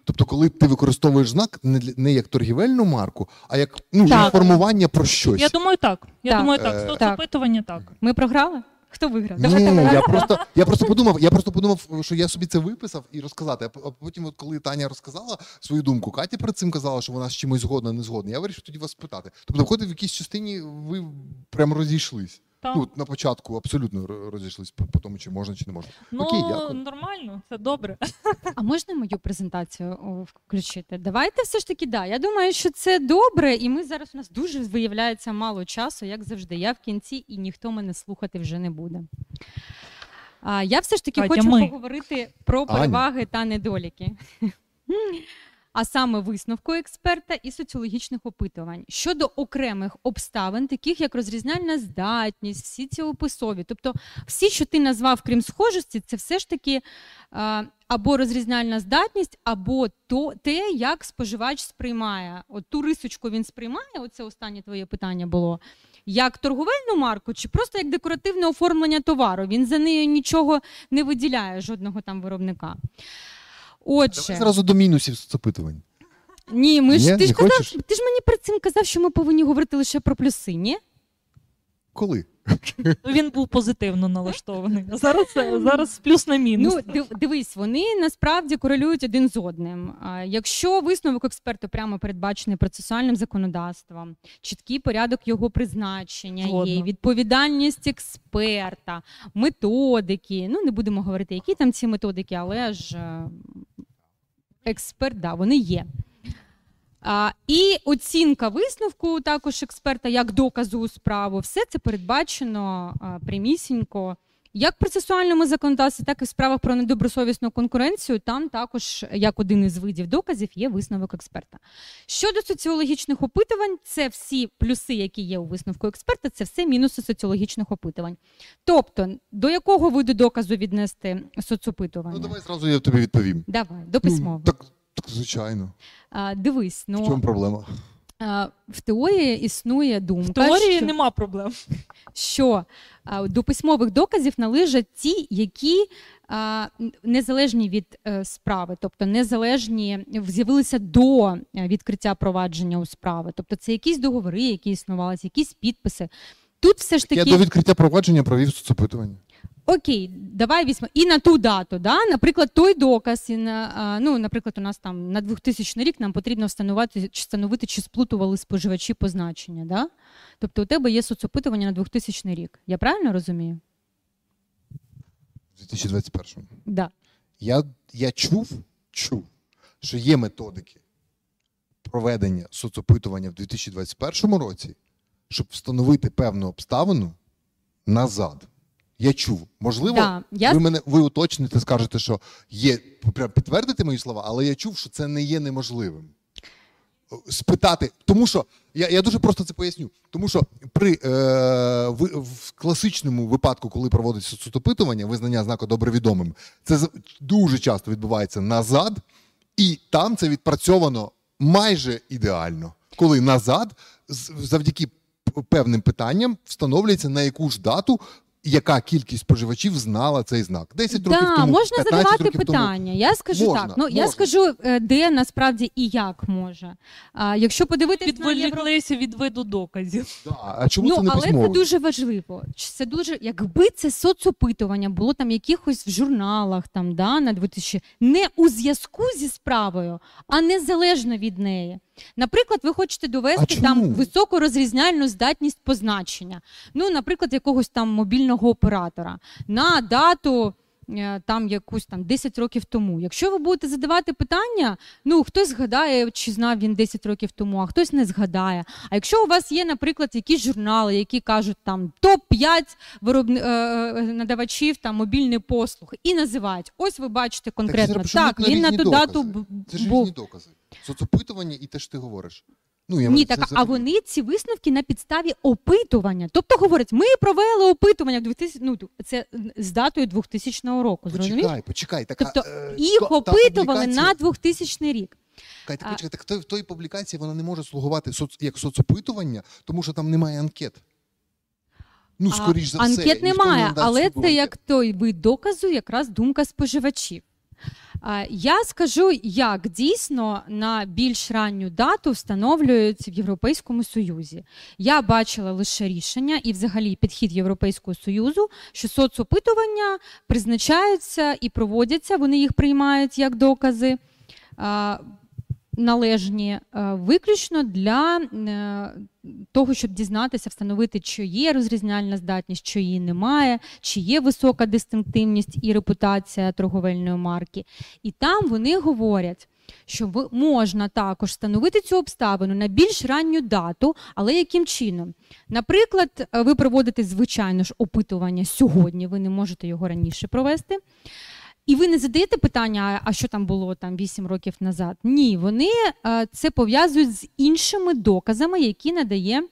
[SPEAKER 2] тобто, коли ти використовуєш знак не, для- не як торгівельну марку, а як ну,
[SPEAKER 1] Так.
[SPEAKER 2] інформування про щось.
[SPEAKER 4] я думаю, так. Я
[SPEAKER 1] Так.
[SPEAKER 4] думаю,
[SPEAKER 2] Е,
[SPEAKER 4] так. Соцопитування так.
[SPEAKER 1] Ми програли? Хто виграв?
[SPEAKER 2] Ні, я просто, я просто подумав, я просто подумав, що я собі це виписав і розказати. А потім, от коли Таня розказала свою думку, Катя перед цим казала, що вона з чимось згодна, не згодна. Я вирішив тоді вас спитати. Тобто, виходить, в якійсь частині ви прям розійшлись.
[SPEAKER 4] Так.
[SPEAKER 2] Ну, на початку абсолютно р- розійшлись по, по тому, чи можна, чи не можна.
[SPEAKER 4] Ну,
[SPEAKER 2] Окей, дякую.
[SPEAKER 4] нормально, це добре. [LAUGHS]
[SPEAKER 1] А можна мою презентацію включити? Давайте все ж таки, да. Я думаю, що це добре, і ми зараз у нас дуже виявляється мало часу, як завжди. Я в кінці, і ніхто мене слухати вже не буде. А, я все ж таки
[SPEAKER 4] Катя,
[SPEAKER 1] хочу
[SPEAKER 4] ми.
[SPEAKER 1] поговорити про
[SPEAKER 2] Аня.
[SPEAKER 1] переваги та недоліки. [LAUGHS] А саме висновку експерта і соціологічних опитувань щодо окремих обставин, таких як розрізняльна здатність, всі ці описові. Тобто, всі, що ти назвав, крім схожості, це все ж таки або розрізняльна здатність, або то те, як споживач сприймає. От ту рисочку він сприймає. Оце останнє твоє питання було. як торговельну марку, чи просто як декоративне оформлення товару. Він за нею нічого не виділяє жодного там виробника. Отже,
[SPEAKER 2] Давай зразу до мінусів соцопитувань.
[SPEAKER 1] ні, ми ж
[SPEAKER 2] Ні?
[SPEAKER 1] ти ж
[SPEAKER 2] Не
[SPEAKER 1] казав,
[SPEAKER 2] хочеш?
[SPEAKER 1] ти ж мені перед цим казав, що ми повинні говорити лише про плюси, ні?
[SPEAKER 2] Коли?
[SPEAKER 4] Він був позитивно налаштований. А зараз, зараз плюс на мінус.
[SPEAKER 1] Ну, див, дивись, вони насправді корелюють один з одним. А, Якщо висновок експерту прямо передбачений процесуальним законодавством, чіткий порядок його призначення
[SPEAKER 4] Згодна.
[SPEAKER 1] є, відповідальність експерта, методики. Ну, не будемо говорити, які там ці методики, але ж е, експерт, да, вони є. А, і оцінка висновку також експерта як доказу у справу, все це передбачено а, прямісінько як в процесуальному законодавстві, так і в справах про недобросовісну конкуренцію. Там також, як один із видів доказів, є висновок експерта. Щодо соціологічних опитувань, це всі плюси, які є у висновку експерта, це все мінуси соціологічних опитувань. Тобто, до якого виду доказу віднести соцопитування?
[SPEAKER 2] Ну давай зразу я тобі відповім.
[SPEAKER 1] Давай, до письмового.
[SPEAKER 2] Ну, так, так, звичайно.
[SPEAKER 1] А, дивись,
[SPEAKER 2] В чому
[SPEAKER 1] ну
[SPEAKER 2] проблема?
[SPEAKER 1] А, в теорії існує думка,
[SPEAKER 4] В теорії
[SPEAKER 1] що...
[SPEAKER 4] нема проблем.
[SPEAKER 1] що до письмових доказів належать ті, які незалежні від е, справи, тобто незалежні з'явилися до е, відкриття провадження у справи. Тобто це якісь договори, які існувалися, якісь підписи. Тут все ж
[SPEAKER 2] Я
[SPEAKER 1] таки
[SPEAKER 2] до відкриття провадження провів соцопитування.
[SPEAKER 1] Окей, давай візьмемо і на ту дату. Да? Наприклад, той доказ, і на ну, наприклад, у нас там на 2000 рік нам потрібно встановити, чи встановити, чи сплутували споживачі позначення. Да? Тобто у тебе є соцопитування на 2000 рік. Я правильно розумію?
[SPEAKER 2] У 2021
[SPEAKER 1] Да.
[SPEAKER 2] Я, я чув, чув, що є методики проведення соцопитування в 2021 році, щоб встановити певну обставину назад. Я чув. Можливо,
[SPEAKER 1] Да, я
[SPEAKER 2] ви мене ви уточните, скажете, що є прям підтвердите мої слова, але я чув, що це не є неможливим. Спитати, тому що я, я дуже просто це поясню. Тому що при е, ви, в класичному випадку, коли проводиться соцопитування, визнання знаку добре відомим, це дуже часто відбувається назад, і там це відпрацьовано майже ідеально. Коли назад, завдяки певним питанням, встановлюється на яку ж дату. Яка кількість споживачів знала цей знак? 10 років
[SPEAKER 1] да,
[SPEAKER 2] тому,
[SPEAKER 1] можна
[SPEAKER 2] 15
[SPEAKER 1] задавати
[SPEAKER 2] років тому.
[SPEAKER 1] питання. Я скажу
[SPEAKER 2] Можна,
[SPEAKER 1] так. Ну я скажу, е, де насправді і як може. А, якщо євро...
[SPEAKER 4] Відволіклися від виду доказів.
[SPEAKER 2] Да, а чому
[SPEAKER 1] ну,
[SPEAKER 2] це не
[SPEAKER 1] але
[SPEAKER 2] письмово?
[SPEAKER 1] це дуже важливо. Це дуже, якби це соцопитування було там якихось в журналах, там да на 2000, не у зв'язку зі справою, а незалежно від неї. Наприклад, ви хочете довести
[SPEAKER 2] А
[SPEAKER 1] там високу розрізняльну здатність позначення. Ну, наприклад, якогось там мобільного оператора на дату. Е, Там якусь там 10 років тому. Якщо ви будете задавати питання, ну хтось згадає, чи знав він 10 років тому, а хтось не згадає. А якщо у вас є, наприклад, якісь журнали, які кажуть там топ-5 виробни... е, е, надавачів там мобільних послуг і називають, ось ви бачите конкретно,
[SPEAKER 2] зараз
[SPEAKER 1] так, він на ту дату
[SPEAKER 2] докази.
[SPEAKER 1] б-
[SPEAKER 2] Це ж різні докази. Соцопитування і те, що ти говориш. Ну, я
[SPEAKER 1] Ні,
[SPEAKER 2] це
[SPEAKER 1] а вони ці висновки на підставі опитування. Тобто говорять, ми провели опитування 2000, ну, це з датою 2000 року. Зрозумів?
[SPEAKER 2] Почекай, почекай. Так,
[SPEAKER 1] Тобто
[SPEAKER 2] а, е,
[SPEAKER 1] їх
[SPEAKER 2] та
[SPEAKER 1] опитували
[SPEAKER 2] публікація-
[SPEAKER 1] на 2000 рік.
[SPEAKER 2] Чекай, так,
[SPEAKER 1] а-
[SPEAKER 2] почекай, так в той- публікації вона не може слугувати соц, як соцопитування, тому що там немає анкет. Ну, скоріш за все.
[SPEAKER 1] Анкет
[SPEAKER 2] ніхто не
[SPEAKER 1] немає, але це як той вид доказу, якраз думка споживачів. Я скажу, як дійсно на більш ранню дату встановлюють в Європейському Союзі. Я бачила лише рішення і, взагалі, підхід Європейського Союзу, що соцопитування призначаються і проводяться, вони їх приймають як докази. Належні е, виключно для е, того, щоб дізнатися, встановити, чи є розрізняльна здатність, чи її немає, чи є висока дистинктивність і репутація торговельної марки. І там вони говорять, що можна також встановити цю обставину на більш ранню дату, але яким чином? Наприклад, е, ви проводите звичайно ж опитування сьогодні, ви не можете його раніше провести. І ви не задаєте питання, а що там було там 8 років назад? Ні, вони е, це пов'язують з іншими доказами, які надає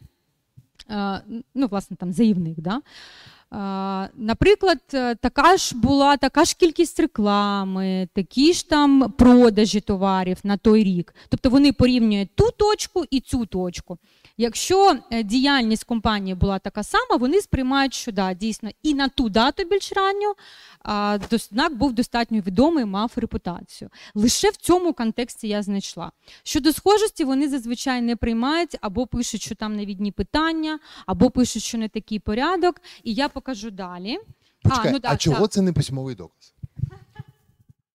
[SPEAKER 1] е, ну, власне, там заявник. Да? Е, Наприклад, така ж була така ж кількість реклами, такі ж там продажі товарів на той рік. Тобто вони порівнюють ту точку і цю точку. Якщо е, діяльність компанії була така сама, вони сприймають, що да, дійсно і на ту дату більш ранню а, знак був достатньо відомий, мав репутацію. Лише в цьому контексті я знайшла. Щодо схожості, вони зазвичай не приймають або пишуть, що там невідні питання, або пишуть, що не такий порядок. І я покажу далі.
[SPEAKER 2] Почекай, а,
[SPEAKER 1] ну так,
[SPEAKER 2] чого
[SPEAKER 1] так.
[SPEAKER 2] це не письмовий доказ?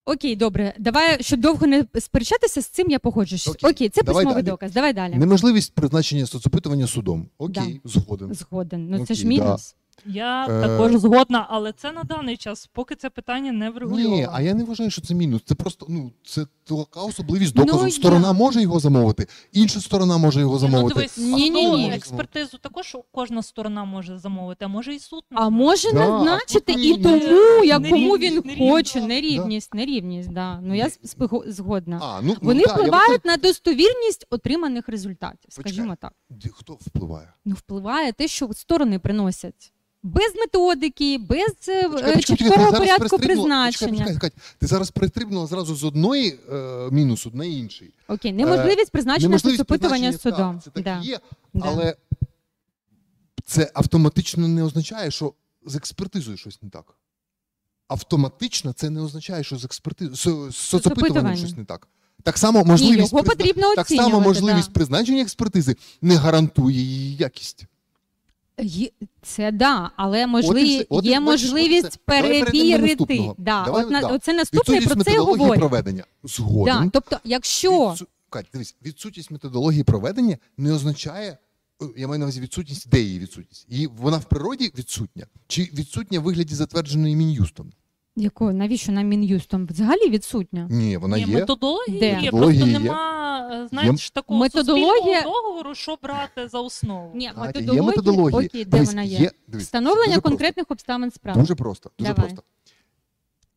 [SPEAKER 1] Окей, добре. Давай, щоб довго не сперечатися з цим, я погоджуюсь.
[SPEAKER 2] Окей,
[SPEAKER 1] Окей, це
[SPEAKER 2] давай
[SPEAKER 1] письмовий
[SPEAKER 2] далі.
[SPEAKER 1] доказ. Давай далі.
[SPEAKER 2] Неможливість призначення соцопитування судом. Окей, згоден.
[SPEAKER 1] Згоден. Ну це ж
[SPEAKER 2] Окей,
[SPEAKER 1] мінус.
[SPEAKER 4] Я
[SPEAKER 2] Е.
[SPEAKER 4] також згодна, але це на даний час, поки це питання не врегульовано.
[SPEAKER 2] Ні, а я не вважаю, що це мінус. Це просто ну це така особливість
[SPEAKER 1] Ну,
[SPEAKER 2] доказу.
[SPEAKER 1] я-
[SPEAKER 2] Сторона може його замовити, інша сторона може його замовити.
[SPEAKER 4] Ну, дивись,
[SPEAKER 1] Ні, ні, ні.
[SPEAKER 4] експертизу також кожна сторона може замовити, а може і суд.
[SPEAKER 1] А може
[SPEAKER 2] Да,
[SPEAKER 1] назначити і тому,
[SPEAKER 4] нерівність,
[SPEAKER 1] як кому він хоче,
[SPEAKER 4] нерівність.
[SPEAKER 1] нерівність, нерівність. Да. Ну я згодна.
[SPEAKER 2] А, ну,
[SPEAKER 1] Вони
[SPEAKER 2] ну, так, я
[SPEAKER 1] впливають на достовірність отриманих результатів,
[SPEAKER 2] Почекай.
[SPEAKER 1] скажімо так.
[SPEAKER 2] Хто впливає?
[SPEAKER 1] Ну, впливає те, що сторони приносять. Без методики, без е,
[SPEAKER 2] Почекай,
[SPEAKER 1] е,
[SPEAKER 2] почекай,
[SPEAKER 1] чіткого
[SPEAKER 2] зараз
[SPEAKER 1] порядку призначення.
[SPEAKER 2] Почекай, почекай, Кать, ти зараз перестрибнула зразу з одної е, мінусу на інший.
[SPEAKER 1] Окей, неможливість призначення
[SPEAKER 2] Неможливість
[SPEAKER 1] соцопитування судом.
[SPEAKER 2] Так, це так
[SPEAKER 1] Да.
[SPEAKER 2] і є,
[SPEAKER 1] Да.
[SPEAKER 2] але це автоматично не означає, що з експертизою щось не так. Автоматично це не означає, що з експертизою з, соцопитуванням щось не так. Так само
[SPEAKER 1] Ні,
[SPEAKER 2] можливість,
[SPEAKER 1] його
[SPEAKER 2] призна-
[SPEAKER 1] потрібно
[SPEAKER 2] так само можливість
[SPEAKER 1] да.
[SPEAKER 2] призначення експертизи не гарантує її якість.
[SPEAKER 1] Це да, але
[SPEAKER 2] От і
[SPEAKER 1] можливі.
[SPEAKER 2] От і
[SPEAKER 1] є
[SPEAKER 2] от
[SPEAKER 1] можливість
[SPEAKER 2] до
[SPEAKER 1] перевірити. Да,
[SPEAKER 2] Давай,
[SPEAKER 1] от
[SPEAKER 2] да.
[SPEAKER 1] Оце наступне
[SPEAKER 2] Відсутність
[SPEAKER 1] про це говорить.
[SPEAKER 2] проведення. Згоден.
[SPEAKER 1] Да, тобто, якщо
[SPEAKER 2] Відсу... Кать, дивись, відсутність методології проведення не означає, е, я маю на увазі відсутність, де її відсутність? і вона в природі відсутня? Чи відсутня в вигляді затвердженої Мін'юстом?
[SPEAKER 1] Якою, навіщо нам мін'юстом взагалі відсутня?
[SPEAKER 2] Ні, вона є.
[SPEAKER 4] методології
[SPEAKER 1] Де?
[SPEAKER 4] є,
[SPEAKER 2] Методології
[SPEAKER 4] просто
[SPEAKER 2] є.
[SPEAKER 4] нема, е, знаєш, такого
[SPEAKER 1] Методологія-
[SPEAKER 4] суспільного договору, що брати за основу.
[SPEAKER 1] Ні,
[SPEAKER 2] Катя, є
[SPEAKER 1] методологія,
[SPEAKER 2] методологія.
[SPEAKER 1] окей, де
[SPEAKER 2] Дивись,
[SPEAKER 1] вона є?
[SPEAKER 2] є дивись,
[SPEAKER 1] Встановлення
[SPEAKER 2] дуже
[SPEAKER 1] конкретних обставин справи.
[SPEAKER 2] Дуже просто. Дуже
[SPEAKER 1] Давай.
[SPEAKER 2] просто.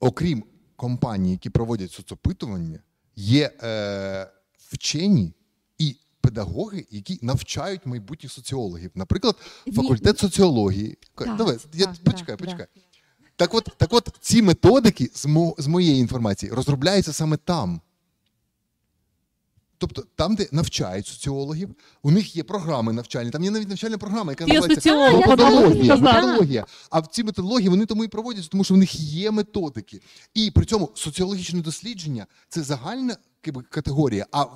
[SPEAKER 2] Окрім компаній, які проводять соцопитування, є е, вчені і педагоги, які навчають майбутніх соціологів. Наприклад,
[SPEAKER 1] Ні,
[SPEAKER 2] факультет соціології.
[SPEAKER 1] Так,
[SPEAKER 2] Давай, я,
[SPEAKER 1] так,
[SPEAKER 2] почекай,
[SPEAKER 1] да,
[SPEAKER 2] почекай. Так от, так от, ці методики з, мо, з моєї інформації розробляються саме там. Тобто там, де навчають соціологів, у них є програми навчальні, там є навіть навчальна програма, яка називається методологія. методологія. А в ці методології вони тому і проводяться, тому що в них є методики. І при цьому соціологічне дослідження це загальна категорія, а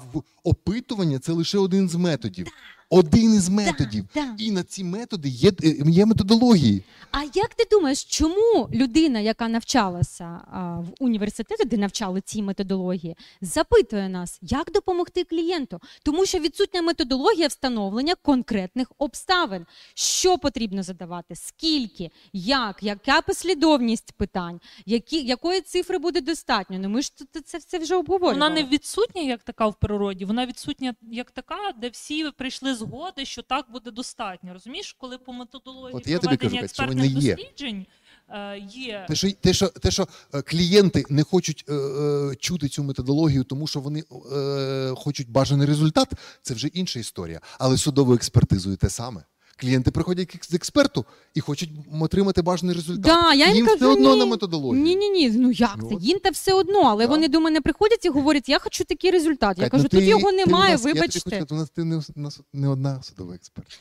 [SPEAKER 2] опитування це лише один з методів. Один із методів.
[SPEAKER 1] да.
[SPEAKER 2] І на ці методи є, е, є методології.
[SPEAKER 1] А як ти думаєш, чому людина, яка навчалася а, в університеті, де навчали ці методології, запитує нас, як допомогти клієнту? Тому що відсутня методологія встановлення конкретних обставин. Що потрібно задавати, скільки, як, яка послідовність питань, які, якої цифри буде достатньо? Ну ми ж це, це, це вже обговорювали.
[SPEAKER 4] Вона не відсутня як така в природі, вона відсутня як така, де всі прийшли згоди, що так буде достатньо. Розумієш, коли по методології
[SPEAKER 2] От я тобі кажу,
[SPEAKER 4] проведення
[SPEAKER 2] що
[SPEAKER 4] експертних
[SPEAKER 2] є.
[SPEAKER 4] досліджень е, є
[SPEAKER 2] Те, що, те, що, те, що клієнти не хочуть е, е, чути цю методологію, тому що вони е, хочуть бажаний результат, це вже інша історія. Але судовою експертизою те саме. Клієнти приходять к експерту і хочуть отримати бажаний результат.
[SPEAKER 1] Да, я їм
[SPEAKER 2] Їм
[SPEAKER 1] кажу,
[SPEAKER 2] все одно
[SPEAKER 1] ні.
[SPEAKER 2] на методологію.
[SPEAKER 1] Ні, ні, ні. Ну як
[SPEAKER 2] Ну,
[SPEAKER 1] це? Їм та все одно, але
[SPEAKER 2] Да.
[SPEAKER 1] вони до мене приходять і говорять, я хочу такий результат. Я
[SPEAKER 2] Кать,
[SPEAKER 1] кажу,
[SPEAKER 2] ну
[SPEAKER 1] тут
[SPEAKER 2] ти-
[SPEAKER 1] його немає,
[SPEAKER 2] нас- Я хочу
[SPEAKER 1] вибачте.
[SPEAKER 2] у нас ти не, нас не одна судова експерт.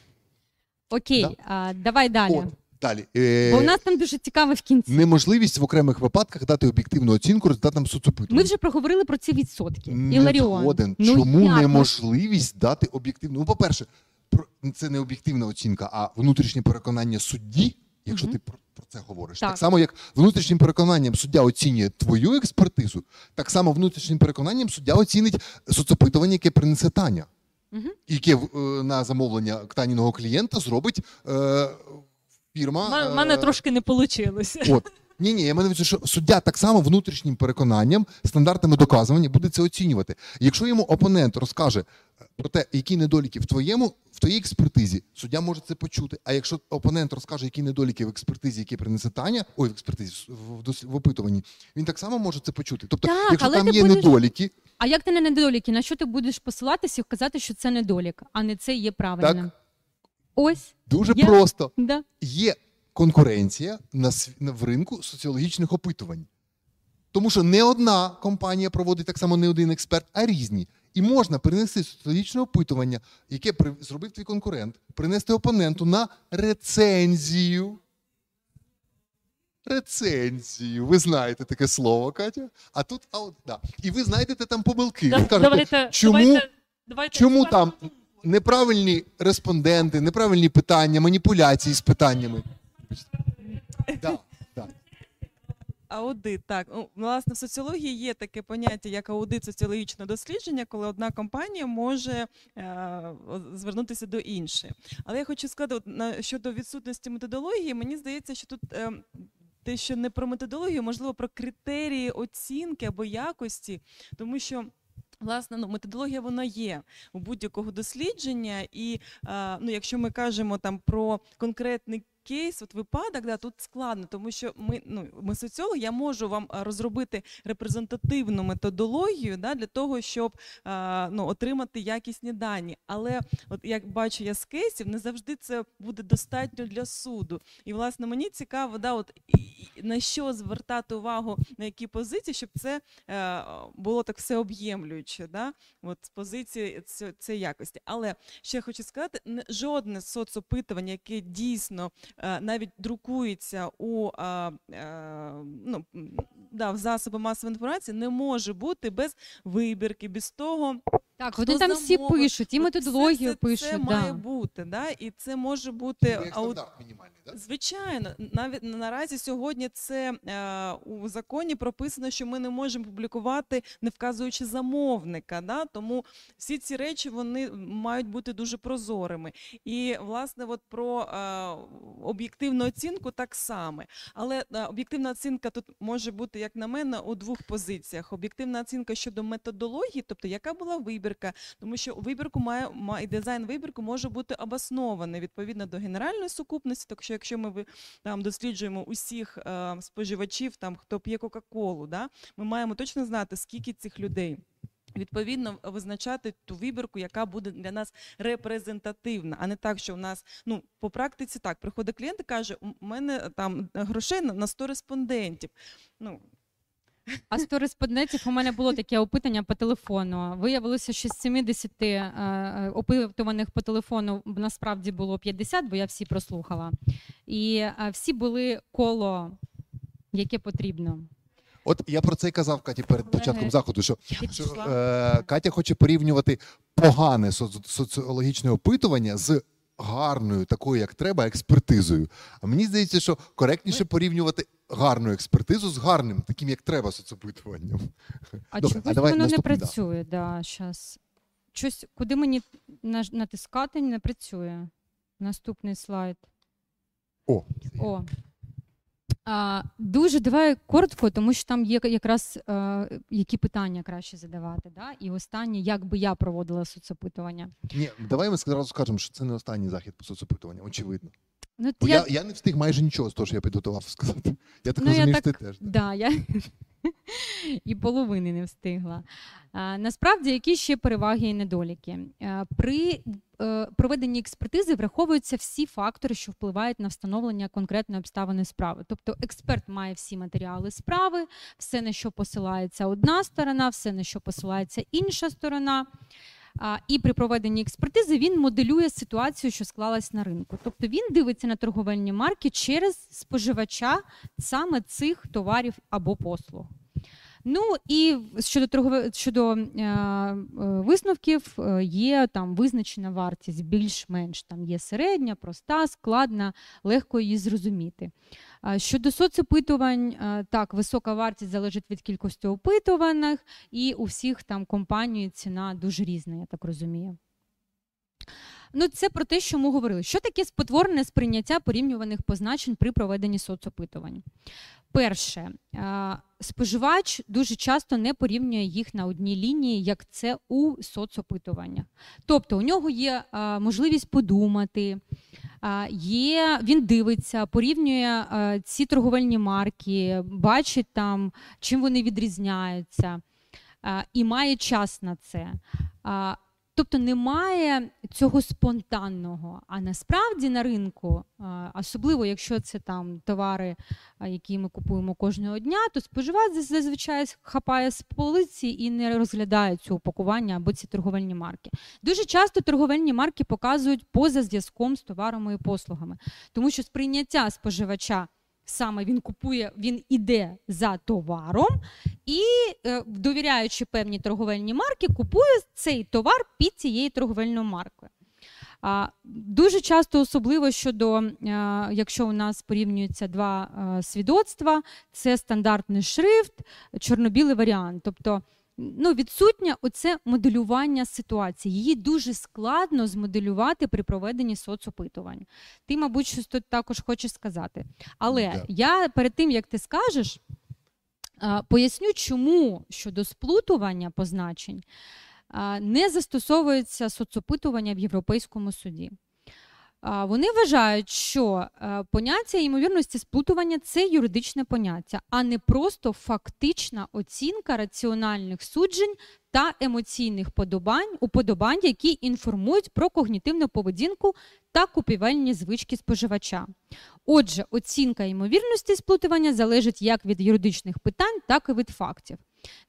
[SPEAKER 1] Окей,
[SPEAKER 2] Да.
[SPEAKER 1] а, давай далі.
[SPEAKER 2] От, далі. Е,
[SPEAKER 1] Бо у нас там дуже цікаве в кінці.
[SPEAKER 2] Неможливість в окремих випадках дати об'єктивну оцінку результатам соцопитування.
[SPEAKER 1] Ми вже проговорили про ці відсотки.
[SPEAKER 2] Не
[SPEAKER 1] Іларіон.
[SPEAKER 2] згоден.
[SPEAKER 1] Ну,
[SPEAKER 2] Чому
[SPEAKER 1] як?
[SPEAKER 2] Неможливість дати об'єктивну? Ну, по-перше, про- це не об'єктивна оцінка, а внутрішнє переконання судді, якщо
[SPEAKER 1] Мгм.
[SPEAKER 2] ти про, це говориш.
[SPEAKER 1] Так.
[SPEAKER 2] Так. само, як внутрішнім переконанням суддя оцінює твою експертизу, так само внутрішнім переконанням суддя оцінить соцопитування, яке принесе Таня.
[SPEAKER 1] Мгм.
[SPEAKER 2] Яке е, на замовлення Таніного клієнта зробить е, фірма.
[SPEAKER 4] У мене
[SPEAKER 2] е,
[SPEAKER 4] трошки не вийшло.
[SPEAKER 2] Ні, ні, я маю на увазі, що суддя так само внутрішнім переконанням, стандартами доказування буде це оцінювати. Якщо йому опонент розкаже е, про те, які недоліки в твоєму, в твоїй експертизі, суддя може це почути. А якщо опонент розкаже, які недоліки в експертизі, які принесе Таня, ой, в експертизі в, в опитуванні, він так само може це почути. Тобто,
[SPEAKER 1] Так,
[SPEAKER 2] якщо там є
[SPEAKER 1] будеш-
[SPEAKER 2] недоліки,
[SPEAKER 1] А як ти на недоліки? На що ти будеш посилатися і казати, що це недолік, а не це є правильним?
[SPEAKER 2] Так.
[SPEAKER 1] Ось,
[SPEAKER 2] дуже
[SPEAKER 1] Я-
[SPEAKER 2] просто.
[SPEAKER 1] да.
[SPEAKER 2] є конкуренція на, в ринку соціологічних опитувань. Тому що не одна компанія проводить так само не один експерт, а різні. І можна перенести соціологічне опитування, яке зробив твій конкурент, принести опоненту на рецензію. Рецензію. Ви знаєте таке слово, Катя? А тут, а от, да. І ви знайдете там помилки.
[SPEAKER 4] Да-
[SPEAKER 2] Ви кажете,
[SPEAKER 4] давайте,
[SPEAKER 2] чому-
[SPEAKER 4] давайте, давайте
[SPEAKER 2] чому там неправильні респонденти, неправильні питання, маніпуляції з питаннями. [LAUGHS] Да, да.
[SPEAKER 5] Аудит, так. Ну, власне, в соціології є таке поняття, як аудит соціологічного дослідження, коли одна компанія може е, звернутися до іншої. Але я хочу сказати, на, щодо відсутності методології, мені здається, що тут. Е, те, що не про методологію, можливо, про критерії оцінки або якості, тому що. Власне, ну, методологія вона є у будь-якого дослідження, і е, ну, якщо ми кажемо там про конкретний кейс, от випадок, да, тут складно, тому що ми, ну, ми соціологи, я можу вам розробити репрезентативну методологію да, для того, щоб а, ну, отримати якісні дані. Але от як бачу я з кейсів, не завжди це буде достатньо для суду. І власне мені цікаво, да, от, на що звертати увагу, на які позиції, щоб це е, було так всеоб'ємлююче, да? от, з позиції цієї якості. Але ще хочу сказати, не, жодне соцопитування, яке дійсно е, навіть друкується у е, е, ну, да, в засоби масової інформації, не може бути без вибірки, без того,
[SPEAKER 1] Так, вони там всі
[SPEAKER 5] замовив?
[SPEAKER 1] пишуть, і
[SPEAKER 5] От
[SPEAKER 1] методологію
[SPEAKER 5] все це,
[SPEAKER 1] пишуть.
[SPEAKER 5] Це
[SPEAKER 1] да.
[SPEAKER 5] має бути, да? і це може бути ау-
[SPEAKER 2] мінімальний, да?
[SPEAKER 5] Звичайно, навіть наразі сьогодні це е, у законі прописано, що ми не можемо публікувати, не вказуючи замовника. Да? Тому всі ці речі вони мають бути дуже прозорими. І власне, от про е, об'єктивну оцінку так само. Але е, об'єктивна оцінка тут може бути, як на мене, у двох позиціях: об'єктивна оцінка щодо методології, тобто яка була вибірка, тому що вибірку має, має дизайн вибірку може бути обоснований відповідно до генеральної сукупності. Так що, якщо ми там досліджуємо усіх е, споживачів, там хто п'є Кока-Колу, да, ми маємо точно знати, скільки цих людей. Відповідно, визначати ту вибірку, яка буде для нас репрезентативна, а не так, що у нас ну по практиці так приходить клієнт і каже: у мене там грошей на- на 100 респондентів. Ну
[SPEAKER 1] А 100 респондентів у мене було таке опитання по телефону. Виявилося, що з 70 е, е, опитуваних по телефону насправді було 50, бо я всі прослухала. І е, всі були коло, яке потрібно.
[SPEAKER 2] От я про це й казав Каті перед початком заходу, що, що е, Катя хоче порівнювати погане соціологічне опитування з гарною, такою, як треба, експертизою. А мені здається, що коректніше порівнювати гарну експертизу з гарним, таким як треба, соцопитуванням.
[SPEAKER 1] А
[SPEAKER 2] Добре, а давай
[SPEAKER 1] воно не
[SPEAKER 2] наступний, да.
[SPEAKER 1] працює, да, щас. Щось, куди мені натискати, не працює. Наступний слайд.
[SPEAKER 2] О,
[SPEAKER 1] О. А, дуже давай коротко, тому що там є якраз е, які питання краще задавати. Да? І останнє, як би я проводила соцопитування.
[SPEAKER 2] ні, давай ми зразу скажемо, що це не останній захід по соцопитуванню, очевидно.
[SPEAKER 1] Ну,
[SPEAKER 2] Бо
[SPEAKER 1] я,
[SPEAKER 2] я, я не встиг майже нічого з того, що я підготував сказати. Я так
[SPEAKER 1] Ну, я
[SPEAKER 2] розумію, що ти теж.
[SPEAKER 1] Да, я і половини не встигла. Насправді, які ще переваги і недоліки? При е, проведенні експертизи враховуються всі фактори, що впливають на встановлення конкретної обставини справи. Тобто експерт має всі матеріали справи, все, на що посилається одна сторона, все, на що посилається інша сторона. І при проведенні експертизи він моделює ситуацію, що склалась на ринку. Тобто він дивиться на торговельні марки через споживача саме цих товарів або послуг. Ну і щодо торгове щодо е, е, висновків, е, є там визначена вартість більш-менш там є середня, проста, складна, легко її зрозуміти. А Щодо соцопитувань, е, так, висока вартість залежить від кількості опитуваних, і у всіх там компаній ціна дуже різна, я так розумію. Ну, це про те, що ми говорили. Що таке спотворене сприйняття порівнюваних позначень при проведенні соцопитувань? Перше, е, споживач дуже часто не порівнює їх на одній лінії, як це у соцопитуваннях. Тобто у нього є е, можливість подумати, е, є, він дивиться, порівнює ці торговельні марки, бачить там, чим вони відрізняються, і має час на це. Тобто немає цього спонтанного. А насправді на ринку, особливо якщо це там товари, які ми купуємо кожного дня, то споживач зазвичай хапає з полиці і не розглядає цього упакування або ці торговельні марки. Дуже часто торговельні марки показують поза зв'язком з товарами і послугами, тому що сприйняття споживача саме він купує, він іде за товаром і, е, довіряючи певні торговельні марки, купує цей товар під цією торговельною маркою. Дуже часто, особливо щодо, е, якщо у нас порівнюються два е, свідоцтва, це стандартний шрифт, чорно-білий варіант. Тобто ну, відсутнє оце моделювання ситуації. Її дуже складно змоделювати при проведенні соцопитувань. Ти, мабуть, щось тут також хочеш сказати. Але
[SPEAKER 2] Да.
[SPEAKER 1] я перед тим, як ти скажеш, поясню, чому щодо сплутування позначень не застосовується соцопитування в Європейському суді. Вони вважають, що е, поняття ймовірності сплутування це юридичне поняття, а не просто фактична оцінка раціональних суджень та емоційних подобань, уподобань, які інформують про когнітивну поведінку та купівельні звички споживача. Отже, оцінка ймовірності сплутування залежить як від юридичних питань, так і від фактів.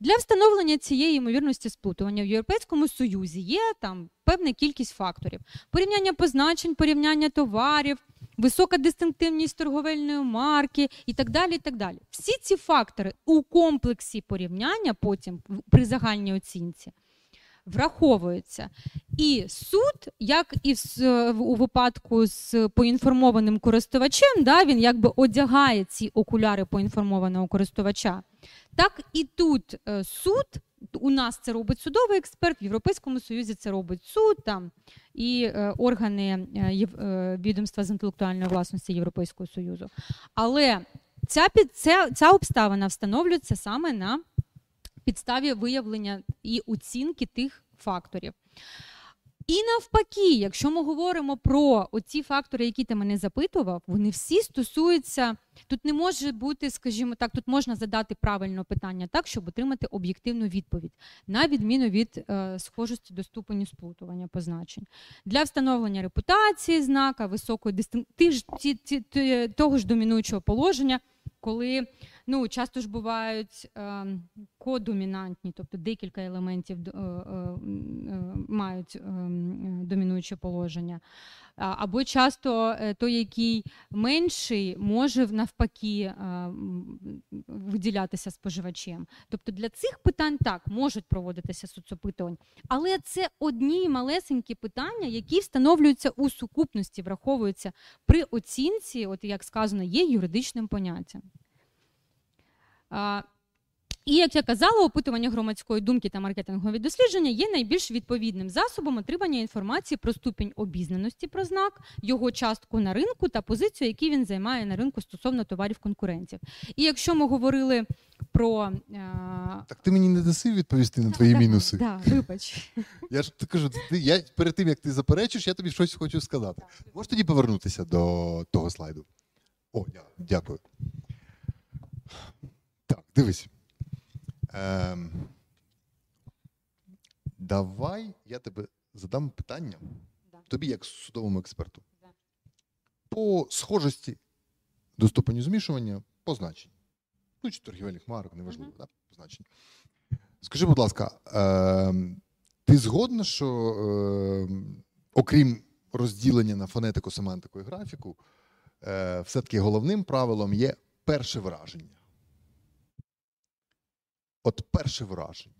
[SPEAKER 1] Для встановлення цієї ймовірності сплутування в Європейському Союзі є там певна кількість факторів: порівняння позначень, порівняння товарів, висока дистинктивність торговельної марки і так далі. І так далі. Всі ці фактори у комплексі порівняння потім при загальній оцінці враховуються. І суд, як і у випадку з поінформованим користувачем, да, він якби одягає ці окуляри поінформованого користувача. Так і тут е, суд, у нас це робить судовий експерт, в Європейському Союзі це робить суд там, і е, органи е, е, відомства з інтелектуальної власності Європейського Союзу. Але ця, ця, ця обставина встановлюється саме на підставі виявлення і оцінки тих факторів. І навпаки, якщо ми говоримо про оці фактори, які ти мене запитував, вони всі стосуються. Тут не може бути, скажімо так, тут можна задати правильне питання так, щоб отримати об'єктивну відповідь, на відміну від е, схожості до ступеню сплутування позначень. Для встановлення репутації знака, високої дистин... ти ж, ті, ті, ті, того ж домінуючого положення, коли ну, часто ж бувають е, кодомінантні, тобто декілька елементів е, е, е, мають е, е, домінуюче положення. Або часто е, той, який менший, може навпаки е, виділятися споживачем. Тобто для цих питань так можуть проводитися соцопитування, але це одні малесенькі питання, які встановлюються у сукупності, враховуються при оцінці, от як сказано, є юридичним поняттям. А, І як я казала, опитування громадської думки та маркетингові дослідження є найбільш відповідним засобом отримання інформації про ступінь обізнаності про знак, його частку на ринку та позицію, яку він займає на ринку стосовно товарів конкурентів. І якщо ми говорили про е,
[SPEAKER 2] Так ти мені не даси відповісти на твої мінуси. [LAUGHS]
[SPEAKER 1] да, вибач. [LAUGHS]
[SPEAKER 2] Я ж кажу, ти, я перед тим як ти заперечиш, я тобі щось хочу сказати. Можеш тоді повернутися до того слайду? О, дякую. Так, дивись. Ем, давай я тебе задам питання.
[SPEAKER 1] Да.
[SPEAKER 2] Тобі, як судовому експерту.
[SPEAKER 1] Да.
[SPEAKER 2] По схожості до ступеню змішування позначень. Ну, чи торгівельних марок, неважливо, да? позначень. Скажи, будь ласка, ем, ти згодна, що ем, окрім розділення на фонетику, семантику і графіку, е, все-таки головним правилом є перше враження? От перше враження.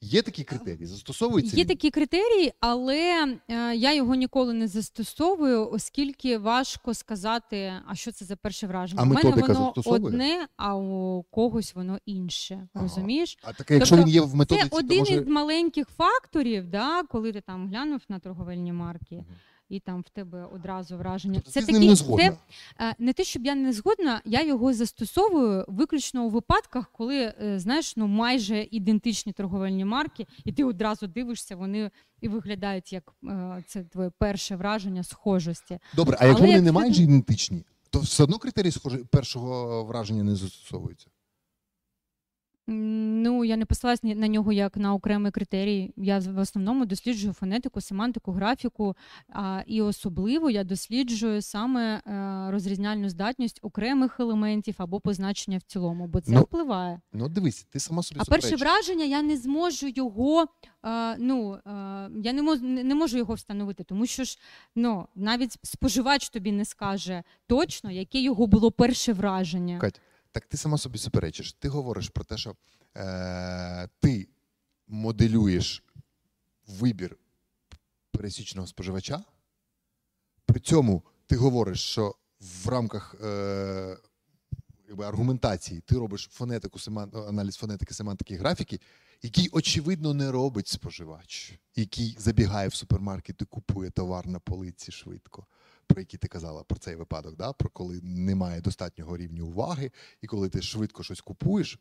[SPEAKER 2] Є такі критерії, застосовуються?
[SPEAKER 1] Є
[SPEAKER 2] він?
[SPEAKER 1] такі критерії, але е, я його ніколи не застосовую, оскільки важко сказати, а що це за перше враження.
[SPEAKER 2] А
[SPEAKER 1] У мене воно
[SPEAKER 2] застосовує?
[SPEAKER 1] одне, а у когось воно інше.
[SPEAKER 2] Ага.
[SPEAKER 1] Розумієш?
[SPEAKER 2] А таке, якщо
[SPEAKER 1] Тобто
[SPEAKER 2] він є в методиці,
[SPEAKER 1] Це один
[SPEAKER 2] може...
[SPEAKER 1] із маленьких факторів, да, коли ти там глянув на торговельні марки,
[SPEAKER 2] Мгм.
[SPEAKER 1] І там в тебе одразу враження.
[SPEAKER 2] Тобто
[SPEAKER 1] це
[SPEAKER 2] ти з ним не згодна?
[SPEAKER 1] це Е, Не те, щоб я не згодна, я його застосовую виключно у випадках, коли е, знаєш, ну майже ідентичні торговельні марки, і ти одразу дивишся, вони і виглядають як е, це твоє перше враження схожості.
[SPEAKER 2] Добре, а якщо
[SPEAKER 1] Але
[SPEAKER 2] вони не
[SPEAKER 1] якщо
[SPEAKER 2] майже ідентичні, то все одно критерії схожі першого враження не застосовуються.
[SPEAKER 1] Ну, я не посилаюсь на нього як на окремий критерій. Я в основному досліджую фонетику, семантику, графіку, а, і особливо я досліджую саме е, розрізняльну здатність окремих елементів або позначення в цілому, бо це
[SPEAKER 2] Ну,
[SPEAKER 1] впливає.
[SPEAKER 2] Ну, дивись, ти сама собі
[SPEAKER 1] А перше враження я не зможу його. Е, ну е, я не можу не можу його встановити, тому що ж ну навіть споживач тобі не скаже точно, яке його було перше враження.
[SPEAKER 2] Кать, Так ти сама собі суперечиш. Ти говориш про те, що е, ти моделюєш вибір пересічного споживача. При цьому ти говориш, що в рамках е, аргументації ти робиш фонетику, аналіз фонетики, семантики і графіки, який, очевидно, не робить споживач, який забігає в супермаркет і купує товар на полиці швидко. Про які ти казала про цей випадок, да? про коли немає достатнього рівня уваги, і коли ти швидко щось купуєш.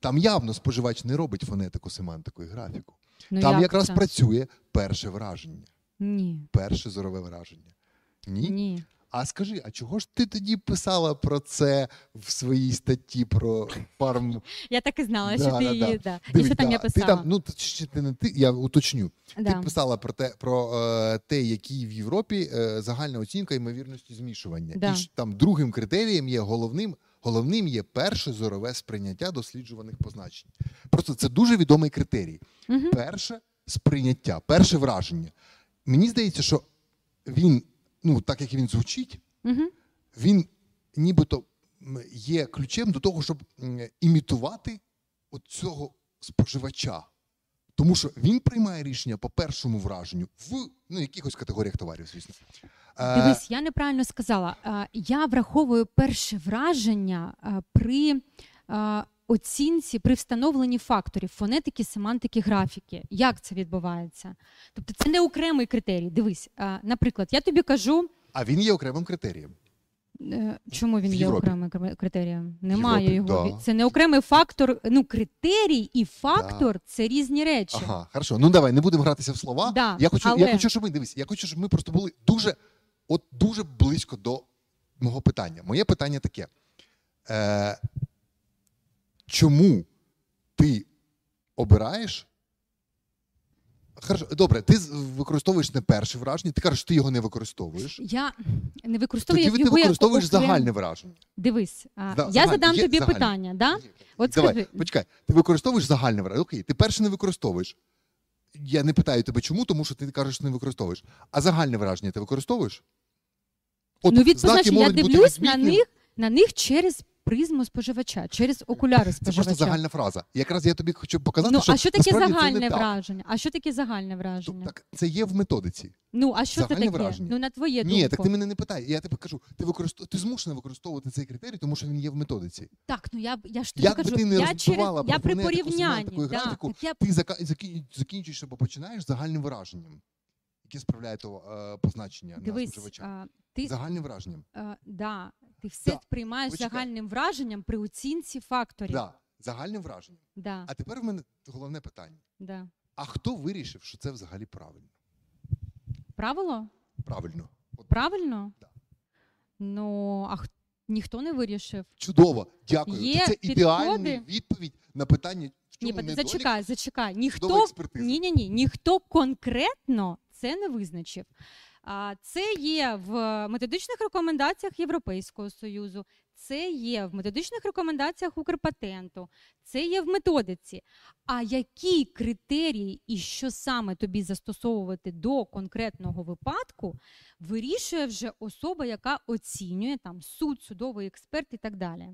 [SPEAKER 2] Там явно споживач не робить фонетику, семантику і графіку.
[SPEAKER 1] Ну,
[SPEAKER 2] Там
[SPEAKER 1] як
[SPEAKER 2] якраз
[SPEAKER 1] це?
[SPEAKER 2] працює перше враження,
[SPEAKER 1] Ні.
[SPEAKER 2] перше зорове враження. Ні?
[SPEAKER 1] Ні.
[SPEAKER 2] А скажи, а чого ж ти тоді писала про це в своїй статті про фарм?
[SPEAKER 1] Я так і знала, що ти її.
[SPEAKER 2] да.
[SPEAKER 1] І що там
[SPEAKER 2] Ти там, ну ще ти не ти, я уточню. Ти писала про те, про е, те, який в Європі е, загальна оцінка ймовірності змішування. І ж там другим критерієм є головним. Головним є перше зорове сприйняття досліджуваних позначень. Просто це дуже відомий критерій. Перше сприйняття, перше враження. Мені здається, що він, ну так як він звучить,
[SPEAKER 1] Мгм.
[SPEAKER 2] він нібито є ключем до того, щоб імітувати от цього споживача. Тому що він приймає рішення по першому враженню в ну, якихось категоріях товарів, звісно. Е,
[SPEAKER 1] Дивись, я неправильно сказала. Е, Я враховую перше враження е, при оцінці, при встановленні факторів фонетики, семантики, графіки. Як це відбувається? Тобто це не окремий критерій. Дивись, наприклад, я тобі кажу,
[SPEAKER 2] а він є окремим критерієм.
[SPEAKER 1] е, чому він є окремим критерієм? Немає
[SPEAKER 2] Європі,
[SPEAKER 1] його.
[SPEAKER 2] да.
[SPEAKER 1] Це не окремий фактор. Ну, критерій і фактор це різні речі.
[SPEAKER 2] Ага, хорошо. Ну давай, не будемо гратися в слова.
[SPEAKER 1] Да,
[SPEAKER 2] я, хочу, я хочу, щоб ми дивись, я хочу, щоб ми просто були дуже, от дуже близько до мого питання. Моє питання таке: е, чому ти обираєш? Хорошо, добре, ти використовуєш не перше враження, ти кажеш, що ти його не використовуєш.
[SPEAKER 1] Я не використовую
[SPEAKER 2] Тоді ти
[SPEAKER 1] його як
[SPEAKER 2] використовуєш
[SPEAKER 1] окрем-
[SPEAKER 2] загальне враження.
[SPEAKER 1] Дивись, а,
[SPEAKER 2] Да,
[SPEAKER 1] я
[SPEAKER 2] загаль-
[SPEAKER 1] задам тобі
[SPEAKER 2] загальне.
[SPEAKER 1] питання. Да? От
[SPEAKER 2] Давай,
[SPEAKER 1] скажи.
[SPEAKER 2] почекай, ти використовуєш загальне враження. Окей, ти перше не використовуєш. Я не питаю тебе, чому, тому що ти кажеш, що не використовуєш. А загальне враження ти використовуєш? От
[SPEAKER 1] ну, від я дивлюсь на них, на них через призму споживача, через окуляри
[SPEAKER 2] Це
[SPEAKER 1] споживача.
[SPEAKER 2] просто загальна фраза. Якраз я тобі хочу показати,
[SPEAKER 1] ну,
[SPEAKER 2] що
[SPEAKER 1] а що таке загальне враження? А що таке загальне
[SPEAKER 2] Тобто,
[SPEAKER 1] враження?
[SPEAKER 2] Так, це є в методиці.
[SPEAKER 1] Ну, а що це таке?
[SPEAKER 2] враження.
[SPEAKER 1] Ну, на твоє
[SPEAKER 2] Ні, так ти мене не питай. Я тобі кажу, ти використов... ти змушений використовувати цей критерій, тому що він є в методиці.
[SPEAKER 1] Так, ну я, я ж тобі
[SPEAKER 2] Як би
[SPEAKER 1] кажу,
[SPEAKER 2] ти не
[SPEAKER 1] я, через, я при порівнянні.
[SPEAKER 2] і
[SPEAKER 1] Да,
[SPEAKER 2] графіку,
[SPEAKER 1] так я,
[SPEAKER 2] Ти закін- закінчуєш або починаєш загальним враженням, яке справляє то е, позначення на споживача.
[SPEAKER 1] а, ти,
[SPEAKER 2] Загальним враженням.
[SPEAKER 1] а, да, ти все
[SPEAKER 2] Да,
[SPEAKER 1] приймаєш
[SPEAKER 2] почекай.
[SPEAKER 1] загальним враженням при оцінці факторів.
[SPEAKER 2] Да, загальним враженням.
[SPEAKER 1] Да,
[SPEAKER 2] А тепер в мене головне питання:
[SPEAKER 1] да.
[SPEAKER 2] а хто вирішив, що це взагалі правильно?
[SPEAKER 1] Правило?
[SPEAKER 2] Правильно. От
[SPEAKER 1] Правильно?
[SPEAKER 2] Да.
[SPEAKER 1] Ну, а х- ніхто не вирішив.
[SPEAKER 2] Чудово, дякую.
[SPEAKER 1] Є
[SPEAKER 2] це
[SPEAKER 1] підходи?
[SPEAKER 2] ідеальна відповідь на питання, в чому
[SPEAKER 1] Ні,
[SPEAKER 2] недолік
[SPEAKER 1] зачекай, зачекай. Ніхто ні, ні, ні, ніхто конкретно це не визначив. Це є в методичних рекомендаціях Європейського союзу, це є в методичних рекомендаціях Укрпатенту, це є в методиці. А які критерії і що саме тобі застосовувати до конкретного випадку, вирішує вже особа, яка оцінює там суд, судовий експерт і так далі.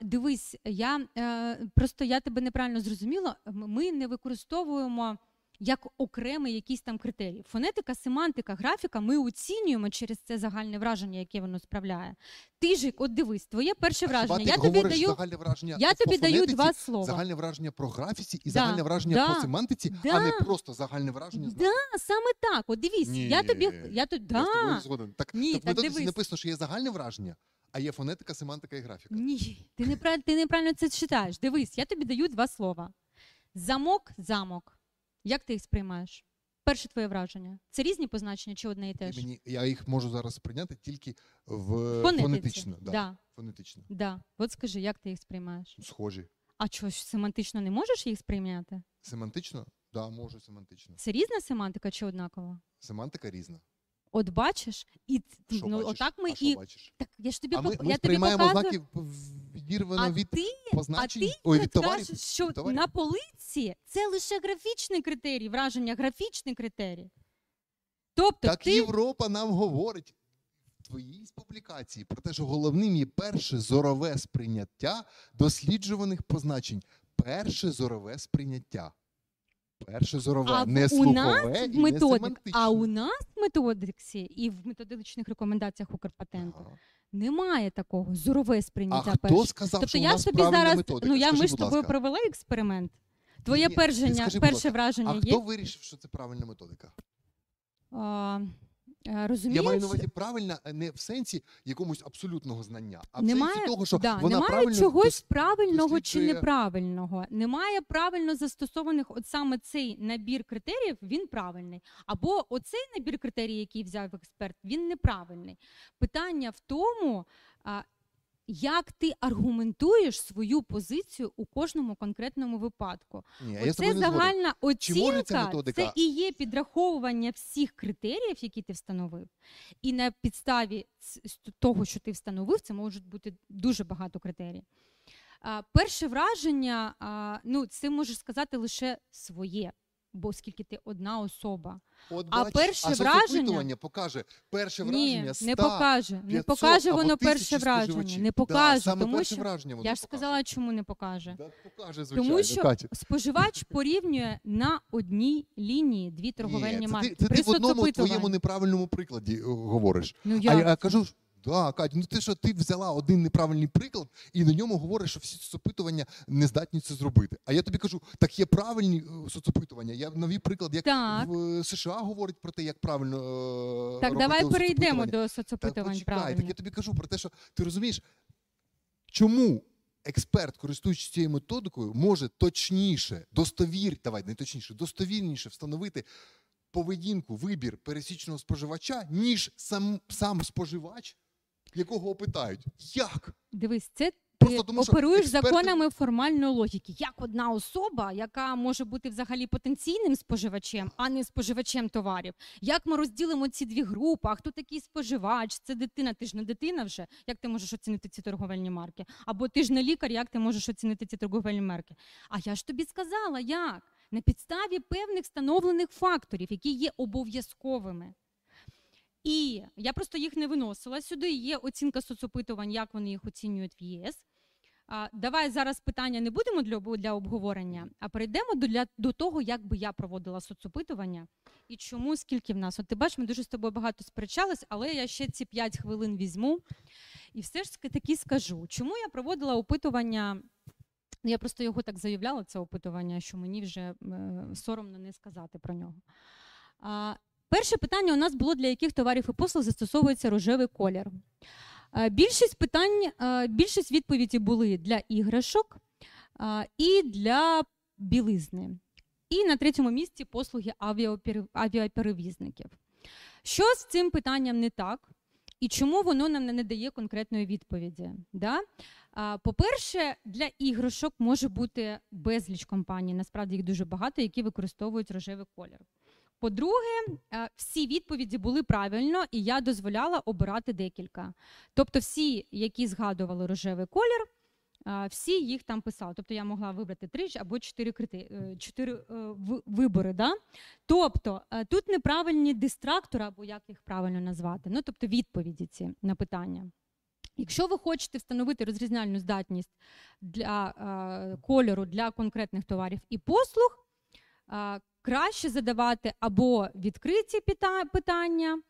[SPEAKER 1] Дивись, я е, просто я тебе неправильно зрозуміла. Ми не використовуємо як окремий якийсь там критерій. Фонетика, семантика, графіка ми оцінюємо через це загальне враження, яке воно справляє. Ти ж, от дивись, твоє перше
[SPEAKER 2] А
[SPEAKER 1] враження. Я тобі даю,
[SPEAKER 2] враження
[SPEAKER 1] я тобі даю два слова.
[SPEAKER 2] Загальне враження про графіці і
[SPEAKER 1] Да,
[SPEAKER 2] загальне враження
[SPEAKER 1] да,
[SPEAKER 2] по семантиці,
[SPEAKER 1] да.
[SPEAKER 2] а не просто загальне враження.
[SPEAKER 1] Да, саме так. От дивись, я тобі я тобі
[SPEAKER 2] Я з
[SPEAKER 1] да.
[SPEAKER 2] згоден. Так,
[SPEAKER 1] Ні,
[SPEAKER 2] так
[SPEAKER 1] так
[SPEAKER 2] методиці
[SPEAKER 1] дивись.
[SPEAKER 2] написано, що є загальне враження, а є фонетика, семантика і графіка.
[SPEAKER 1] Ні, ти неправильно, ти неправильно це читаєш. Дивись, я тобі даю два слова: замок, замок. Як ти їх сприймаєш? Перше твоє враження. Це різні позначення чи одне і те
[SPEAKER 2] І
[SPEAKER 1] ж?
[SPEAKER 2] мені, я їх можу зараз сприйняти тільки в
[SPEAKER 1] Фонетиці.
[SPEAKER 2] фонетично. Да,
[SPEAKER 1] Да,
[SPEAKER 2] фонетично.
[SPEAKER 1] да. От скажи, як ти їх сприймаєш?
[SPEAKER 2] Схожі.
[SPEAKER 1] А чого ж семантично не можеш їх сприйняти?
[SPEAKER 2] Семантично? Так, да, можу семантично.
[SPEAKER 1] Це різна семантика чи однакова?
[SPEAKER 2] Семантика різна.
[SPEAKER 1] От бачиш, і ти,
[SPEAKER 2] Що
[SPEAKER 1] ну,
[SPEAKER 2] бачиш?
[SPEAKER 1] отак ми
[SPEAKER 2] а що
[SPEAKER 1] і
[SPEAKER 2] бачиш?
[SPEAKER 1] так. Я ж тобі
[SPEAKER 2] А ми,
[SPEAKER 1] пок-
[SPEAKER 2] ми
[SPEAKER 1] я тобі
[SPEAKER 2] сприймаємо
[SPEAKER 1] показую.
[SPEAKER 2] знаки відірвано
[SPEAKER 1] А
[SPEAKER 2] від
[SPEAKER 1] ти,
[SPEAKER 2] позначень,
[SPEAKER 1] а ти
[SPEAKER 2] ой, від товарів.
[SPEAKER 1] кажеш, що
[SPEAKER 2] товарів.
[SPEAKER 1] на полиці це лише графічний критерій, враження, графічний критерій. Тобто
[SPEAKER 2] Так
[SPEAKER 1] ти
[SPEAKER 2] Європа нам говорить в твоїй публікації про те, що головним є перше зорове сприйняття досліджуваних позначень. Перше зорове сприйняття. Перше зорове,
[SPEAKER 1] А
[SPEAKER 2] не
[SPEAKER 1] у
[SPEAKER 2] слухове
[SPEAKER 1] нас
[SPEAKER 2] і
[SPEAKER 1] методик,
[SPEAKER 2] не семантичне.
[SPEAKER 1] а у нас в методиксі і в методичних рекомендаціях Укрпатенту
[SPEAKER 2] Ага.
[SPEAKER 1] немає такого зорове
[SPEAKER 2] А
[SPEAKER 1] сприйняття
[SPEAKER 2] хто сказав,
[SPEAKER 1] Тобто
[SPEAKER 2] що у нас
[SPEAKER 1] тобі зараз,
[SPEAKER 2] методика?
[SPEAKER 1] ну я
[SPEAKER 2] Скажи,
[SPEAKER 1] ми ж тобою провели експеримент. Твоє
[SPEAKER 2] Ні,
[SPEAKER 1] першення,
[SPEAKER 2] скажи,
[SPEAKER 1] перше
[SPEAKER 2] ласка,
[SPEAKER 1] враження
[SPEAKER 2] А
[SPEAKER 1] є.
[SPEAKER 2] хто вирішив, що це правильна методика?
[SPEAKER 1] А, розумієш?
[SPEAKER 2] Я маю на увазі правильна не в сенсі якомусь абсолютного знання, а в
[SPEAKER 1] немає,
[SPEAKER 2] сенсі того, що
[SPEAKER 1] да,
[SPEAKER 2] вона
[SPEAKER 1] немає
[SPEAKER 2] правильно
[SPEAKER 1] чогось
[SPEAKER 2] дос-
[SPEAKER 1] правильного чи неправильного. Немає правильно застосованих, от саме цей набір критеріїв, він правильний. Або оцей набір критерій, який взяв експерт, він неправильний. Питання в тому, як ти аргументуєш свою позицію у кожному конкретному випадку.
[SPEAKER 2] Ні, я згоден.
[SPEAKER 1] загальна
[SPEAKER 2] ця
[SPEAKER 1] оцінка, це і є підраховування всіх критеріїв, які ти встановив. І на підставі того, що ти встановив, це можуть бути дуже багато критерій. Перше враження, ну, це можеш сказати лише своє, бо оскільки ти одна особа.
[SPEAKER 2] От
[SPEAKER 1] А
[SPEAKER 2] бач,
[SPEAKER 1] перше
[SPEAKER 2] а
[SPEAKER 1] враження-
[SPEAKER 2] покаже перше враження
[SPEAKER 1] Ні,
[SPEAKER 2] 100,
[SPEAKER 1] не покаже. Не
[SPEAKER 2] 500
[SPEAKER 1] покаже воно перше враження.
[SPEAKER 2] споживачів.
[SPEAKER 1] Не
[SPEAKER 2] Да, саме
[SPEAKER 1] тому
[SPEAKER 2] перше
[SPEAKER 1] що
[SPEAKER 2] враження воно
[SPEAKER 1] я ж
[SPEAKER 2] покаже.
[SPEAKER 1] сказала, чому не покаже.
[SPEAKER 2] Да, покаже, звичайно,
[SPEAKER 1] Тому що
[SPEAKER 2] Катя.
[SPEAKER 1] споживач [LAUGHS] порівнює на одній лінії дві торговельні
[SPEAKER 2] Ні, це
[SPEAKER 1] марки.
[SPEAKER 2] ти, це ти в одному твоєму неправильному прикладі е, говориш.
[SPEAKER 1] Ну,
[SPEAKER 2] А я кажу, да, Катя, ну ти що ти взяла один неправильний приклад і на ньому говориш, що всі соцопитування не здатні це зробити. А я тобі кажу, так є правильні е, соцопитування. Я новий приклад, як
[SPEAKER 1] Так.
[SPEAKER 2] в е, США говорить про те, як правильно е,
[SPEAKER 1] Так,
[SPEAKER 2] робити
[SPEAKER 1] давай перейдемо до
[SPEAKER 2] Так,
[SPEAKER 1] соцопитувань
[SPEAKER 2] почекай, так
[SPEAKER 1] правильно.
[SPEAKER 2] я тобі кажу про те, що ти розумієш, чому експерт, користуючись цією методикою, може точніше, достовір, давай не точніше, достовірніше встановити поведінку, вибір пересічного споживача, ніж сам, сам споживач, якого опитають. Як?
[SPEAKER 1] Дивись, це
[SPEAKER 2] Просто
[SPEAKER 1] ти
[SPEAKER 2] тому, що
[SPEAKER 1] оперуєш
[SPEAKER 2] експерти-
[SPEAKER 1] законами формальної логіки. Як одна особа, яка може бути взагалі потенційним споживачем, а не споживачем товарів. Як ми розділимо ці дві групи? А хто такий споживач? Це дитина. Ти ж не дитина вже. Як ти можеш оцінити ці торговельні марки? Або ти ж не лікар, як ти можеш оцінити ці торговельні марки? А я ж тобі сказала, як на підставі певних встановлених факторів, які є обов'язковими. І я просто їх не виносила сюди. Є оцінка соцопитувань, як вони їх оцінюють в ЄС. А, давай зараз питання не будемо для, для обговорення, а перейдемо до, для, до того, як би я проводила соцопитування і чому, скільки в нас. От ти бачиш, ми дуже з тобою багато сперечались, але я ще ці 5 хвилин візьму і все ж таки скажу, чому я проводила опитування. Ну, Я просто його так заявляла, це опитування, що мені вже е, соромно не сказати про нього. Перше питання у нас було, для яких товарів і послуг застосовується рожевий колір. Е, Більшість питань, е, більшість відповідей були для іграшок е, і для білизни. І на третьому місці послуги авіаперевізників. Що з цим питанням не так? І чому воно нам не дає конкретної відповіді? Да? По-перше, для іграшок може бути безліч компаній, насправді їх дуже багато, які використовують рожевий колір. По-друге, е, всі відповіді були правильно, і я дозволяла обирати декілька. Тобто, всі, які згадували рожевий колір, е, всі їх там писали. Тобто я могла вибрати три або чотири, крити... е, чотири вибори. Да? Тобто тут неправильні дистрактори, або як їх правильно назвати, ну тобто відповіді ці на питання. Якщо ви хочете встановити розрізняльну здатність для кольору для конкретних товарів і послуг, краще задавати або відкриті питання,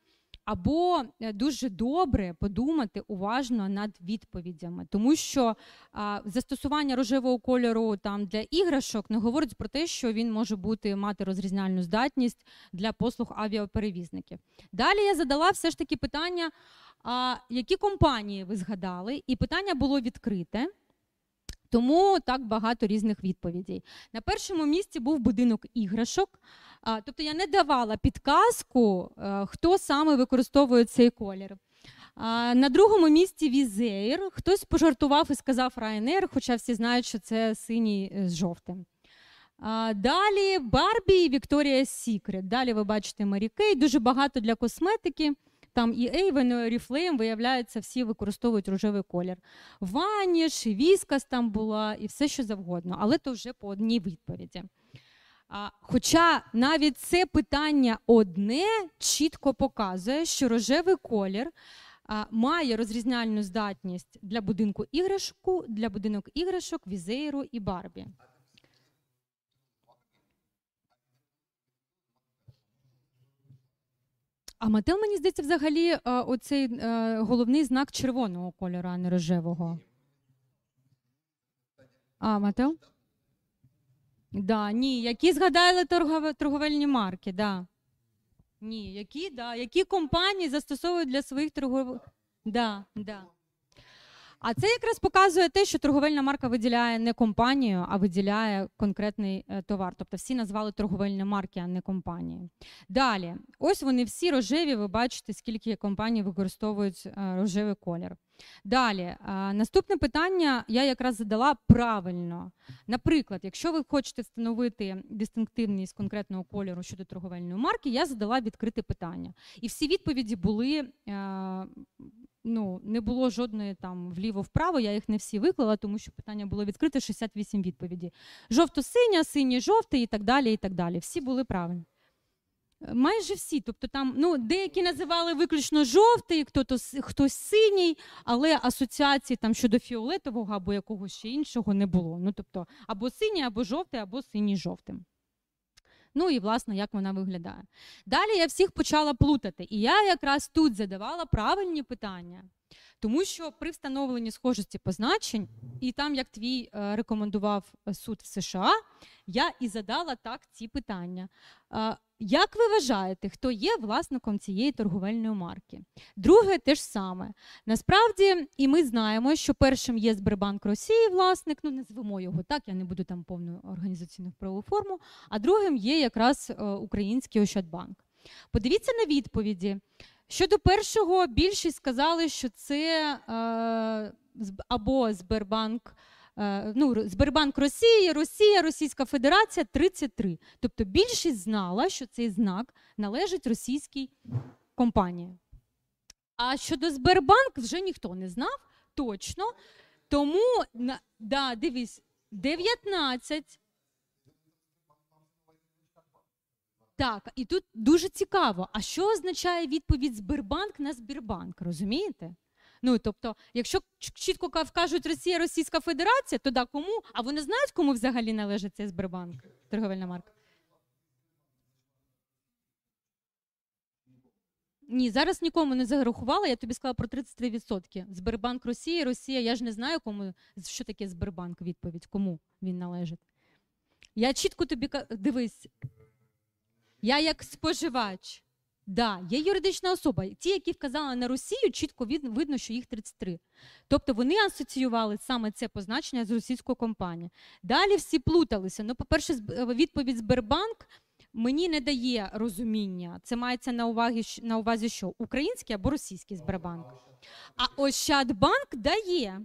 [SPEAKER 1] або е, дуже добре подумати уважно над відповідями, тому що а, застосування рожевого кольору там для іграшок не говорить про те, що він може бути мати розрізняльну здатність для послуг авіаперевізників. Далі я задала все ж таки питання, а, які компанії ви згадали, і питання було відкрите. Тому так багато різних відповідей. На першому місці був будинок іграшок. Тобто я не давала підказку, е, хто саме використовує цей колір. На другому місці Wizz Air. Хтось пожартував і сказав Ryanair, хоча всі знають, що це синій з жовтим. Далі Барбі і Victoria's Secret. Далі ви бачите Mary Kay. Дуже багато для косметики. Там і Avon, і Oriflame, виявляється, всі використовують рожевий колір. Vanish, Whiskas там була, і все що завгодно, але то вже по одній відповіді. А, хоча навіть це питання одне чітко показує, що рожевий колір а, має розрізняльну здатність для будинку іграшку, для будинок іграшок, Wizz Air у і Барбі. А Мател, мені здається, взагалі е, оцей е, головний знак червоного кольору, а не рожевого. А, Мател? Да, ні, які згадали торгове- торговельні марки, да. Ні, які, да, які компанії застосовують для своїх торгових. Да, да. А це якраз показує те, що торговельна марка виділяє не компанію, а виділяє конкретний е, товар. Тобто всі назвали торговельні марки, а не компанії. Далі, ось вони всі рожеві. Ви бачите, скільки компаній використовують е, рожевий колір. Далі, е, наступне питання я якраз задала правильно. Наприклад, якщо ви хочете встановити дистинктивність конкретного кольору щодо торговельної марки, я задала відкрите питання. І всі відповіді були. Ну, не було жодної там вліво-вправо, я їх не всі виклала, тому що питання було відкрите 68 відповідей. Жовто-синя, синій-жовтий і так далі. і так далі. Всі були правильні. Е, Майже всі. Тобто там ну, деякі називали виключно жовтий, хтось, хтось синій, але асоціації там щодо фіолетового або якогось ще іншого не було. Ну, тобто, або синій, або жовтий, або синій жовтим. Ну і власне, як вона виглядає. Далі я всіх почала плутати. І я якраз тут задавала правильні питання. Тому що при встановленні схожості позначень, і там, як твій е, рекомендував е, суд в США, я і задала так ці питання. Е, Як ви вважаєте, хто є власником цієї торговельної марки? Друге, те ж саме. Насправді, і ми знаємо, що першим є Сбербанк Росії, власник, ну назвемо його так, я не буду там повну організаційну правову форму, а другим є якраз український Ощадбанк. Подивіться на відповіді. Щодо першого, більшість сказали, що це е, або Сбербанк, е, ну, Сбербанк Росії, Росія, Російська Федерація 33. Тобто більшість знала, що цей знак належить російській компанії. А щодо Сбербанк вже ніхто не знав точно. Тому, да, дивись, 19. Так, і тут дуже цікаво, а що означає відповідь Сбербанк на Сбербанк, розумієте? Ну, тобто, якщо чітко ка- вкажуть Росія, Російська Федерація, то да, кому? А вони знають, кому взагалі належить цей Сбербанк, торговельна марка? Ні, зараз нікому не зарахувала, я тобі сказала про 33%. Сбербанк Росії, Росія, я ж не знаю, кому, що таке Сбербанк відповідь, кому він належить. Я чітко тобі дивись, я як споживач. Да, є юридична особа. Ті, які вказали на Росію, чітко видно, що їх 33. Тобто вони асоціювали саме це позначення з російською компанією. Далі всі плуталися. Ну, по-перше, е, відповідь Сбербанк мені не дає розуміння. Це мається на увазі, на увазі що? Український або російський Сбербанк. А Ощадбанк дає.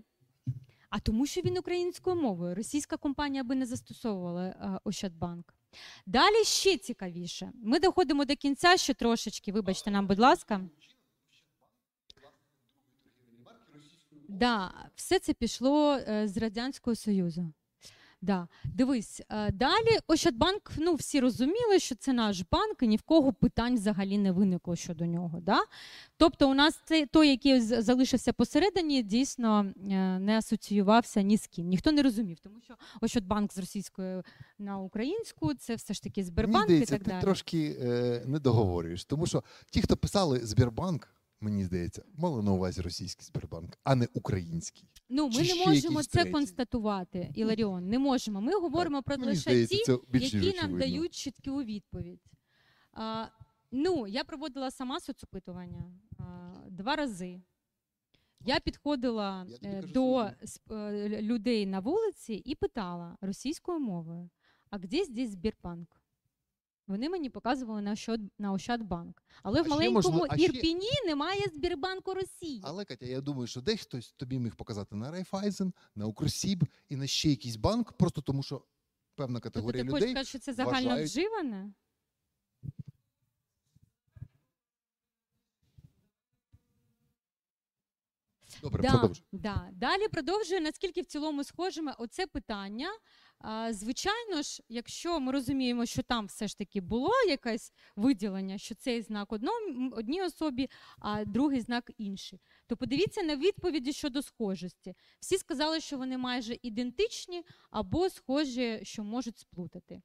[SPEAKER 1] А тому, що він українською мовою. Російська компанія би не застосовувала е, Ощадбанк. Далі ще цікавіше. Ми доходимо до кінця ще трошечки. Вибачте нам, будь ласка. Да, все це пішло е, з Радянського Союзу. Да. Дивись, е, далі Ощадбанк, ну всі розуміли, що це наш банк, і ні в кого питань взагалі не виникло щодо нього. Да? Тобто, у нас цей той, який залишився посередині, дійсно е, не асоціювався ні з ким. Ніхто не розумів, тому що Ощадбанк з російської на українську, це все ж таки
[SPEAKER 2] Мені
[SPEAKER 1] Сбербанк і так
[SPEAKER 2] ти
[SPEAKER 1] далі.
[SPEAKER 2] трошки е, не договорюєш, тому що ті, хто писали Сбербанк, мені здається, мали на увазі російський Сбербанк, а не український.
[SPEAKER 1] Ну, ми
[SPEAKER 2] Чи
[SPEAKER 1] не можемо це
[SPEAKER 2] третій?
[SPEAKER 1] констатувати, Іларіон. Не можемо. Ми говоримо про
[SPEAKER 2] Мені
[SPEAKER 1] лише
[SPEAKER 2] здається,
[SPEAKER 1] ті, які нам дають чітку відповідь. А, ну, я проводила сама соцопитування а, два рази. Я підходила
[SPEAKER 2] Я
[SPEAKER 1] е, до е, людей на вулиці і питала російською мовою: а де здесь Сбербанк? Вони мені показували на Ощад, на Ощадбанк. Але в
[SPEAKER 2] А ще,
[SPEAKER 1] маленькому
[SPEAKER 2] можливо, а ще-
[SPEAKER 1] Ірпіні немає Збірбанку Росії.
[SPEAKER 2] Але Катя, я думаю, що десь хтось тобі міг показати на Райфайзен, на Укрсіб і на ще якийсь банк, просто тому що певна
[SPEAKER 1] Тобто
[SPEAKER 2] категорія
[SPEAKER 1] ти хочеш
[SPEAKER 2] людей.
[SPEAKER 1] сказати, що це загально
[SPEAKER 2] вважають-
[SPEAKER 1] вживане?
[SPEAKER 2] Добре,
[SPEAKER 1] Да,
[SPEAKER 2] продовжуй.
[SPEAKER 1] да. Далі продовжую, наскільки в цілому схожими оце питання. Звичайно ж, якщо ми розуміємо, що там все ж таки було якесь виділення, що цей знак одній особі, а другий знак інший, то подивіться на відповіді щодо схожості. Всі сказали, що вони майже ідентичні або схожі, що можуть сплутати.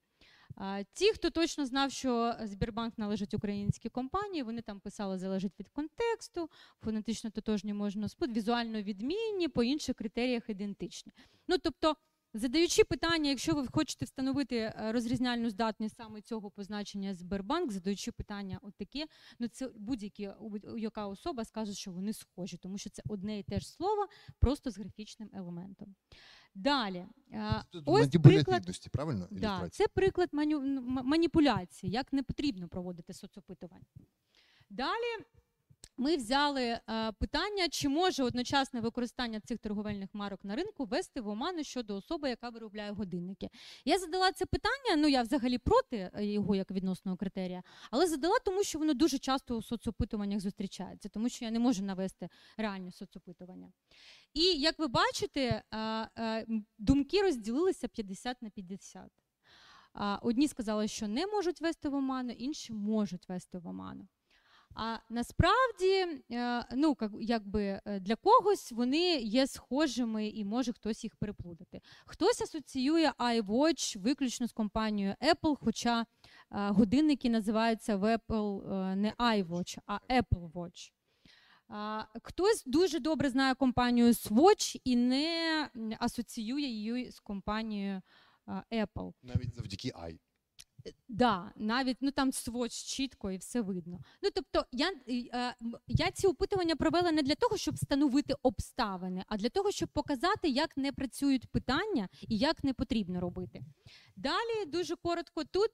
[SPEAKER 1] Ті, хто точно знав, що Збірбанк належить українській компанії, вони там писали залежить від контексту, фонетично тотожні можна спут, візуально відмінні, по інших критеріях ідентичні. Ну тобто, задаючи питання, якщо ви хочете встановити е, розрізняльну здатність саме цього позначення Сбербанк, задаючи питання от таке, ну це будь-які яка особа скаже, що вони схожі, тому що це одне і те ж слово, просто з графічним елементом. Далі, е, ось приклад
[SPEAKER 2] правильно?
[SPEAKER 1] Да, це приклад маніпуляції, як не потрібно проводити соцопитування. Далі ми взяли е, питання, чи може одночасне використання цих торговельних марок на ринку вести в оману щодо особи, яка виробляє годинники. Я задала це питання, ну я взагалі проти е, його як відносного критерія, але задала тому, що воно дуже часто у соцопитуваннях зустрічається, тому що я не можу навести реальні соцопитування. І як ви бачите, е, думки розділилися 50 на 50. Одні сказали, що не можуть вести в оману, інші можуть вести в оману. А насправді, е, ну якби е, для когось вони є схожими і може хтось їх переплутати. Хтось асоціює iWatch виключно з компанією Apple, хоча е, годинники називаються в Apple не iWatch, а Apple Watch. Хтось дуже добре знає компанію Swatch і не асоціює її з компанією Apple.
[SPEAKER 2] Навіть завдяки Ай.
[SPEAKER 1] Да, навіть ну там Swatch чітко і все видно. Ну тобто, я, е, я ці опитування провела не для того, щоб встановити обставини, а для того, щоб показати, як не працюють питання і як не потрібно робити. Далі дуже коротко тут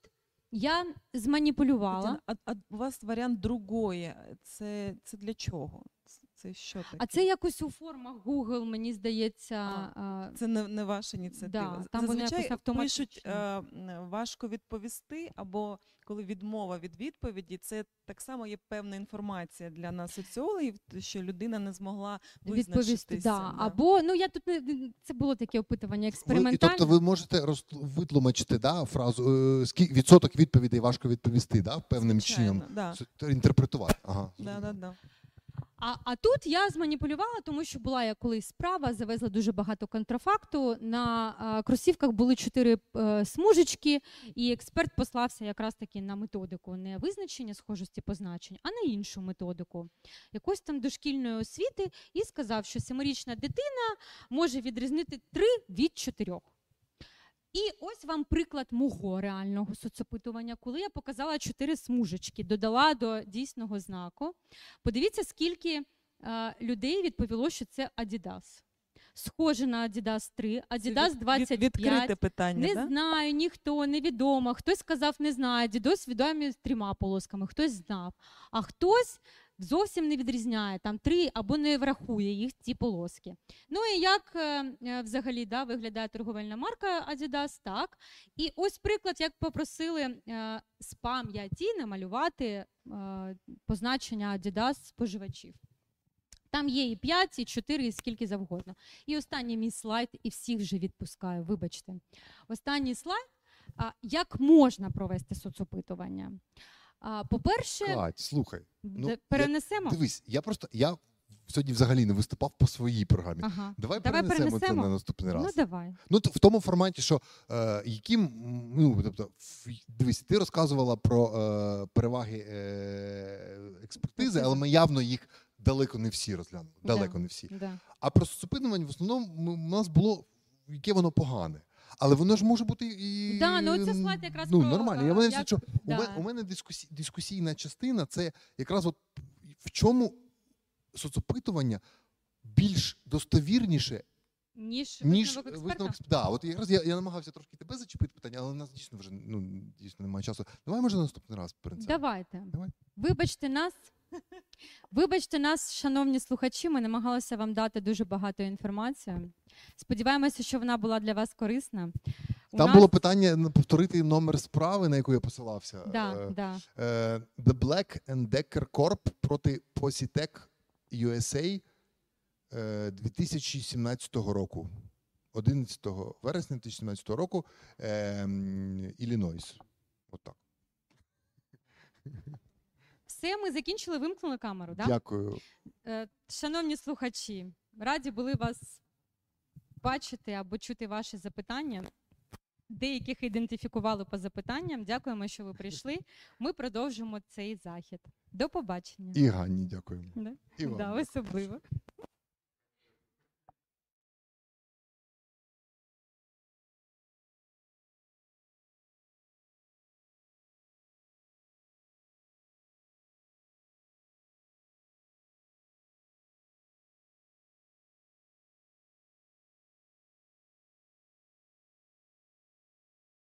[SPEAKER 1] я зманіпулювала.
[SPEAKER 5] А, а у вас варіант другої. Це, це для чого? Це- Це що таке?
[SPEAKER 1] А це якось у формах Google, мені здається. а,
[SPEAKER 5] Це не, не ваша ініціатива.
[SPEAKER 1] Да, там
[SPEAKER 5] Зазвичай
[SPEAKER 1] якось автоматично.
[SPEAKER 5] пишуть е, важко відповісти, або коли відмова від відповіді, це так само є певна інформація для нас, соціологів, що людина не змогла
[SPEAKER 1] відповісти. Да. Або ну я тут не це було таке опитування
[SPEAKER 2] Ви, і тобто ви можете роз, витлумачити да, фразу, е, скільки відсоток відповідей важко відповісти, да, певним чином.
[SPEAKER 5] Да.
[SPEAKER 2] Інтерпретувати. Ага.
[SPEAKER 5] Да, да, да.
[SPEAKER 1] А, а тут я зманіпулювала, тому що була я колись справа, завезла дуже багато контрафакту. На а, кросівках були чотири е, смужечки, і експерт послався якраз таки на методику не визначення схожості позначень, а на іншу методику якоїсь там дошкільної освіти, і сказав, що семирічна дитина може відрізнити три від чотирьох. І ось вам приклад мого реального соцопитування, коли я показала чотири смужечки, додала до дійсного знаку. Подивіться, скільки е, людей відповіло, що це Adidas. Схоже на Adidas 3,
[SPEAKER 5] Це
[SPEAKER 1] Adidas
[SPEAKER 5] від- від-
[SPEAKER 1] 25.
[SPEAKER 5] Відкрите питання,
[SPEAKER 1] Не
[SPEAKER 5] да?
[SPEAKER 1] знаю, ніхто, невідомо. Хтось сказав, не знає. Дідось відомі з трьома полосками, хтось знав. А хтось зовсім не відрізняє там три або не врахує їх ці полоски. Ну і як е, е, взагалі да, виглядає торговельна марка Adidas? Так. І ось приклад, як попросили е, з пам'яті намалювати позначення Adidas споживачів. Там є і 5, і 4, і скільки завгодно. І останній мій слайд, і всіх вже відпускаю, вибачте. Останній слайд. Як можна провести соцопитування? А, по-перше,
[SPEAKER 2] Кать, слухай, ну,
[SPEAKER 1] д-
[SPEAKER 2] я- дивись, я просто я сьогодні взагалі не виступав по своїй програмі.
[SPEAKER 1] Ага.
[SPEAKER 2] Давай,
[SPEAKER 1] Давай
[SPEAKER 2] перенесемо, це на наступний раз.
[SPEAKER 1] Ну давай.
[SPEAKER 2] Ну, в тому форматі, що е, яким, ну, тобто, дивись, ти розказувала про е, переваги е, експертизи, але ми явно їх далеко не всі розглянули.
[SPEAKER 1] Да.
[SPEAKER 2] Далеко не всі.
[SPEAKER 1] Да.
[SPEAKER 2] А про соцопитування в основному у нас було, яке воно погане. Але воно ж може бути і.
[SPEAKER 1] Да, ну оце слайд якраз
[SPEAKER 2] ну,
[SPEAKER 1] про,
[SPEAKER 2] нормально. Я
[SPEAKER 1] як-
[SPEAKER 2] що, у, мене, у мене дискусі, дискусійна частина це якраз от в чому соцопитування більш достовірніше
[SPEAKER 1] ніж,
[SPEAKER 2] Ніж
[SPEAKER 1] висновок експерта.
[SPEAKER 2] висновок. Да, от якраз я, я намагався трошки тебе зачепити питання, але у нас дійсно вже ну дійсно немає часу. Давай може наступний раз перед цим.
[SPEAKER 1] Давайте.
[SPEAKER 2] Давай.
[SPEAKER 1] Вибачте нас. [LAUGHS] Вибачте нас, шановні слухачі. Ми намагалися вам дати дуже багато інформації. Сподіваємося, що вона була для вас корисна. У
[SPEAKER 2] Там
[SPEAKER 1] нас-
[SPEAKER 2] було питання повторити номер справи, на яку я посилався.
[SPEAKER 1] Да,
[SPEAKER 2] Е,
[SPEAKER 1] да.
[SPEAKER 2] е, The Black and Decker Corp проти Positec USA е, 2017 року. 11 вересня 2017 року е, Іллінойс. Отак.
[SPEAKER 1] Все, ми закінчили, вимкнули камеру. Да?
[SPEAKER 2] Дякую.
[SPEAKER 1] Е, Шановні слухачі, раді були вас бачити або чути ваші запитання. Деяких ідентифікували по запитанням. Дякуємо, що ви прийшли. Ми продовжимо цей захід. До побачення.
[SPEAKER 2] І Ганні дякуємо.
[SPEAKER 1] Да?
[SPEAKER 2] І вам.
[SPEAKER 1] Да, особливо.